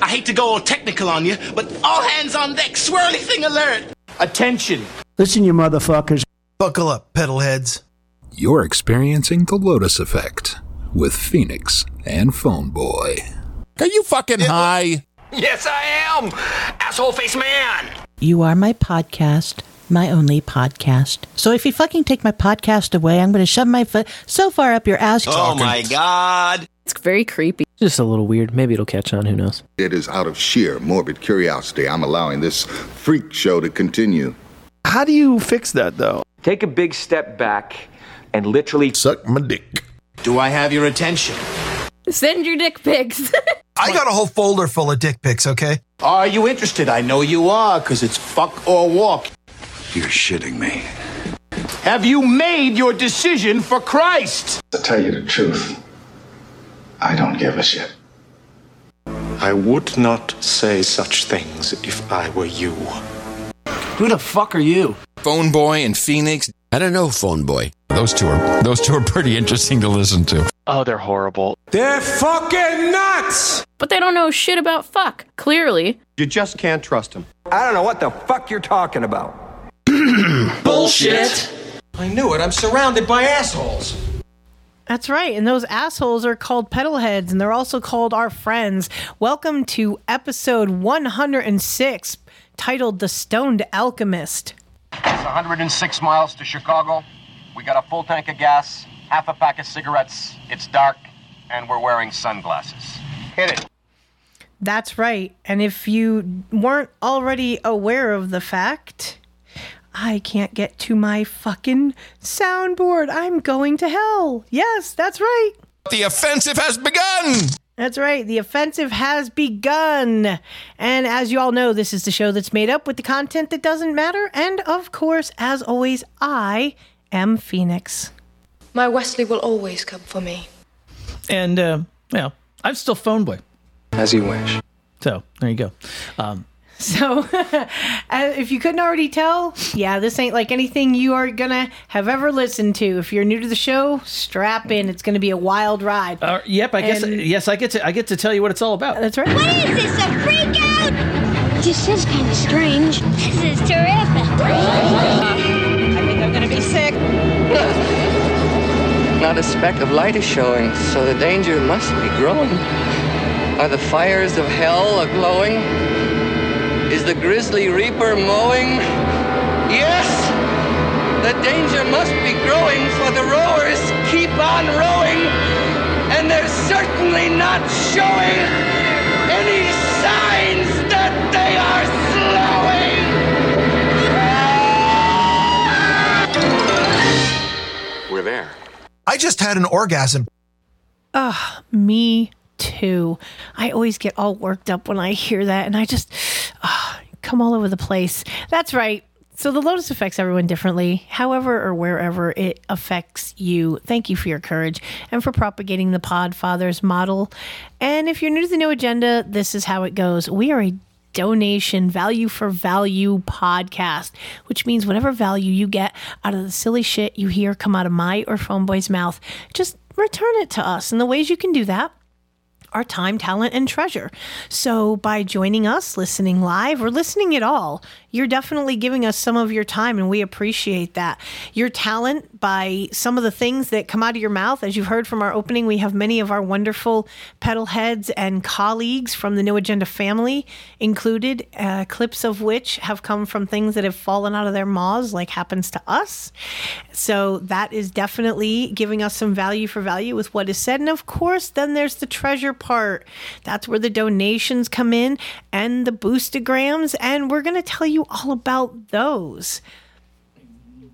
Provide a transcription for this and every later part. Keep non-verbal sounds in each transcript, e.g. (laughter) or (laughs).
I hate to go all technical on you, but all hands on deck, swirly thing alert. Attention. Listen, you motherfuckers. Buckle up, pedal heads. You're experiencing the Lotus Effect with Phoenix and Phone Boy. Are you fucking high? Yes, I am. Asshole face man. You are my podcast, my only podcast. So if you fucking take my podcast away, I'm going to shove my foot so far up your ass. Oh my god. It's very creepy. Just a little weird. Maybe it'll catch on. Who knows? It is out of sheer morbid curiosity. I'm allowing this freak show to continue. How do you fix that, though? Take a big step back and literally Suck my dick. Do I have your attention? Send your dick pics. (laughs) I got a whole folder full of dick pics, okay? Are you interested? I know you are, because it's fuck or walk. You're shitting me. Have you made your decision for Christ? To tell you the truth, I don't give a shit. I would not say such things if I were you. Who the fuck are you? Phone Boy and Phoenix. I don't know, Phone Boy. Those two are those two are pretty interesting to listen to. Oh, they're horrible. They're fucking nuts! but they don't know shit about fuck, clearly. You just can't trust them. I don't know what the fuck you're talking about. (clears throat) Bullshit. I knew it. I'm surrounded by assholes. That's right. And those assholes are called pedal heads and they're also called our friends. Welcome to episode 106, titled The Stoned Alchemist. It's 106 miles to Chicago. We got a full tank of gas, half a pack of cigarettes. It's dark, and we're wearing sunglasses. Hit it. That's right. And if you weren't already aware of the fact, I can't get to my fucking soundboard. I'm going to hell. Yes, that's right. The offensive has begun. That's right. The offensive has begun. And as you all know, this is the show that's made up with the content that doesn't matter. And of course, as always, I am Phoenix. My Wesley will always come for me. And uh, well, I'm still Phone Boy. As you wish. So there you go. Um, So, (laughs) uh, if you couldn't already tell, yeah, this ain't like anything you are gonna have ever listened to. If you're new to the show, strap in. It's gonna be a wild ride. uh, yep. I guess And- yes. I get to I get to tell you what it's all about. That's right. What is this, a freak out? This is kind of strange. This is terrific. I think I'm gonna be sick. (laughs) Not a speck of light is showing, so the danger must be growing. Are the fires of hell a-glowing? Is the grizzly reaper mowing? Yes! The danger must be growing, for the rowers keep on rowing, and they're certainly not showing any signs that they are slowing! We're there. I just had an orgasm. Ah, me too. I always get all worked up when I hear that, and I just ah, come all over the place. That's right. So the lotus affects everyone differently, however or wherever it affects you. Thank you for your courage and for propagating the Pod Fathers model. And if you're new to the new agenda, this is how it goes. We are a donation value for value podcast, which means whatever value you get out of the silly shit you hear come out of my or Phone Boy's mouth, just return it to us. And the ways you can do that our time, talent, and treasure. So, by joining us, listening live, or listening at all, you're definitely giving us some of your time, and we appreciate that. Your talent by some of the things that come out of your mouth. As you've heard from our opening, we have many of our wonderful pedal heads and colleagues from the No Agenda family included, uh, clips of which have come from things that have fallen out of their maws, like happens to us. So, that is definitely giving us some value for value with what is said. And of course, then there's the treasure part. That's where the donations come in and the boostagrams. And we're going to tell you all about those.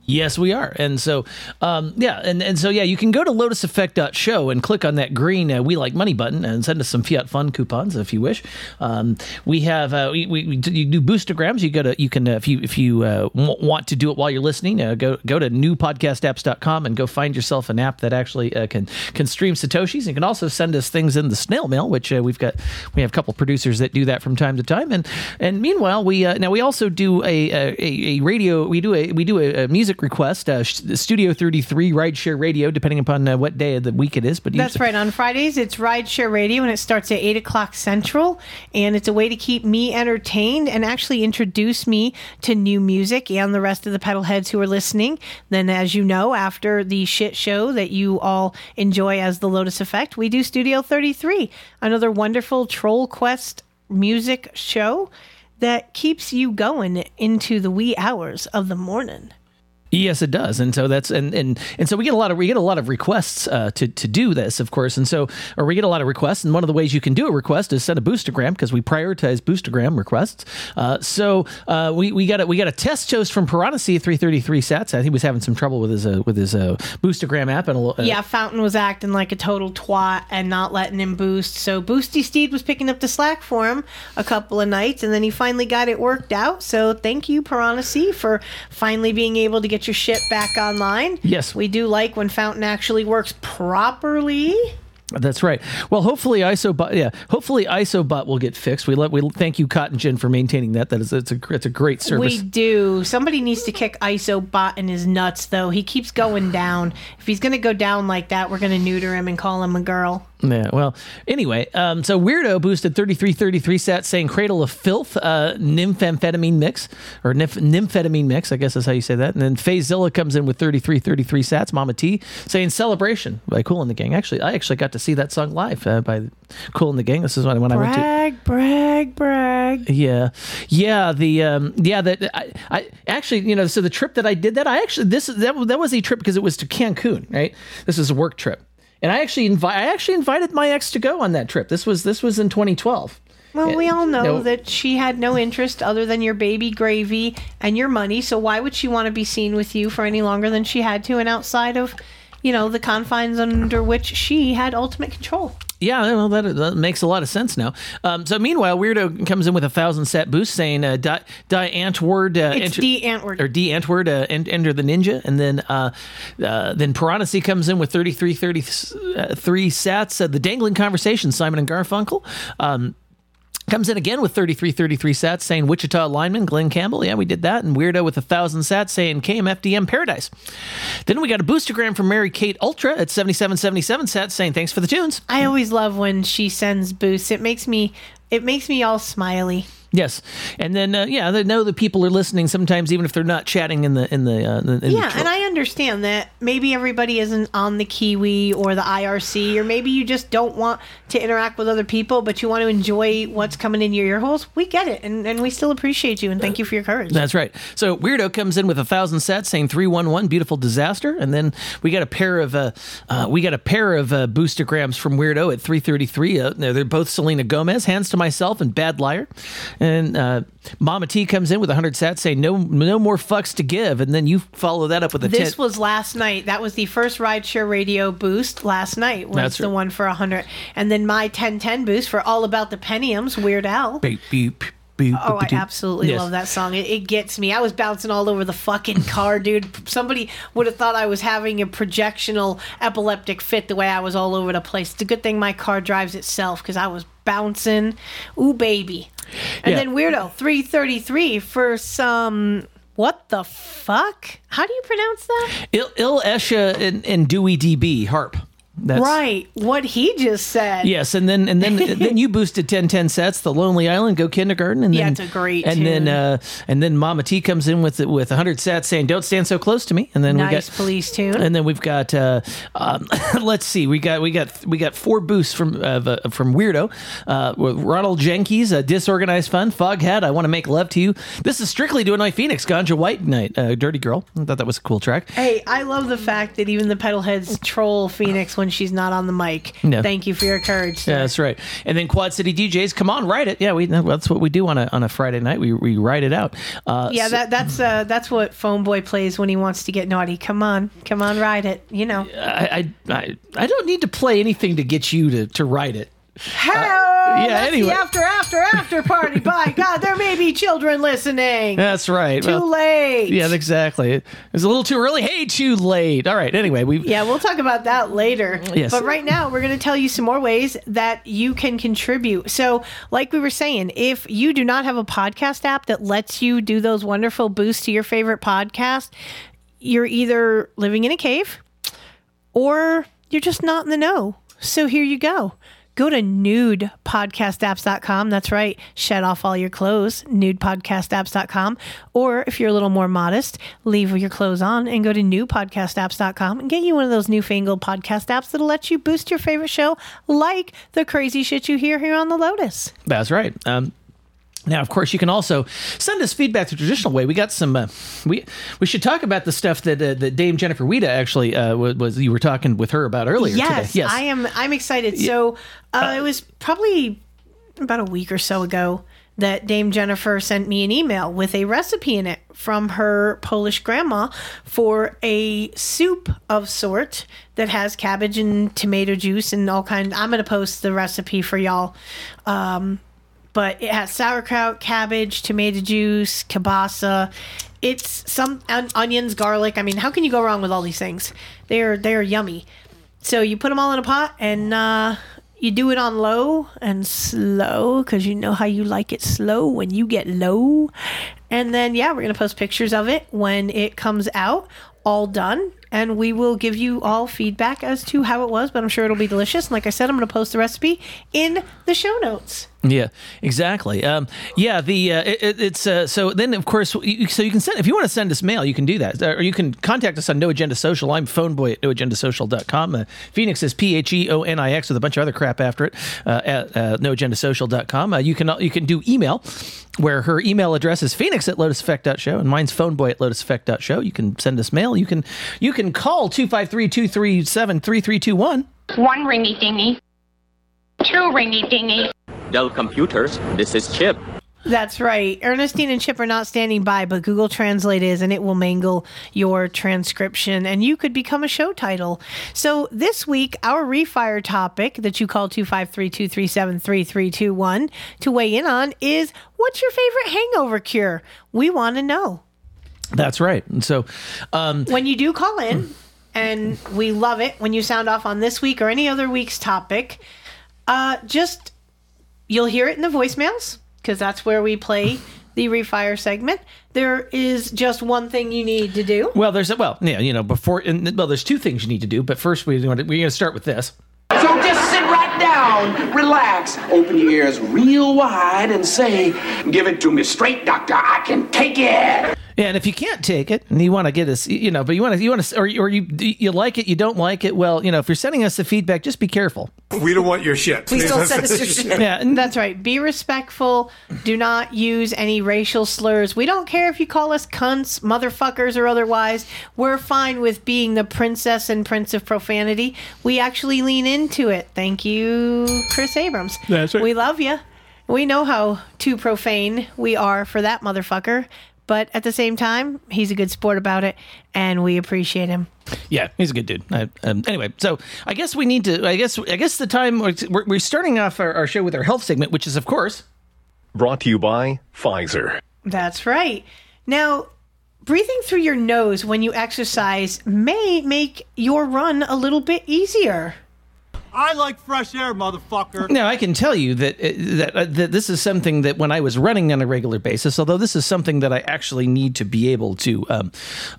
Yes, we are. And so, um, yeah, and, and so, yeah, you can go to lotuseffect.show and click on that green uh, We Like Money button and send us some Fiat Fun coupons if you wish. Um, we have, uh, we, we, we you do boostagrams. You go to, you can, uh, if you, if you uh, want to do it while you're listening, uh, go, go to newpodcastapps.com and go find yourself an app that actually uh, can, can stream Satoshis. You can also send us things in the snail mail, which we've got, we have a couple producers that do that from time to time. And, and meanwhile, we, now we also do a, a, a radio, we do a, we do a, a music music request. Uh, Studio 33 Rideshare Radio, depending upon uh, what day of the week it is. But That's right. On Fridays, it's Rideshare Radio, and it starts at 8 o'clock Central. And it's a way to keep me entertained and actually introduce me to new music and the rest of the pedal heads who are listening. Then, as you know, after the shit show that you all enjoy as the Lotus Effect, we do Studio 33, another wonderful Troll Quest music show that keeps you going into the wee hours of the morning. Yes, it does, and so that's and and and so we get a lot of we get a lot of requests uh, to to do this, of course, and so or we get a lot of requests, and one of the ways you can do a request is send a boostagram because we prioritize boostagram requests. Uh, so uh, we we got a, we got a test toast from Piranha C three thirty three sets. I think he was having some trouble with his uh, with his uh, boostagram app and a, little- uh, yeah, Fountain was acting like a total twat and not letting him boost. So Boosty Steed was picking up the slack for him a couple of nights, and then he finally got it worked out. So thank you, Piranha C, for finally being able to get your shit back online. Yes. we do like when Fountain actually works properly. That's right. Well, hopefully ISOBot, yeah, hopefully ISOBot will get fixed. We let we thank you Cotton Gin for maintaining that. That is it's a it's a great service. We do. Somebody needs to kick ISOBot in his nuts, though. He keeps going down. If he's going to go down like that, we're going to neuter him and call him a girl. Yeah, well, anyway, um, so Weirdo boosted 3333 sats saying Cradle of Filth, uh, nymphamphetamine mix, or nymph- nymphetamine mix, I guess that's how you say that. And then Phazilla comes in with 3333 sats, Mama T, saying Celebration by Kool and the Gang. Actually, I actually got to see that song live uh, by Kool and the Gang. This is when, when I went to. Brag, brag, brag. Yeah, yeah, the um, yeah that I, I actually you know so the trip that I did that I actually this that that was a trip because it was to Cancun right this is a work trip and I actually invite I actually invited my ex to go on that trip this was this was in 2012 Well, we all know No. that she had no interest other than your baby gravy and your money. So why would she want to be seen with you for any longer than she had to and outside of, you know, the confines under which she had ultimate control? Yeah, well, that, that makes a lot of sense now. Um, so meanwhile, Weirdo comes in with a thousand set boost saying uh, die, die Antwoord. Uh, It's D. Antwoord. Or D Antwoord, uh, en- enter the ninja. And then uh, uh, then Piranha comes in with 33 33 sats. Uh, the Dangling Conversation, Simon and Garfunkel. Um, Comes in again with 3333 sats saying Wichita lineman Glen Campbell. Yeah, we did that. And Weirdo with a thousand sats saying KMFDM Paradise. Then we got a boostagram from Mary Kate Ultra at 7777 sats saying thanks for the tunes. I always love when she sends boosts. It makes me it makes me all smiley. Yes, and then uh, yeah, they know that people are listening sometimes, even if they're not chatting in the in the. Uh, in yeah, tro- and I understand that maybe everybody isn't on the Kiwi or the IRC, or maybe you just don't want to interact with other people, but you want to enjoy what's coming in your ear holes. We get it, and, and we still appreciate you, and thank you for your courage. That's right. So Weirdo comes in with a thousand sets saying three one one beautiful disaster, and then we got a pair of uh, uh we got a pair of uh, boostagrams from Weirdo at three thirty three. Uh, they're both Selena Gomez, hands to myself, and Bad Liar, and uh, Mama T comes in with a hundred sets saying no no more fucks to give, and then you follow that up with a This 10 was last night. That was the first rideshare radio boost last night. Was That's the right. one for a hundred, and then my ten ten boost for all about the Pentiums. Weird Al. beep, beep, beep, Oh, I absolutely Yes. love that song. It, it gets me. I was bouncing all over the fucking (laughs) car, dude. Somebody would have thought I was having a projectional epileptic fit the way I was all over the place. It's a good thing my car drives itself because I was bouncing. Ooh, baby. And Yeah. then Weirdo 333 for some. What the fuck? How do you pronounce that? Il, Il Esha and, and Dewey DB harp. That's, right. What he just said. Yes, and then and then (laughs) then you boosted 10 10 sets, The Lonely Island, Go Kindergarten, and Yeah, then it's a great and then uh and then Mama T comes in with with 100 sets saying Don't stand so close to me, and then we Nice got police tune. and then we've got uh um, (laughs) let's see, we got we got we got four boosts from uh, from Weirdo, uh Ronald Jenkins, uh, Disorganized Fun, Foghat, I Want to Make Love to You. This is strictly to annoy Phoenix, Ganja White Night, uh, Dirty Girl. I thought that was a cool track. Hey, I love the fact that even the pedal heads troll Phoenix when she's not on the mic. No. Thank you for your courage. Yeah, that's right. And then Quad City DJs, come on, write it. Yeah, we that's what we do on a on a Friday night. We we write it out. Uh, Yeah, so- that that's uh, that's what Phone Boy plays when he wants to get naughty. Come on, come on, ride it. You know. I, I I I don't need to play anything to get you to to write it. Hell, uh, yeah, that's anyway. the after after after party. (laughs) By God, there may be children listening. That's right. Too Well, late. Yeah, exactly. It's a little too early. Hey, too late. All right. Anyway, we Yeah, we'll talk about that later. Yes. But right now, we're going to tell you some more ways that you can contribute. So, like we were saying, if you do not have a podcast app that lets you do those wonderful boosts to your favorite podcast, you're either living in a cave or you're just not in the know. So here you go. Go to nudepodcastapps.com. That's right. Shed off all your clothes, nudepodcastapps.com. Or if you're a little more modest, leave your clothes on and go to newpodcastapps.com and get you one of those newfangled podcast apps that'll let you boost your favorite show like the crazy shit you hear here on the Lotus. That's right. Um, now, of course, you can also send us feedback the traditional way. We got some. Uh, we we should talk about the stuff that uh, that Dame Jennifer Wida actually uh, was, was you were talking with her about earlier yes, today. Yes, I am. I'm excited. So uh, it was probably about a week or so ago that Dame Jennifer sent me an email with a recipe in it from her Polish grandma for a soup of sort that has cabbage and tomato juice and all kind. I'm gonna post the recipe for y'all. Um, but it has sauerkraut, cabbage, tomato juice, kielbasa. It's some on- onions, garlic. I mean, how can you go wrong with all these things? They're they're yummy. So you put them all in a pot and uh, you do it on low and slow because you know how you like it slow when you get low. And then yeah, we're gonna post pictures of it when it comes out, all done. And we will give you all feedback as to how it was, but I'm sure it'll be delicious. And like I said, I'm going to post the recipe in the show notes. Yeah, exactly. Um, yeah, the uh, it, it's uh, so then of course you, so you can send if you want to send us mail, you can do that, or you can contact us on No Agenda Social. I'm phoneboy at noagendasocial.com. Uh, Phoenix is P H E O N I X with a bunch of other crap after it uh, at uh, noagendasocial.com. Uh, you can you can do email where her email address is phoenix at lotuseffect.show and mine's phoneboy at lotuseffect.show. You can send us mail. You can you can call 253-237-3321. One ringy dingy. Two ringy dingy. Dell Computers, this is Chip. That's right. Ernestine and Chip are not standing by, but Google Translate is, and it will mangle your transcription, and you could become a show title. So this week, our refire topic that you call 253-237-3321 to weigh in on is what's your favorite hangover cure? We want to know. That's right. And so um, when you do call in, and we love it when you sound off on this week or any other week's topic, uh, just you'll hear it in the voicemails because that's where we play the refire segment. There is just one thing you need to do. Well, there's a, well, yeah, you know, before and well, there's two things you need to do, but first we we're going to start with this. So just sit right down, relax, open your ears real wide, and say, "Give it to me straight, doctor. I can take it." Yeah, and if you can't take it and you want to get us, you know, but you want to, you want to, or, or you you like it, you don't like it. Well, you know, if you're sending us the feedback, just be careful. We don't want your shit. Please don't send us your (laughs) shit. Yeah, that's right. Be respectful. Do not use any racial slurs. We don't care if you call us cunts, motherfuckers, or otherwise. We're fine with being the princess and prince of profanity. We actually lean into it. Thank you, Chris Abrams. That's right. We love you. We know how too profane we are for that motherfucker. But at the same time, he's a good sport about it, and we appreciate him. Yeah, he's a good dude. I, um, anyway, so I guess we need to. I guess I guess the time we're, we're starting off our, our show with our health segment, which is of course brought to you by Pfizer. That's right. Now, breathing through your nose when you exercise may make your run a little bit easier. I like fresh air, motherfucker. Now I can tell you that uh, that, uh, that this is something that when I was running on a regular basis, although this is something that I actually need to be able to. Um,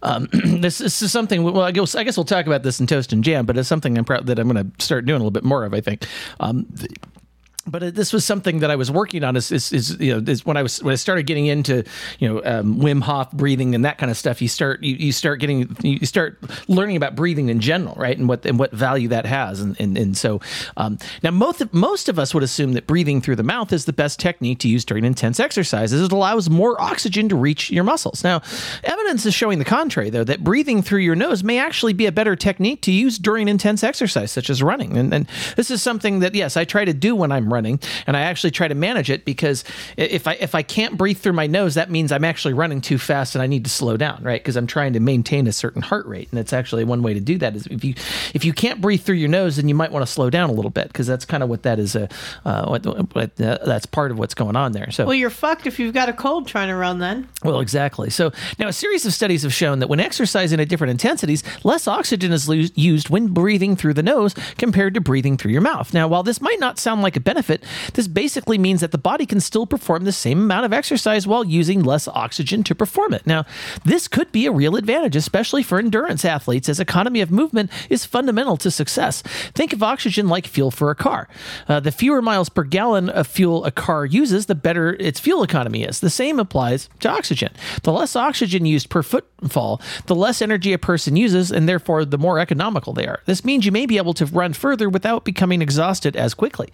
um, (clears throat) this, this is something. Well, I guess I guess we'll talk about this in toast and jam, but it's something I'm proud that I'm going to start doing a little bit more of. I think. Um, the, but uh, this was something that I was working on. Is, is, is you know is when I was when I started getting into you know um, Wim Hof breathing and that kind of stuff. You start you, you start getting you start learning about breathing in general, right? And what and what value that has. And and, and so um, now most most of us would assume that breathing through the mouth is the best technique to use during intense exercises. It allows more oxygen to reach your muscles. Now, evidence is showing the contrary, though, that breathing through your nose may actually be a better technique to use during intense exercise, such as running. And, and this is something that yes, I try to do when I'm running, and I actually try to manage it because if I if I can't breathe through my nose, that means I'm actually running too fast and I need to slow down, right? Because I'm trying to maintain a certain heart rate, and it's actually one way to do that is if you if you can't breathe through your nose, then you might want to slow down a little bit because that's kind of what that is. Uh, uh, what, what uh, that's part of what's going on there. So Well, you're fucked if you've got a cold trying to run then. well, exactly. So now a series of studies have shown that when exercising at different intensities, less oxygen is lo- used when breathing through the nose compared to breathing through your mouth. Now, while this might not sound like a benefit benefit, this basically means that the body can still perform the same amount of exercise while using less oxygen to perform it. Now, this could be a real advantage, especially for endurance athletes, as economy of movement is fundamental to success. Think of oxygen like fuel for a car. Uh, the fewer miles per gallon of fuel a car uses, the better its fuel economy is. The same applies to oxygen. The less oxygen used per footfall, the less energy a person uses, and therefore the more economical they are. This means you may be able to run further without becoming exhausted as quickly.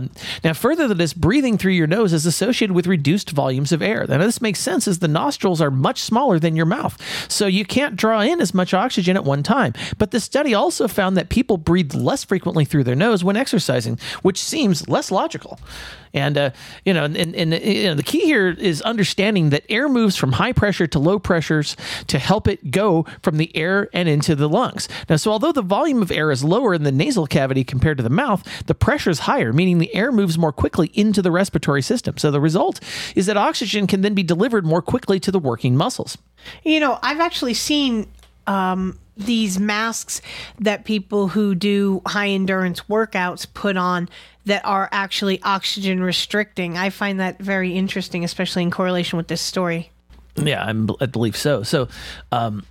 Um, now, further to this, breathing through your nose is associated with reduced volumes of air. Now, this makes sense as the nostrils are much smaller than your mouth, so you can't draw in as much oxygen at one time. But the study also found that people breathe less frequently through their nose when exercising, which seems less logical. And uh, you know, and, and, you know, the key here is understanding that air moves from high pressure to low pressures to help it go from the air and into the lungs. Now, so although the volume of air is lower in the nasal cavity compared to the mouth, the pressure is higher, meaning the air moves more quickly into the respiratory system. So the result is that oxygen can then be delivered more quickly to the working muscles. You know, I've actually seen um, these masks that people who do high endurance workouts put on that are actually oxygen restricting. I find that very interesting, especially in correlation with this story. Yeah, I'm, I believe so. So, um,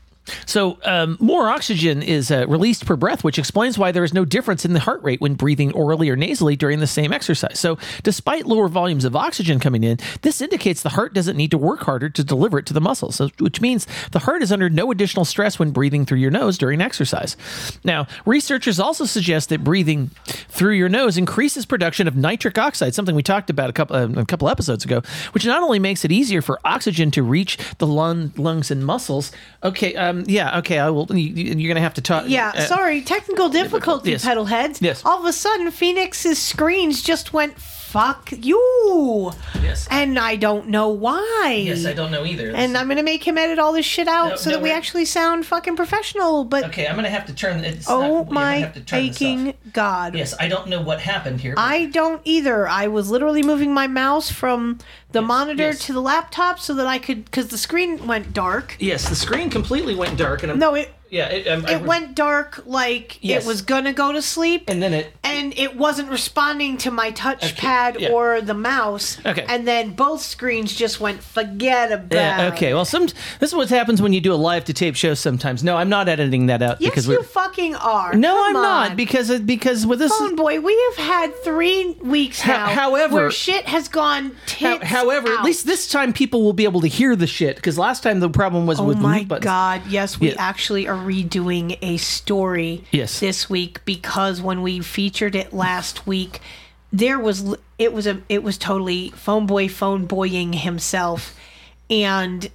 so, um, more oxygen is uh, released per breath, which explains why there is no difference in the heart rate when breathing orally or nasally during the same exercise. So, despite lower volumes of oxygen coming in, this indicates the heart doesn't need to work harder to deliver it to the muscles, so, which means the heart is under no additional stress when breathing through your nose during exercise. Now, researchers also suggest that breathing through your nose increases production of nitric oxide, something we talked about a couple uh, a couple episodes ago, which not only makes it easier for oxygen to reach the lung, lungs and muscles. Okay. Um, yeah, okay. I will. You, are gonna have to talk. Yeah, uh, sorry, technical difficulty, yes. pedal heads. Yes. All of a sudden, Phoenix's screens just went fuck you. Yes. And I don't know why. Yes, I don't know either. And I'm gonna make him edit all this shit out No, so no, that we we're- actually sound fucking professional. But Okay, I'm gonna have to turn. It's oh not, I'm gonna my have to turn this off. aching god. Yes, I don't know what happened here. I don't either. I was literally moving my mouse from the monitor yes. to the laptop so that I could, because the screen went dark. Yes, the screen completely went dark, and I'm, No, it yeah, it, um, it went dark like Yes. it was gonna go to sleep, and then it and it wasn't responding to my touchpad yeah. or the mouse. Okay. and then both screens just went forget about. Yeah, it. okay. Well, some this is what happens when you do a live to tape show. Sometimes, no, I'm not editing that out Yes, because you fucking are. No, Come I'm not because because with this. Phone boy, we have had three weeks Ho- now. however- where shit has gone tits however, out. at least this time people will be able to hear the shit because last time the problem was Oh with the my god! Yes, we Yeah. actually are redoing a story Yes. this week because when we featured it last week, there was it was a it was totally phone boy phone boying himself, and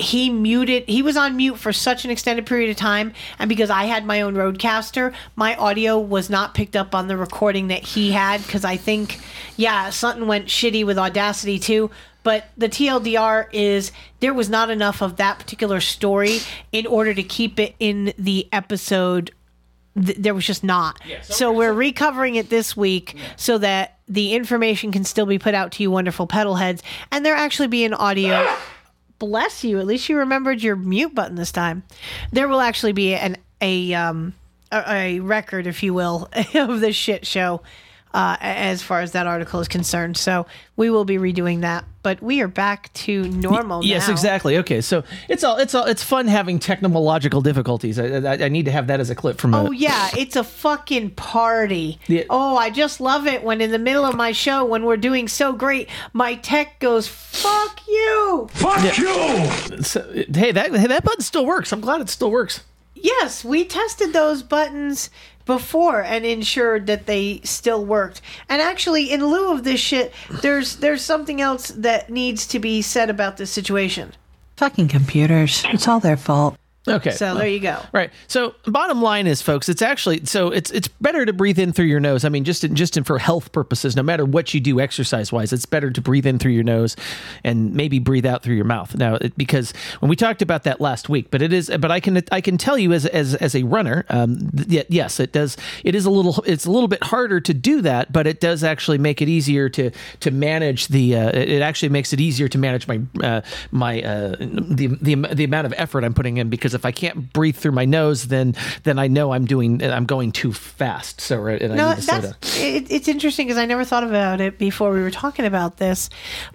he muted he was on mute for such an extended period of time. And because i had my own RodeCaster my audio was not picked up on the recording that he had. Because i think yeah something went shitty with audacity too but the tldr is there was not enough of that particular story in order to keep it in the episode. Th- there was just not. so we're recovering it this week so that the information can still be put out to you wonderful pedal heads and there actually be an audio. (laughs) Bless you. At least you remembered your mute button this time. There will actually be an a um a, a record if you will (laughs) of this shit show uh, as far as that article is concerned so we will be redoing that but we are back to normal Yes, now. exactly. Okay, so it's all it's all it's fun having technological difficulties. I, I, I need to have that as a clip from. a- Oh yeah, it's a fucking party. Yeah. Oh, I just love it when in the middle of my show when we're doing so great, my tech goes fuck you. Fuck you. So, hey, that hey, that button still works. I'm glad it still works. Yes, we tested those buttons before and ensured that they still worked. And actually, in lieu of this shit, there's there's something else that needs to be said about this situation. Fucking computers. It's all their fault. Okay. So there you go. Right. So bottom line is, folks, it's actually so it's it's better to breathe in through your nose. I mean, just in, just in for health purposes, no matter what you do exercise wise, it's better to breathe in through your nose and maybe breathe out through your mouth. Now, it, because when we talked about that last week, but it is, but I can I can tell you as as as a runner, um, th- yes, it does. It is a little it's a little bit harder to do that, but it does actually make it easier to to manage the. Uh, it it actually makes it easier to manage my uh, my uh, the the the amount of effort I'm putting in because If I can't breathe through my nose, then then I know I'm doing I'm going too fast. So and I No, need to slow that's it, it's interesting because I never thought about it before we were talking about this.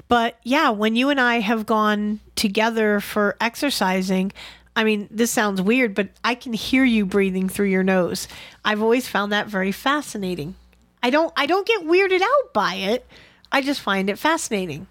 But yeah, when you and I have gone together for exercising, I mean, this sounds weird, but I can hear you breathing through your nose. I've always found that very fascinating. I don't I don't get weirded out by it. I just find it fascinating.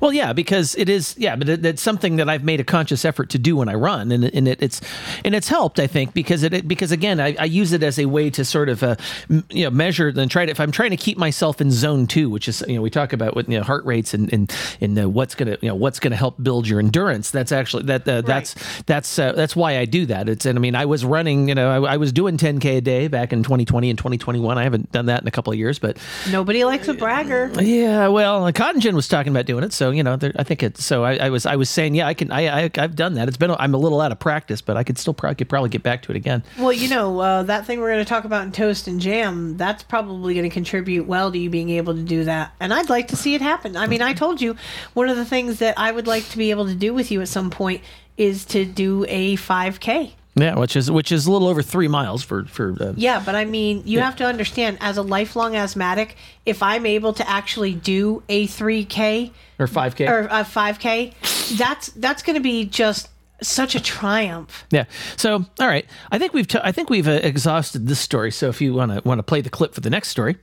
Well, yeah, because it is, yeah, but it, it's something that I've made a conscious effort to do when I run, and, and it, it's and it's helped, I think, because it because again, I, I use it as a way to sort of uh, m- you know measure and try to if I'm trying to keep myself in zone two, which is you know we talk about with you know heart rates and and and uh, what's gonna you know what's gonna help build your endurance. That's actually that uh, that's that's uh, that's why I do that. It's and I mean I was running, you know, I, I was doing 10k a day back in 2020 and 2021. I haven't done that in a couple of years, but Nobody likes a bragger. yeah, well, Cotton Gin was talking about doing it, so you know, there, I think it. So I, I was, I was saying, yeah, I can, I, I, I've done that. It's been, I'm a little out of practice, but I could still probably could probably get back to it again. Well, you know, uh, that thing we're going to talk about in Toast and Jam, that's probably going to contribute well to you being able to do that. And I'd like to see it happen. I mean, I told you one of the things that I would like to be able to do with you at some point is to do a 5K. Yeah, which is which is a little over three miles for for. Uh, Yeah, but I mean, you Yeah. have to understand, as a lifelong asthmatic, if I'm able to actually do a 3K Or 5K. or a 5K, that's that's going to be just such a triumph. Yeah. So, all right. I think we've t- I think we've uh, exhausted this story. So, if you want to want to play the clip for the next story.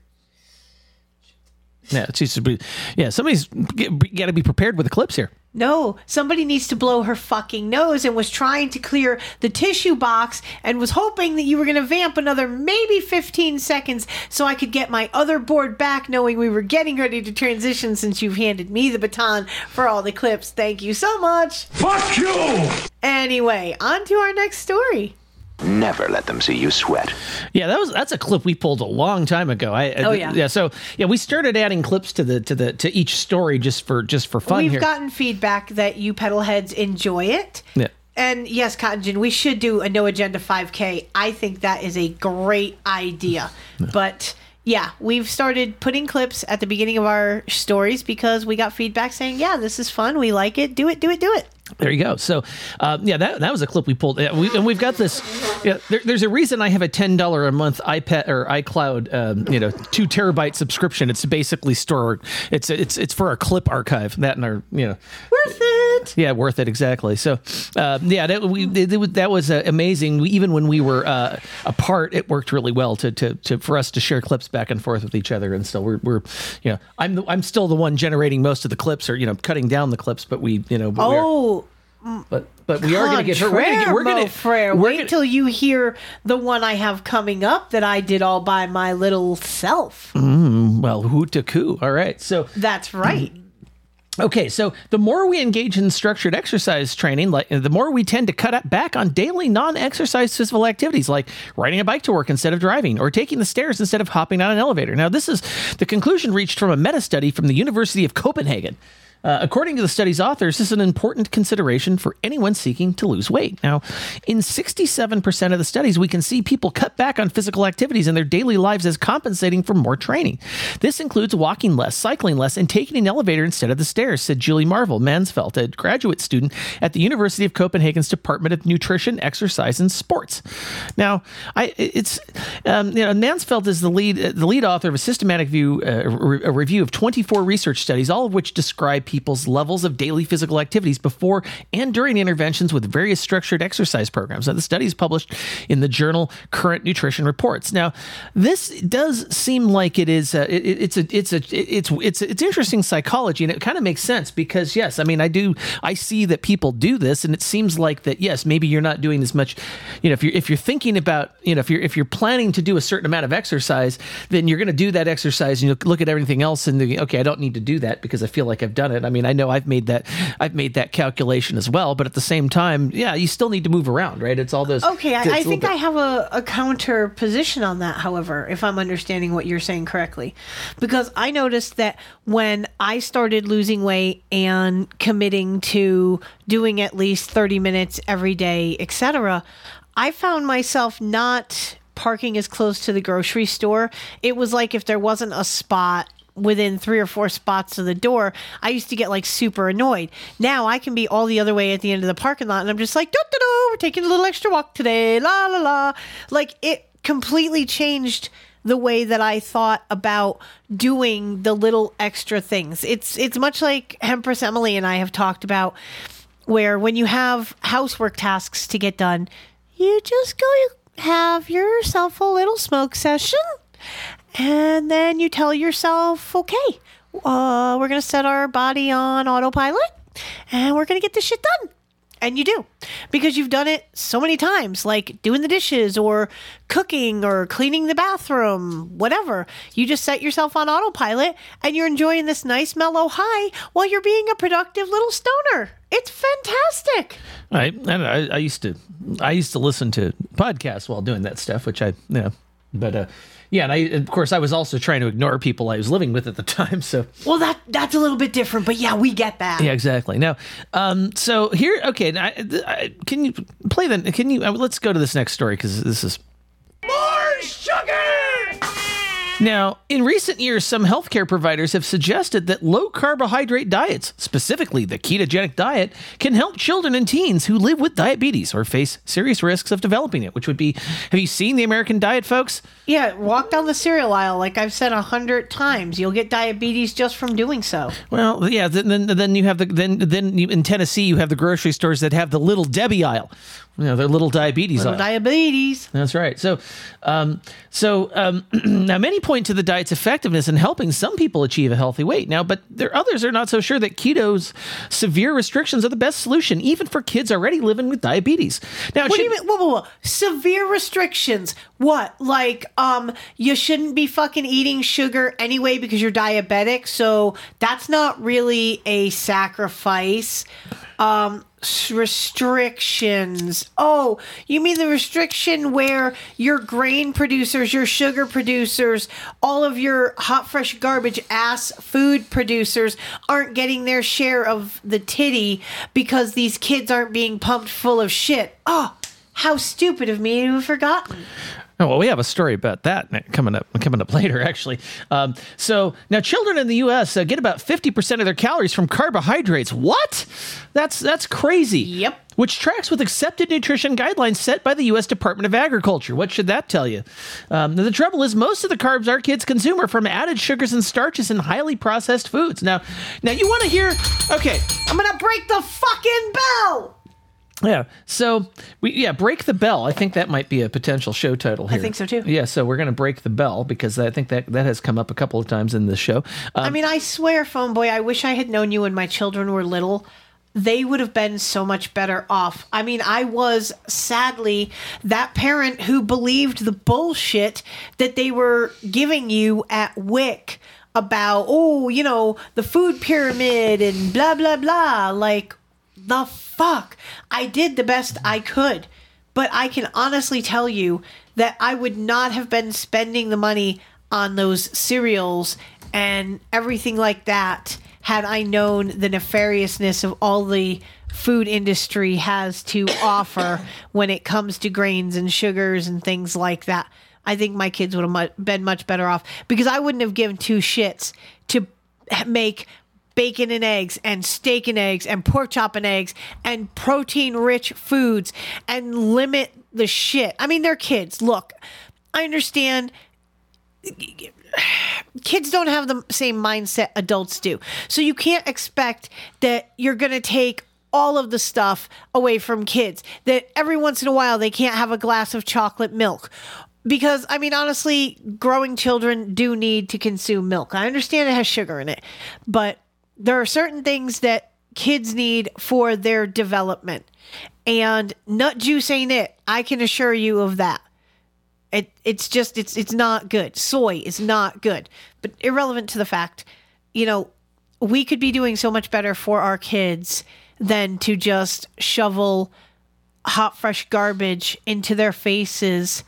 Yeah, it's just to be, yeah. Somebody's got to be prepared with the clips here. No, somebody needs to blow her fucking nose and was trying to clear the tissue box and was hoping that you were going to vamp another maybe 15 seconds so I could get my other board back knowing we were getting ready to transition since you've handed me the baton for all the clips. Thank you so much. Fuck you! Anyway, on to our next story. Never let them see you sweat. Yeah, that was that's a clip we pulled a long time ago. I, uh, Oh, yeah. yeah. So yeah, we started adding clips to the to the to each story just for just for fun We've here. gotten feedback that you pedal heads enjoy it. yeah. And yes, Cotton Gin, we should do a no agenda 5K. I think that is a great idea. But yeah, we've started putting clips at the beginning of our stories because we got feedback saying, yeah, this is fun. We like it. Do it, do it, do it. There you go. So, uh, yeah, that, that was a clip we pulled. Yeah, we, and we've got this. Yeah, there, there's a reason I have a ten dollar a month iPad or iCloud, um, you know, two terabyte subscription. It's basically store. It's it's it's for our clip archive. That and our you know. Worth it. Yeah, worth it exactly. So, uh, yeah, that we it, it was- that was uh, amazing. We, even when we were uh, apart, it worked really well to, to to for us to share clips back and forth with each other. And still, we're we're you know, I'm the, I'm still the one generating most of the clips or you know cutting down the clips, but we you know. But we are- Oh, but but we are going to get her. We're going to get. We're going to. Frere. Wait gonna- till you hear the one I have coming up that I did all by my little self. Mm, well, hoot to coo. All right. So That's right. (clears throat) Okay, so the more we engage in structured exercise training, like the more we tend to cut back on daily non-exercise physical activities like riding a bike to work instead of driving or taking the stairs instead of hopping down an elevator. Now, this is the conclusion reached from a meta-study from the University of Copenhagen. Uh, according to the study's authors, this is an important consideration for anyone seeking to lose weight. Now, in 67% of the studies, we can see people cut back on physical activities in their daily lives as compensating for more training. This includes walking less, cycling less, and taking an elevator instead of the stairs, said Julie Marvel Mansfeld, a graduate student at the University of Copenhagen's Department of Nutrition, Exercise, and Sports. Now, I it's um, you know Mansfeld is the lead the lead author of a systematic view uh, re- a review of 24 research studies, all of which describe people's levels of daily physical activities before and during interventions with various structured exercise programs. Now, the study is published in the journal Current Nutrition Reports. Now, this does seem like it is uh, it, it's a it's a it's it's it's interesting psychology, and it kind of makes sense because yes, I mean I do I see that people do this, and it seems like that yes, maybe you're not doing as much. You know, if you're if you're thinking about you know if you're if you're planning to do a certain amount of exercise, then you're going to do that exercise, and you look at everything else, and the, okay, I don't need to do that because I feel like I've done it. I mean, I know I've made that I've made that calculation as well, but at the same time, yeah, you still need to move around, right? It's all those. Okay, I, I, think bit- I have a, a counter position on that, however, if I'm understanding what you're saying correctly. Because I noticed that when I started losing weight and committing to doing at least 30 minutes every day, etc., I found myself not parking as close to the grocery store. It was like if there wasn't a spot within three or four spots of the door, I used to get like super annoyed. Now I can be all the other way at the end of the parking lot and I'm just like, "Doo-doo-doo, we're taking a little extra walk today, la la la. Like it completely changed the way that I thought about doing the little extra things. It's it's much like Empress Emily and I have talked about where when you have housework tasks to get done, you just go have yourself a little smoke session and then you tell yourself, okay, uh, we're going to set our body on autopilot and we're going to get this shit done. And you do because you've done it so many times, like doing the dishes or cooking or cleaning the bathroom, whatever. You just set yourself on autopilot and you're enjoying this nice mellow high while you're being a productive little stoner. It's fantastic. I, I I used to I used to listen to podcasts while doing that stuff, which I you know, but uh, yeah, and I of course I was also trying to ignore people I was living with at the (laughs) time. So Well, that that's a little bit different, but yeah, we get that. yeah, exactly. Now, um, so here, okay, I, I, can you play the? Can you? Uh, let's go to this next story because this is More sugar! Now, in recent years, some healthcare providers have suggested that low carbohydrate diets, specifically the ketogenic diet, can help children and teens who live with diabetes or face serious risks of developing it, which would be have you seen the American diet, folks? Yeah, walk down the cereal aisle like I've said a hundred times. You'll get diabetes just from doing so. Well, yeah, then then, then you have the then then you, in Tennessee you have the grocery stores that have the little Debbie aisle. You know, their little diabetes Little diabetes. That's right. So, um, so um, (clears throat) now many point to the diet's effectiveness in helping some people achieve a healthy weight. Now, but there others are not so sure that keto's severe restrictions are the best solution, even for kids already living with diabetes. Now, what do you mean? Whoa, whoa, whoa! Severe restrictions. What? Like, um, you shouldn't be fucking eating sugar anyway because you're diabetic. So that's not really a sacrifice. Um, restrictions. Oh, you mean the restriction where your grain producers, your sugar producers, all of your hot, fresh garbage ass food producers aren't getting their share of the titty because these kids aren't being pumped full of shit. Oh, how stupid of me to have forgotten. Oh, well, we have a story about that coming up coming up (laughs) later, actually. Um, so now, children in the U.S. Uh, get about fifty percent of their calories from carbohydrates. What? That's that's crazy. Yep. Which tracks with accepted nutrition guidelines set by the U.S. Department of Agriculture. What should that tell you? Um, the trouble is, most of the carbs our kids consume are from added sugars and starches in highly processed foods. Now, now you want to hear? Okay, I'm gonna break the fucking bell. Yeah. So we yeah break the bell. I think that might be a potential show title I think so, too. Yeah. So we're gonna break the bell because I think that that has come up a couple of times in this show. Um, I mean, I swear, phone boy, I wish I had known you when my children were little. They would have been so much better off. I mean, I was sadly that parent who believed the bullshit that they were giving you at WIC about, oh, you know, the food pyramid and blah, blah, blah. Like, the fuck? I did the best I could. But I can honestly tell you that I would not have been spending the money on those cereals and everything like that had I known the nefariousness of all the food industry has to (coughs) offer when it comes to grains and sugars and things like that. I think my kids would have been much better off because I wouldn't have given two shits to make bacon and eggs and steak and eggs and pork chop and eggs and protein rich foods and limit the shit. I mean, they're kids. Look, I understand kids don't have the same mindset adults do. So you can't expect that you're going to take all of the stuff away from kids. That every once in a while they can't have a glass of chocolate milk. Because I mean honestly, growing children do need to consume milk. I understand it has sugar in it, but there are certain things that kids need for their development. And nut juice ain't it. I can assure you of that. It it's just it's it's not good. Soy is not good. But irrelevant to the fact, you know, we could be doing so much better for our kids than to just shovel hot fresh garbage into their faces.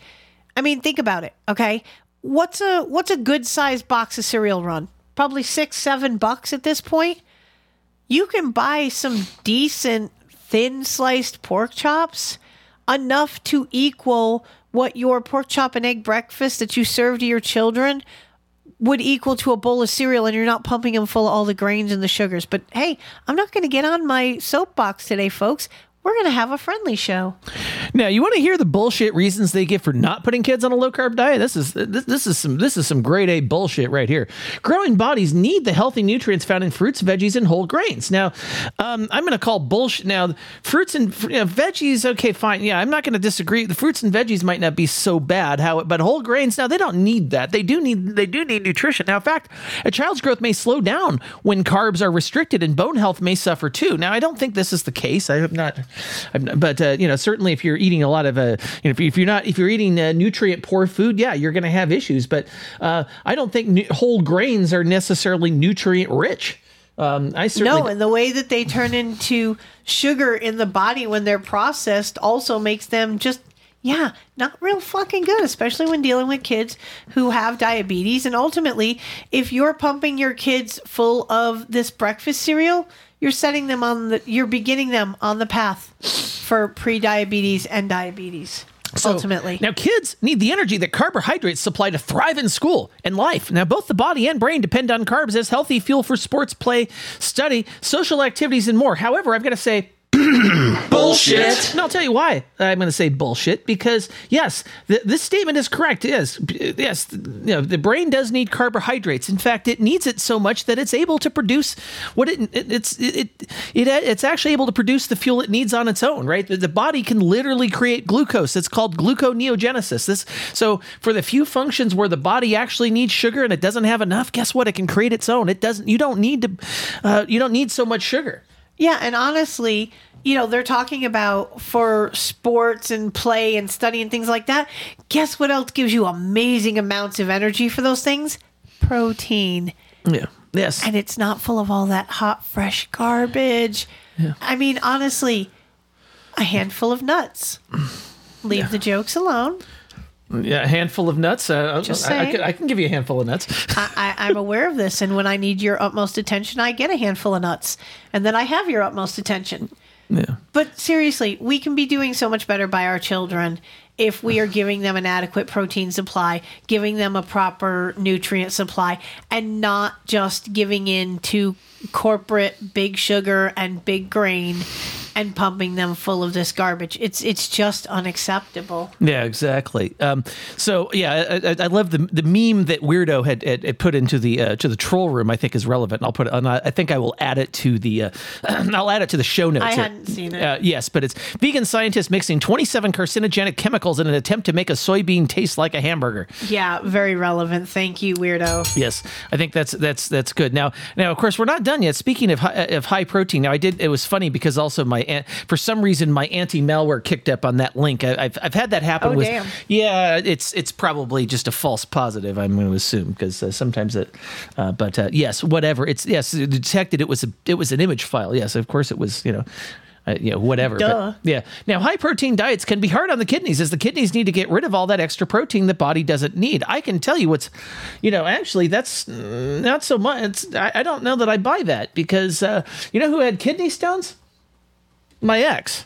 I mean, think about it, okay? What's a what's a good sized box of cereal run? Probably 6 7 bucks at this point. You can buy some decent thin sliced pork chops enough to equal what your pork chop and egg breakfast that you serve to your children would equal to a bowl of cereal and you're not pumping them full of all the grains and the sugars. But hey, I'm not going to get on my soapbox today, folks. We're going to have a friendly show. Now, you want to hear the bullshit reasons they give for not putting kids on a low carb diet? This is this, this is some this is some grade A bullshit right here. Growing bodies need the healthy nutrients found in fruits, veggies, and whole grains. Now, um, I'm going to call bullshit. Now, fruits and you know, veggies, okay, fine. Yeah, I'm not going to disagree. The fruits and veggies might not be so bad. How, but whole grains now they don't need that. They do need they do need nutrition. Now, in fact, a child's growth may slow down when carbs are restricted, and bone health may suffer too. Now, I don't think this is the case. I have not but uh, you know, certainly if you're eating a lot of, uh, you know, if, you're not, if you're eating uh, nutrient poor food, yeah, you're going to have issues. But uh, I don't think whole grains are necessarily nutrient rich. Um, I certainly No, and the way that they turn into sugar in the body when they're processed also makes them just yeah, not real fucking good, especially when dealing with kids who have diabetes. And ultimately, if you're pumping your kids full of this breakfast cereal, you're setting them on the you're beginning them on the path for pre-diabetes and diabetes. So, ultimately. Now, kids need the energy that carbohydrates supply to thrive in school and life. Now, both the body and brain depend on carbs as healthy fuel for sports, play, study, social activities, and more. However, I've got to say, (clears throat) bullshit. And I'll tell you why I'm going to say bullshit because yes, th- this statement is correct. Yes, yes, you know, the brain does need carbohydrates. In fact, it needs it so much that it's able to produce what it, it it's it, it it it's actually able to produce the fuel it needs on its own. Right, the, the body can literally create glucose. It's called gluconeogenesis. This so for the few functions where the body actually needs sugar and it doesn't have enough, guess what? It can create its own. It doesn't. You don't need to. Uh, you don't need so much sugar. Yeah, and honestly, you know, they're talking about for sports and play and study and things like that. Guess what else gives you amazing amounts of energy for those things? Protein. Yeah. Yes. And it's not full of all that hot, fresh garbage. Yeah. I mean, honestly, a handful of nuts. (clears throat) Leave the jokes alone. Yeah, a handful of nuts. Uh, Just I, I, saying. can, I can give you a handful of nuts. (laughs) I, I, I'm aware of this, and when I need your utmost attention, I get a handful of nuts, and then I have your utmost attention. Yeah. But seriously, we can be doing so much better by our children if we are giving them an adequate protein supply, giving them a proper nutrient supply, and not just giving in to corporate big sugar and big grain and pumping them full of this garbage. It's it's just unacceptable. Yeah, exactly. Um, so yeah, I, I, I love the the meme that Weirdo had, had, had put into the uh, to the troll room. I think is relevant. I'll put it. On, I think I will add it to the. Uh, (clears throat) I'll add it to the show notes. I here. hadn't seen it. Uh, yes, but it's vegan scientists mixing 27 carcinogenic chemicals in an attempt to make a soybean taste like a hamburger. Yeah, very relevant. Thank you, weirdo. Yes, I think that's that's that's good. Now, now of course we're not done yet. Speaking of high, of high protein, now I did. It was funny because also my for some reason my anti malware kicked up on that link. I, I've I've had that happen. Oh, with, damn. Yeah, it's it's probably just a false positive. I'm going to assume because uh, sometimes it. Uh, but uh, yes, whatever. It's yes, it detected it was a it was an image file. Yes, of course it was. You know. Uh, you know, whatever. But, Duh. yeah. Now, high protein diets can be hard on the kidneys as the kidneys need to get rid of all that extra protein the body doesn't need. I can tell you what's, you know, actually, that's not so much. It's, I, I don't know that I buy that because, uh, you know who had kidney stones? My ex.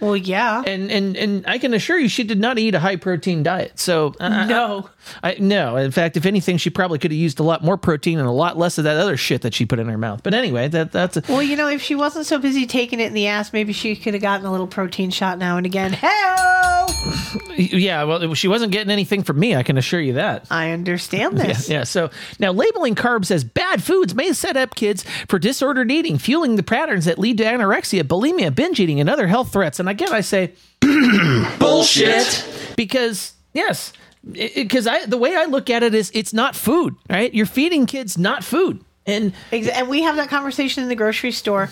Well, yeah. And, and, and I can assure you she did not eat a high protein diet. So, uh, No. I, no. In fact, if anything, she probably could have used a lot more protein and a lot less of that other shit that she put in her mouth. But anyway, that that's a, Well, you know, if she wasn't so busy taking it in the ass, maybe she could have gotten a little protein shot now and again. Hell! yeah. Well, she wasn't getting anything from me. I can assure you that. I understand this. Yeah, yeah. So now labeling carbs as bad foods may set up kids for disordered eating, fueling the patterns that lead to anorexia, bulimia, binge eating, and other health threats. And again, I say (clears throat) bullshit because yes, because I the way I look at it is it's not food, right? You're feeding kids not food, and And we have that conversation in the grocery store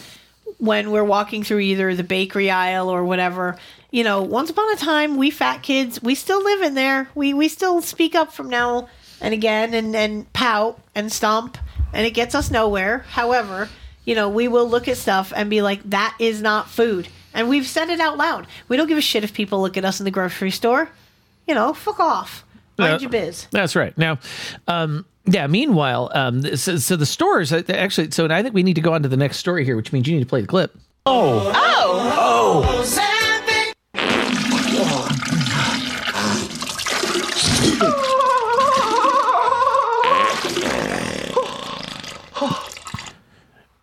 when we're walking through either the bakery aisle or whatever. You know, once upon a time, we fat kids, we still live in there. We we still speak up from now and again and and pout and stomp, and it gets us nowhere. However, you know, we will look at stuff and be like, that is not food. And we've said it out loud. We don't give a shit if people look at us in the grocery store. You know, fuck off. Mind Uh, your biz. That's right. Now, um, yeah. Meanwhile, um, so, so the stores uh, actually. So I think we need to go on to the next story here, which means you need to play the clip. Oh. Oh. Oh.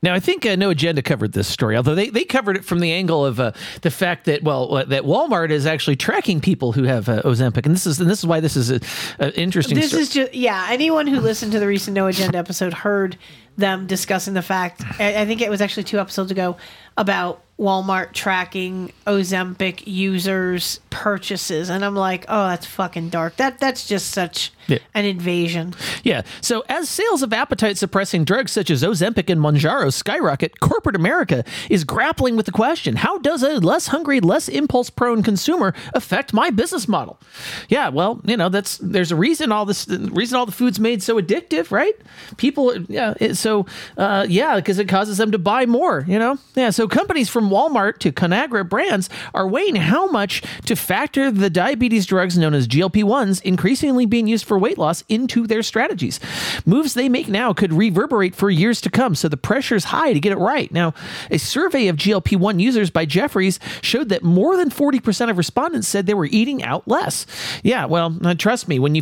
Now, I think uh, No Agenda covered this story, although they, they covered it from the angle of uh, the fact that well uh, that Walmart is actually tracking people who have uh, Ozempic, and this is and this is why this is a, a interesting. This story. is just yeah. Anyone who listened to the recent No Agenda episode heard them discussing the fact. I, I think it was actually two episodes ago about Walmart tracking Ozempic users' purchases, and I'm like, oh, that's fucking dark. That that's just such Yeah. an invasion. Yeah. So as sales of appetite suppressing drugs such as Ozempic and Mounjaro skyrocket, corporate America is grappling with the question how does a less hungry, less impulse prone consumer affect my business model? Yeah, well, you know, that's there's a reason all this the reason all the food's made so addictive, right? People yeah, it, so uh, yeah, because it causes them to buy more, you know? Yeah, so companies from Walmart to Conagra brands are weighing how much to factor the diabetes drugs known as GLP-1s increasingly being used for weight loss into their strategies. Moves they make now could reverberate for years to come, so the pressure's high to get it right. Now, a survey of GLP-1 users by Jefferies showed that more than 40% of respondents said they were eating out less. Yeah, well, uh, trust me, when you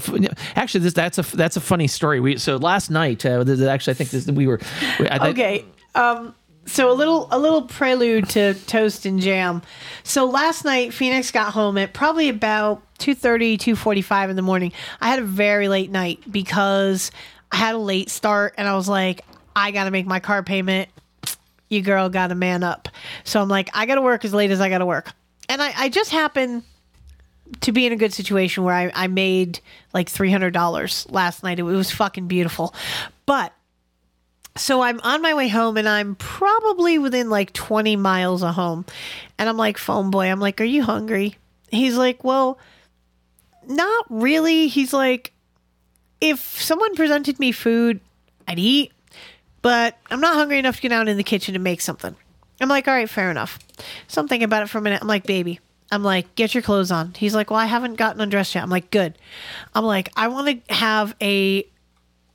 actually this that's a that's a funny story. We so last night uh, actually I think this, we were I- Okay. Um, so a little a little prelude to toast and jam. So last night Phoenix got home at probably about 2:30 2:45 in the morning. I had a very late night because I had a late start and I was like I got to make my car payment. You girl got to man up. So I'm like I got to work as late as I got to work. And I, I just happened to be in a good situation where I, I made like $300 last night. It was fucking beautiful. But so I'm on my way home and I'm probably within like 20 miles of home. And I'm like, phone boy, I'm like, are you hungry? He's like, well, not really. He's like, if someone presented me food, I'd eat, but I'm not hungry enough to get out in the kitchen to make something. I'm like, all right, fair enough. So I'm thinking about it for a minute. I'm like, baby, I'm like, get your clothes on. He's like, well, I haven't gotten undressed yet. I'm like, good. I'm like, I want to have a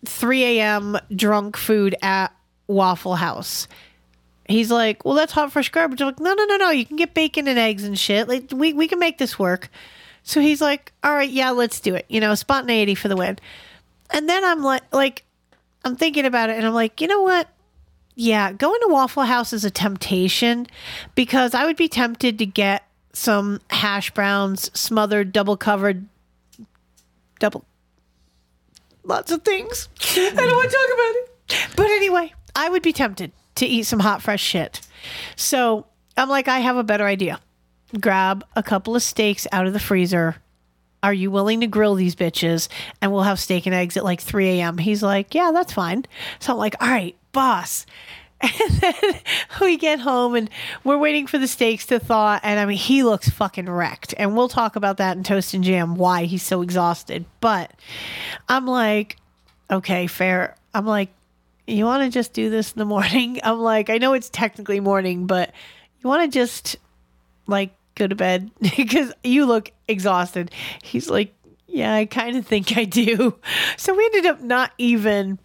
3 a.m. drunk food at Waffle House. He's like, well, that's hot, fresh garbage. I'm like, no, no, no, no. You can get bacon and eggs and shit. Like, we, we can make this work. So he's like, all right, yeah, let's do it. You know, spontaneity for the win. And then I'm like, like, I'm thinking about it and I'm like, you know what? Yeah, going to Waffle House is a temptation because I would be tempted to get some hash browns smothered, double covered, double, lots of things. I don't want to talk about it. But anyway, I would be tempted to eat some hot, fresh shit. So I'm like, I have a better idea. Grab a couple of steaks out of the freezer. Are you willing to grill these bitches? And we'll have steak and eggs at like 3 a.m. He's like, Yeah, that's fine. So I'm like, All right, boss. (laughs) And then we get home and we're waiting for the steaks to thaw. And I mean, he looks fucking wrecked. And we'll talk about that in Toast and Jam, why he's so exhausted. But I'm like, okay, fair. I'm like, you want to just do this in the (laughs) morning? I'm like, I know it's technically morning, but you want to just like go to bed (laughs) because you look exhausted. He's like, yeah, I kind of think I do. So we ended up not even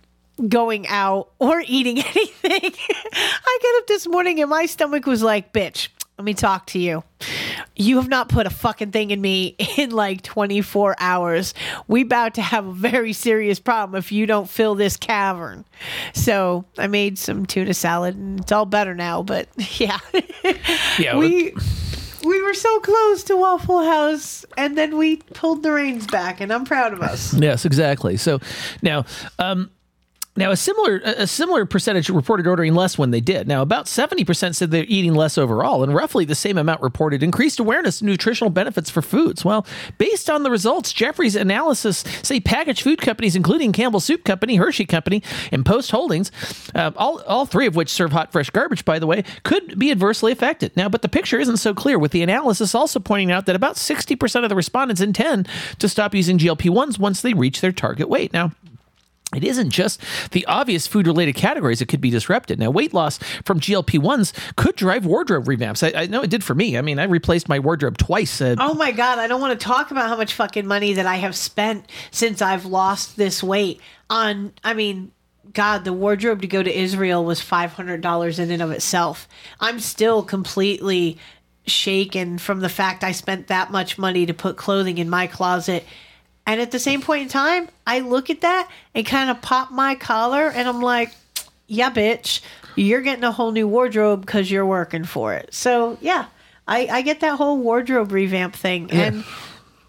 going out or eating (laughs) anything. I get up this morning and my stomach was like, bitch, let me talk to you. You have not put a fucking thing in me in like 24 hours. We about to have a very serious problem if you don't fill this cavern. So I made some tuna salad and it's all better now, but (laughs) yeah. Yeah, we we were so close to Waffle House and then we pulled the reins back and I'm proud of us. Yes, exactly. So now, um, now a similar a similar percentage reported ordering less when they did. Now about seventy percent said they're eating less overall, and roughly the same amount reported increased awareness of nutritional benefits for foods. Well, based on the results, Jefferies analysis say packaged food companies, including Campbell Soup Company, Hershey Company, and Post Holdings, uh, all all three of which serve hot fresh garbage, by the way, could be adversely affected. Now, but the picture isn't so clear. With the analysis also pointing out that about sixty percent of the respondents intend to stop using GLP ones once they reach their target weight. Now. It isn't just the obvious food related categories that could be disrupted. Now, weight loss from GLP 1s could drive wardrobe revamps. I, I know it did for me. I mean, I replaced my wardrobe twice. Uh, Oh my god, I don't want to talk about how much fucking money that I have spent since I've lost this weight on I mean, god, the wardrobe to go to Israel was $500 in and of itself. I'm still completely shaken from the fact I spent that much money to put clothing in my closet. And at the same point in time, I look at that and kind of pop my collar and I'm like, yeah, bitch. you're getting a whole new wardrobe because you're working for it. So yeah, I, I get that whole wardrobe revamp thing. And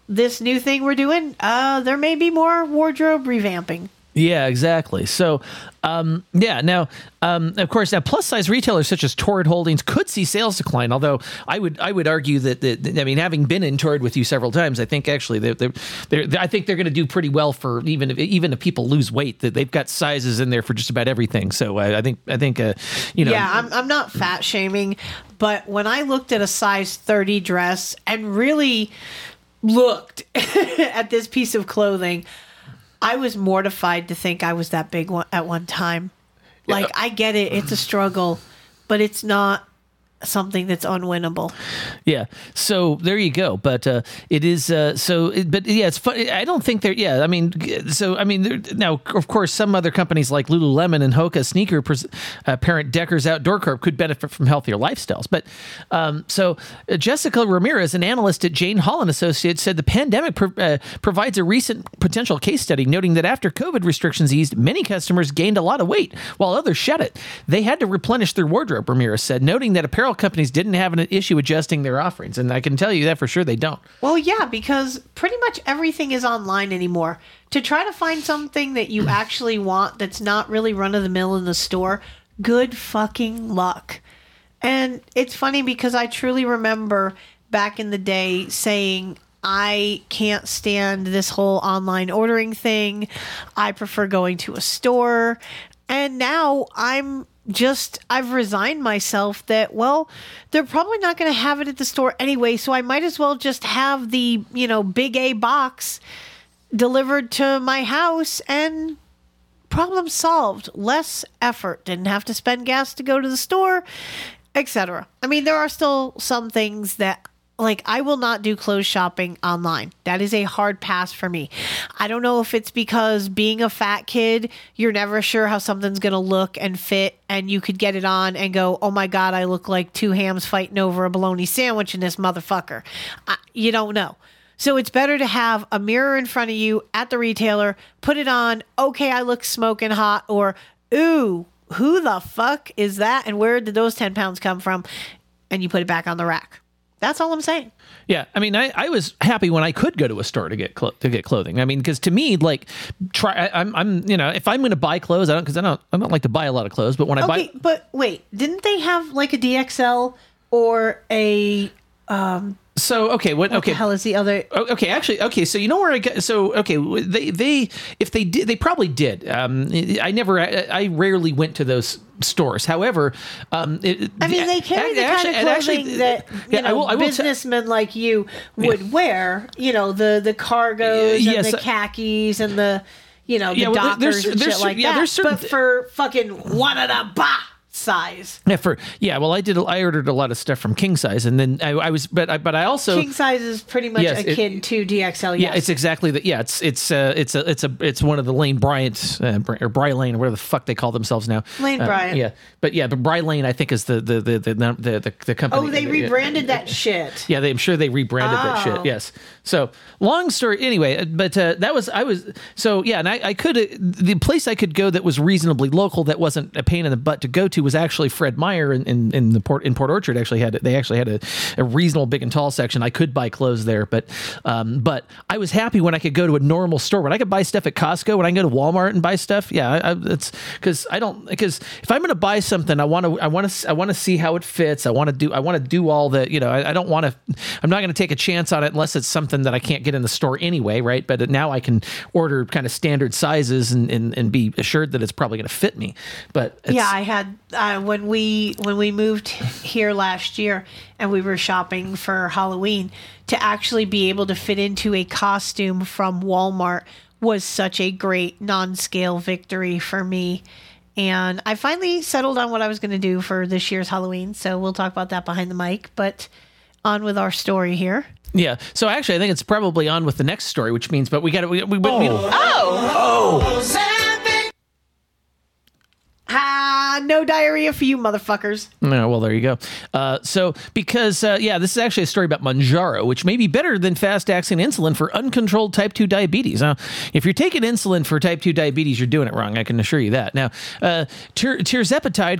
this new thing we're doing, uh, there may be more wardrobe revamping. Yeah, exactly. So, um, yeah. Now, um, of course, now plus size retailers such as Torrid Holdings could see sales decline. Although I would, I would argue that, that I mean, having been in Torrid with you several times, I think actually they're, they're, they're I think they're going to do pretty well for even if even if people lose weight. That they've got sizes in there for just about everything. So I, I think, I think, uh, you know, yeah, I'm, I'm not fat shaming, but when I looked at a size 30 dress and really looked (laughs) at this piece of clothing, I was mortified to think I was that big one at one time. Like, I get it, it's a struggle, but it's not something that's unwinnable. Yeah. So there you go. But uh, it is. Uh, so, it, but yeah, it's funny. I don't think they're. Yeah. I mean, so I mean, there- now of course, some other companies like Lululemon and Hoka sneaker pres- uh, parent Deckers Outdoor Corp could benefit from healthier lifestyles. But um, so uh, Jessica Ramirez, an analyst at Jane Hali and Associates, said the pandemic uh, provides a recent potential case study, noting that after COVID restrictions eased, many customers gained a lot of weight, while others shed it. They had to replenish their wardrobe. Ramirez said, noting that apparel companies didn't have an issue adjusting their offerings, and I can tell you that for sure they don't. Well, yeah, because pretty much everything is online anymore. To try to find something that you (clears throat) actually want that's not really run of the mill in the store, good fucking luck. And it's funny because I truly remember back in the day saying, I can't stand this whole online ordering thing. I prefer going to a store. And now I'm just, I've resigned myself that, well, they're probably not going to have it at the store anyway. So I might as well just have the, you know, big A box delivered to my house and problem solved. Less effort. Didn't have to spend gas to go to the store, etc. I mean, there are still some things that like I will not do clothes shopping online. That is a hard pass for me. I don't know if it's because being a fat kid, you're never sure how something's going to look and fit and you could get it on and go, "Oh my god, I look like two hams fighting over a bologna sandwich in this motherfucker." I, you don't know. So it's better to have a mirror in front of you at the retailer, put it on, okay, I look smoking hot, or ooh, who the fuck is that? And where did those 10 pounds come from? And you put it back on the rack. That's all I'm saying. Yeah, I mean, I, I was happy when I could go to a store to get clo- to get clothing. I mean, because to me, like, try I, I'm I'm you know, if I'm going to buy clothes, I don't because I don't I don't like to buy a lot of clothes, but when I Okay, buy, but wait, didn't they have like a DXL or a um so okay, what, what okay, the hell is the other okay, actually, okay. So you know where I got. So okay, they they if they did, they probably did. Um, I never, I, I rarely went to those stores. However, um, it, I mean, they carry the actually- kind of clothing actually- that you yeah, I know will- I will businessmen like you would wear. You know, the the cargos and Yes, the uh, khakis and the you know the Yeah, well, there's- and there's shit cer- like yeah, that. there's certain but for fucking one of the bah size. Yeah, for yeah. Well, I did. I ordered a lot of stuff from King Size, and then I, I was, but I, but I also King size is pretty much Yes, it- akin to DXL. Yeah, Yes. it's exactly that. Yeah, it's it's uh, it's a it's a it's one of the Lane Bryant uh, or Brylane or whatever the fuck they call themselves now. Lane Uh, Bryant. Yeah, but yeah, but Brylane I think is the the the the the, the, the company. oh, they rebranded that shit. Yeah, they, I'm sure they rebranded that Oh. shit. Yes. So long story. Anyway, uh, but uh, that was I was so yeah, and I, I could uh, the place I could go that was reasonably local that wasn't a pain in the butt to go to was actually Fred Meyer in, in, in the port in Port Orchard. Actually had they actually had a, a reasonable big and tall section. I could buy clothes there, but um, but I was happy when I could go to a normal store when I could buy stuff at Costco when I go to Walmart and buy stuff. Yeah, I, I, it's because I don't because if I'm going to buy something, I want to I want to I want to see how it fits. I want to do I want to do all the you know I, I don't want to I'm not going to take a chance on it unless it's something that I can't get in the store anyway, right? But now I can order kind of standard sizes and and, and be assured that it's probably going to fit me. But yeah, I had uh, when we when we moved here last year and we were shopping for Halloween to actually be able to fit into a costume from Walmart was such a great non-scale victory for me. And I finally settled on what I was going to do for this year's Halloween. So we'll talk about that behind the mic. But on with our story here. yeah. So actually, I think it's probably on with the next story, which means, but we got to we, we, we Oh. oh Ah, no diarrhea for you, motherfuckers. No, well, there you go. Uh, so, because, uh, yeah, this is actually a story about Mounjaro, which may be better than fast acting insulin for uncontrolled type 2 diabetes. Now, if you're taking insulin for type 2 diabetes, you're doing it wrong. I can assure you that. Now, uh,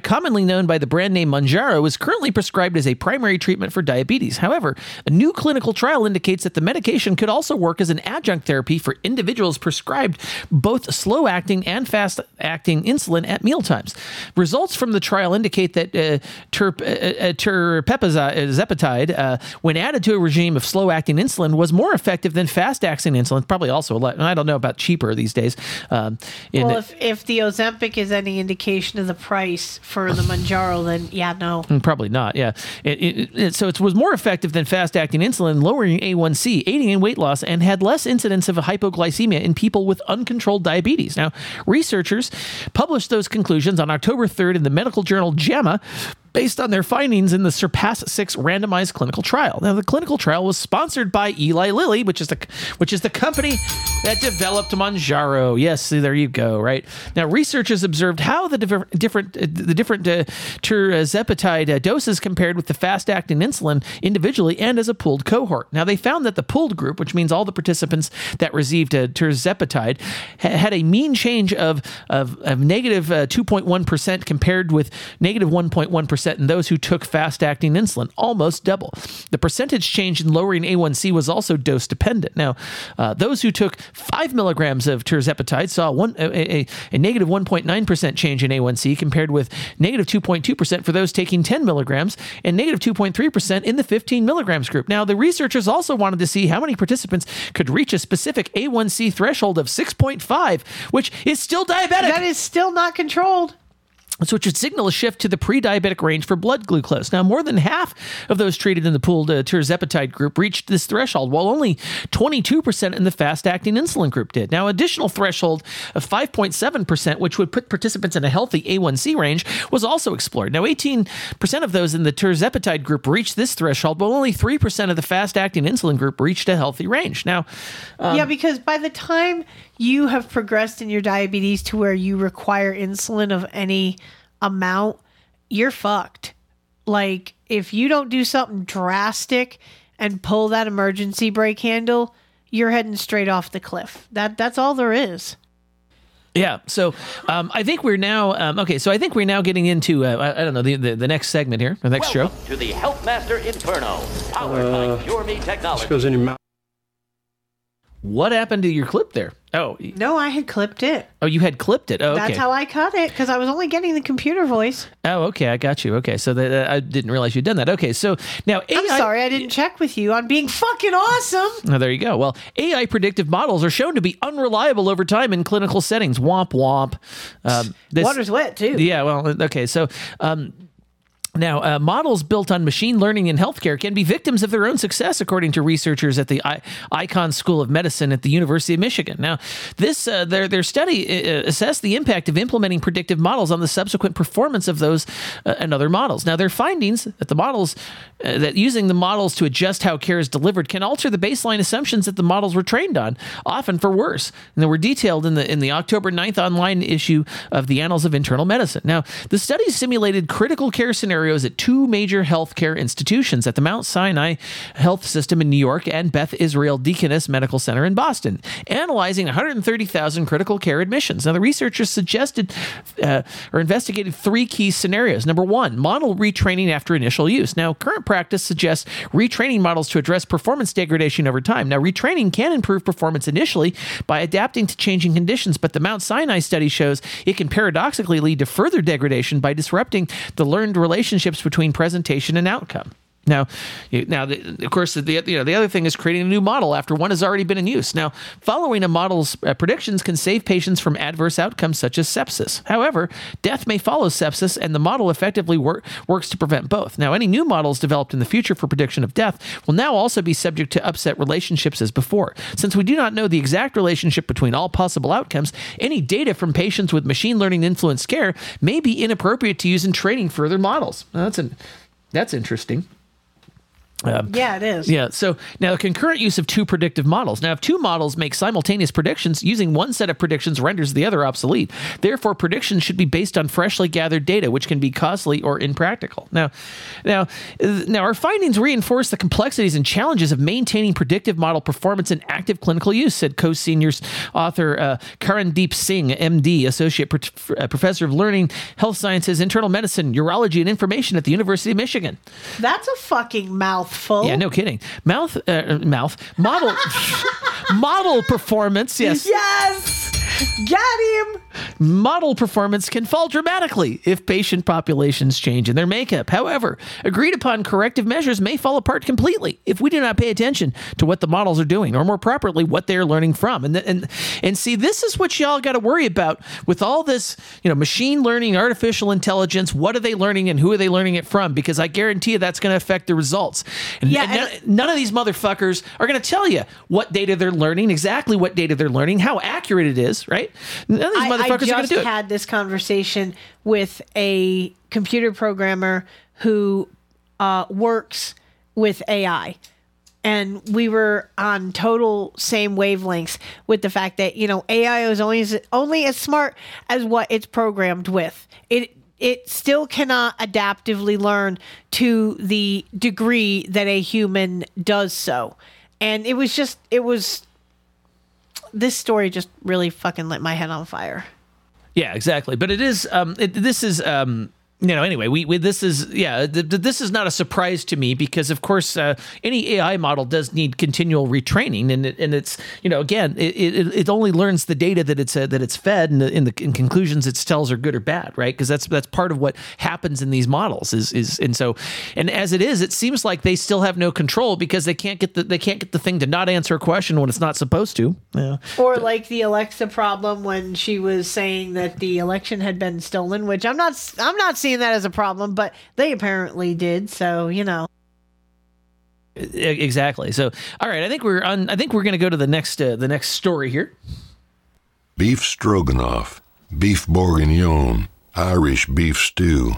commonly known by the brand name Mounjaro, is currently prescribed as a primary treatment for diabetes. However, a new clinical trial indicates that the medication could also work as an adjunct therapy for individuals prescribed both slow acting and fast acting insulin at mealtimes. Results from the trial indicate that uh, terp- uh, uh, tirzepatide, uh, when added to a regime of slow acting insulin, was more effective than fast acting insulin. Probably also, a lot, I don't know about cheaper these days. Um, well, if, if the Ozempic is any indication of the price for the Mounjaro, then yeah, no. Mm, Probably not. Yeah. It, it, it- so it was more effective than fast acting insulin, lowering A1C, aiding in weight loss, and had less incidence of hypoglycemia in people with uncontrolled diabetes. Now, researchers published those conclusions on October 3rd in the medical journal JAMA. Based on their findings in the Surpass Six randomized clinical trial. Now, the clinical trial was sponsored by Eli Lilly, which is the which is the company that developed Mounjaro. Yes, there you go. Right now, researchers observed how the different uh, the different uh, tirzepatide uh, doses compared with the fast acting insulin individually and as a pooled cohort. Now, they found that the pooled group, which means all the participants that received uh, tirzepatide, ha- had a mean change of of, of negative uh, 2.1 percent compared with negative 1.1 percent in those who took fast acting insulin, almost double. The percentage change in lowering A1C was also dose dependent. Now, uh, those who took five milligrams of tirzepatide saw one a, a, negative 1.9 percent change in A1C compared with negative negative 2.2 percent for those taking 10 milligrams and negative negative 2.3 percent in the 15 milligrams group. Now, the researchers also wanted to see how many participants could reach a specific A1C threshold of 6.5, which is still diabetic. That is still not controlled. So it should signal a shift to the pre-diabetic range for blood glucose. Now, more than half of those treated in the pooled uh, tirzepatide group reached this threshold, while only 22% in the fast-acting insulin group did. Now, additional threshold of 5.7%, which would put participants in a healthy A1C range, was also explored. Now, 18% of those in the tirzepatide group reached this threshold, while only 3% of the fast-acting insulin group reached a healthy range. Now, um, yeah, because by the time you have progressed in your diabetes to where you require insulin of any amount, you're fucked. Like, if you don't do something drastic and pull that emergency brake handle, you're heading straight off the cliff. That that's all there is. Yeah. So um, I think we're now um, okay. So I think we're now getting into uh, I, I don't know the, the the next segment here, the next show. To the Healthmaster Inferno, powered Uh, by Pure Me Technology. goes in your mouth. What happened to your clip there? Oh, No, I had clipped it. oh, you had clipped it. Oh, okay. That's how I cut it because I was only getting the computer voice. oh, okay. I got you. Okay, so that, I didn't realize you'd done that. Okay, so now AI. I'm sorry I didn't check with you on being fucking awesome. Oh, there you go. Well, AI predictive models are shown to be unreliable over time in clinical settings. Womp womp. Um, this- Water's wet too. Yeah, well, okay. So, um, now, uh, models built on machine learning in healthcare can be victims of their own success, according to researchers at the I- Icahn School of Medicine at the University of Michigan. Now, this uh, their their study uh, assessed the impact of implementing predictive models on the subsequent performance of those uh, and other models. Now, their findings that the models uh, that using the models to adjust how care is delivered can alter the baseline assumptions that the models were trained on, often for worse. And they were detailed in the in the October 9th online issue of the Annals of Internal Medicine. Now, the study simulated critical care scenarios at two major healthcare institutions at the Mount Sinai Health System in New York and Beth Israel Deaconess Medical Center in Boston, analyzing 130,000 critical care admissions. Now, the researchers suggested uh, or investigated three key scenarios. Number one, model retraining after initial use. Now, current practice suggests retraining models to address performance degradation over time. Now, retraining can improve performance initially by adapting to changing conditions, but the Mount Sinai study shows it can paradoxically lead to further degradation by disrupting the learned relationships between presentation and outcome. Now, now, of course, the you know the other thing is creating a new model after one has already been in use. Now, following a model's uh, predictions can save patients from adverse outcomes such as sepsis. However, death may follow sepsis, and the model effectively wor- works to prevent both. Now, any new models developed in the future for prediction of death will now also be subject to upset relationships as before. Since we do not know the exact relationship between all possible outcomes, any data from patients with machine learning influenced care may be inappropriate to use in training further models. Now, that's an that's interesting. Um, Yeah, it is. yeah. So now the concurrent use of two predictive models. Now, if two models make simultaneous predictions, using one set of predictions renders the other obsolete. Therefore, predictions should be based on freshly gathered data, which can be costly or impractical. Now, now, now, our findings reinforce the complexities and challenges of maintaining predictive model performance in active clinical use," said co-seniors author uh, Karandeep Singh, MD, associate pro- uh, professor of learning, health sciences, internal medicine, urology, and information at the University of Michigan. That's a fucking mouthful. Yeah, no kidding. Mouth, uh, mouth model, (laughs) model performance. Yes, Yes. Got him. model performance can fall dramatically if patient populations change in their makeup. However, agreed upon corrective measures may fall apart completely if we do not pay attention to what the models are doing, or more properly, what they are learning from. And and and see, this is what y'all got to worry about with all this, you know, machine learning, artificial intelligence. What are they learning, and who are they learning it from? Because I guarantee you that's going to affect the results. And, Yeah, and none, none of these motherfuckers are going to tell you what data they're learning, exactly what data they're learning, how accurate it is. Right? None of these I, I motherfuckers are going to just do it. had this conversation with a computer programmer who uh, works with AI. And we were on total same wavelengths with the fact that, you know, AI is only as, only as smart as what it's programmed with. It it still cannot adaptively learn to the degree that a human does so. And it was just it was this story just really fucking lit my head on fire. Yeah, exactly. But it is. Um, it, this is. Um, you know. Anyway, we, we this is. Yeah, th- th- this is not a surprise to me because, of course, uh, any AI model does need continual retraining, and it, and it's you know again, it, it, it only learns the data that it's uh, that it's fed, and in the in conclusions it tells are good or bad, right? Because that's that's part of what happens in these models. Is is and so and as it is, it seems like they still have no control because they can't get the they can't get the thing to not answer a question when it's not supposed to. Yeah. Or like the Alexa problem when she was saying that the election had been stolen, which I'm not I'm not seeing that as a problem, but they apparently did. So, you know. Exactly. So, all right. I think we're on. I think we're going to go to the next uh, the next story here. Beef stroganoff, beef bourguignon, Irish beef stew.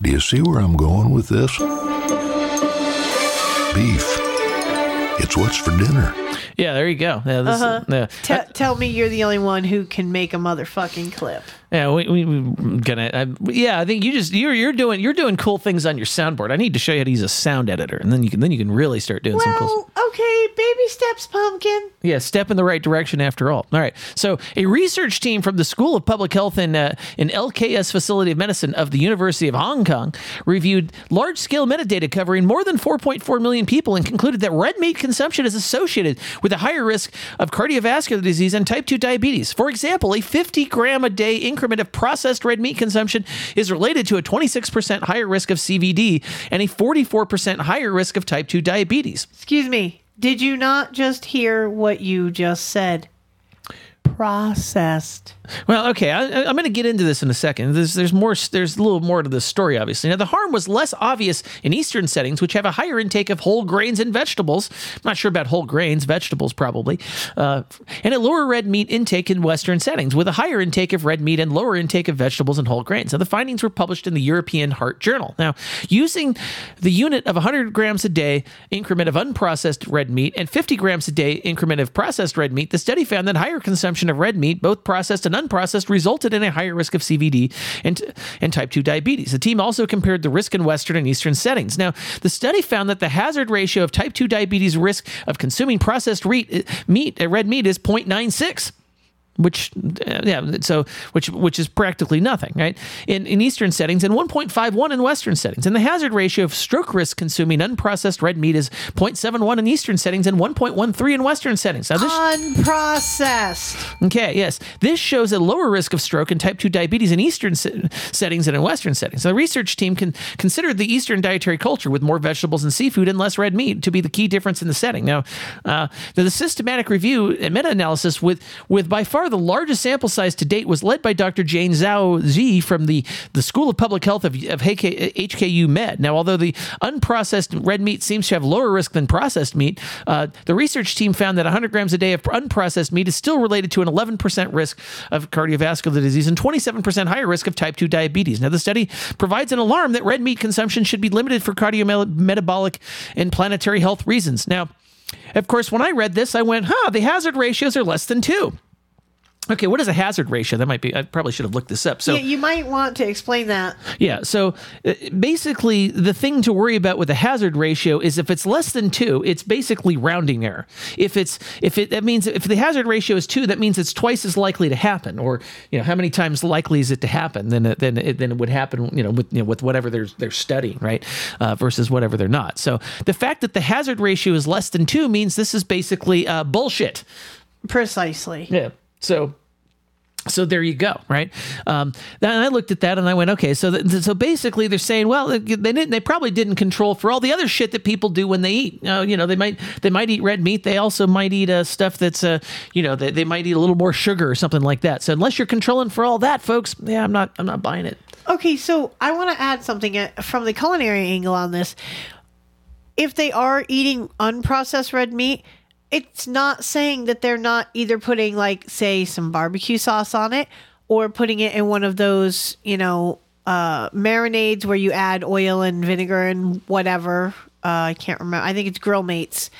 Do you see where I'm going with this? Beef. It's what's for dinner. Yeah, there you go. Yeah, this, Uh-huh. yeah. Te- tell me you're the only one who can make a motherfucking clip. Yeah, we, we, we gonna. I, yeah, I think you just you're you're doing you're doing cool things on your soundboard. I need to show you how to use a sound editor, and then you can then you can really start doing some cool. stuff. Well, okay, baby steps, pumpkin. Yeah, step in the right direction after all. All right. So, a research team from the School of Public Health and uh, in LKS Facility of Medicine of the University of Hong Kong reviewed large scale metadata covering more than 4.4 million people and concluded that red meat consumption is associated with a higher risk of cardiovascular disease and type 2 diabetes. For example, a 50 gram a day increment of processed red meat consumption is related to a 26% higher risk of CVD and a 44% higher risk of type 2 diabetes. Excuse me. Did you not just hear what you just said? Processed. Well, okay, I, I'm going to get into this in a second. There's, there's more. There's a little more to this story, obviously. Now, the harm was less obvious in eastern settings, which have a higher intake of whole grains and vegetables. I'm not sure about whole grains, vegetables probably, uh, and a lower red meat intake in western settings, with a higher intake of red meat and lower intake of vegetables and whole grains. Now, the findings were published in the European Heart Journal. Now, using the unit of 100 grams a day increment of unprocessed red meat and 50 grams a day increment of processed red meat, the study found that higher consumption of red meat, both processed and unprocessed, resulted in a higher risk of CVD and, and type 2 diabetes. The team also compared the risk in Western and Eastern settings. Now, the study found that the hazard ratio of type 2 diabetes risk of consuming processed meat, red meat, is 0.96 which uh, yeah so which which is practically nothing right in in eastern settings and 1.51 in western settings and the hazard ratio of stroke risk consuming unprocessed red meat is 0.71 in eastern settings and 1.13 in western settings now this Unprocessed. Okay, yes. This shows a lower risk of stroke and type 2 diabetes in eastern se- settings than in western settings. So the research team can considered the eastern dietary culture with more vegetables and seafood and less red meat to be the key difference in the setting. Now, uh, the systematic review and meta-analysis with with by far far, the largest sample size to date was led by Dr. Jane Zhao Zi from the, the School of Public Health of, of HK, HKU Med. Now, although the unprocessed red meat seems to have lower risk than processed meat, uh, the research team found that 100 grams a day of unprocessed meat is still related to an 11% risk of cardiovascular disease and 27% higher risk of type 2 diabetes. Now, the study provides an alarm that red meat consumption should be limited for cardiometabolic and planetary health reasons. Now, of course, when I read this, I went, huh, the hazard ratios are less than two. Okay, what is a hazard ratio? That might be, I probably should have looked this up. So, yeah, you might want to explain that. yeah, so uh, basically, the thing to worry about with the hazard ratio is if it's less than two, it's basically rounding error. If it's if it that means if the hazard ratio is two, that means it's twice as likely to happen. Or you know, how many times likely is it to happen? Then it, then it, then it would happen. You know, with you know, with whatever they're they're studying, right? Uh, versus whatever they're not. So the fact that the hazard ratio is less than two means this is basically uh, bullshit. Precisely. Yeah. So so there you go, right? Um, then I looked at that and I went, okay, so th- so basically they're saying, well, they didn't, they probably didn't control for all the other shit that people do when they eat. Uh, you know, they might they might eat red meat. They also might eat uh, stuff that's, uh, you know, they, they might eat a little more sugar or something like that. So unless you're controlling for all that, folks, yeah, I'm not I'm not buying it. Okay, so I want to add something uh, from the culinary angle on this. If they are eating unprocessed red meat, it's not saying that they're not either putting like say some barbecue sauce on it or putting it in one of those, you know, uh marinades where you add oil and vinegar and whatever. Uh I can't remember. I think it's Grill Mates.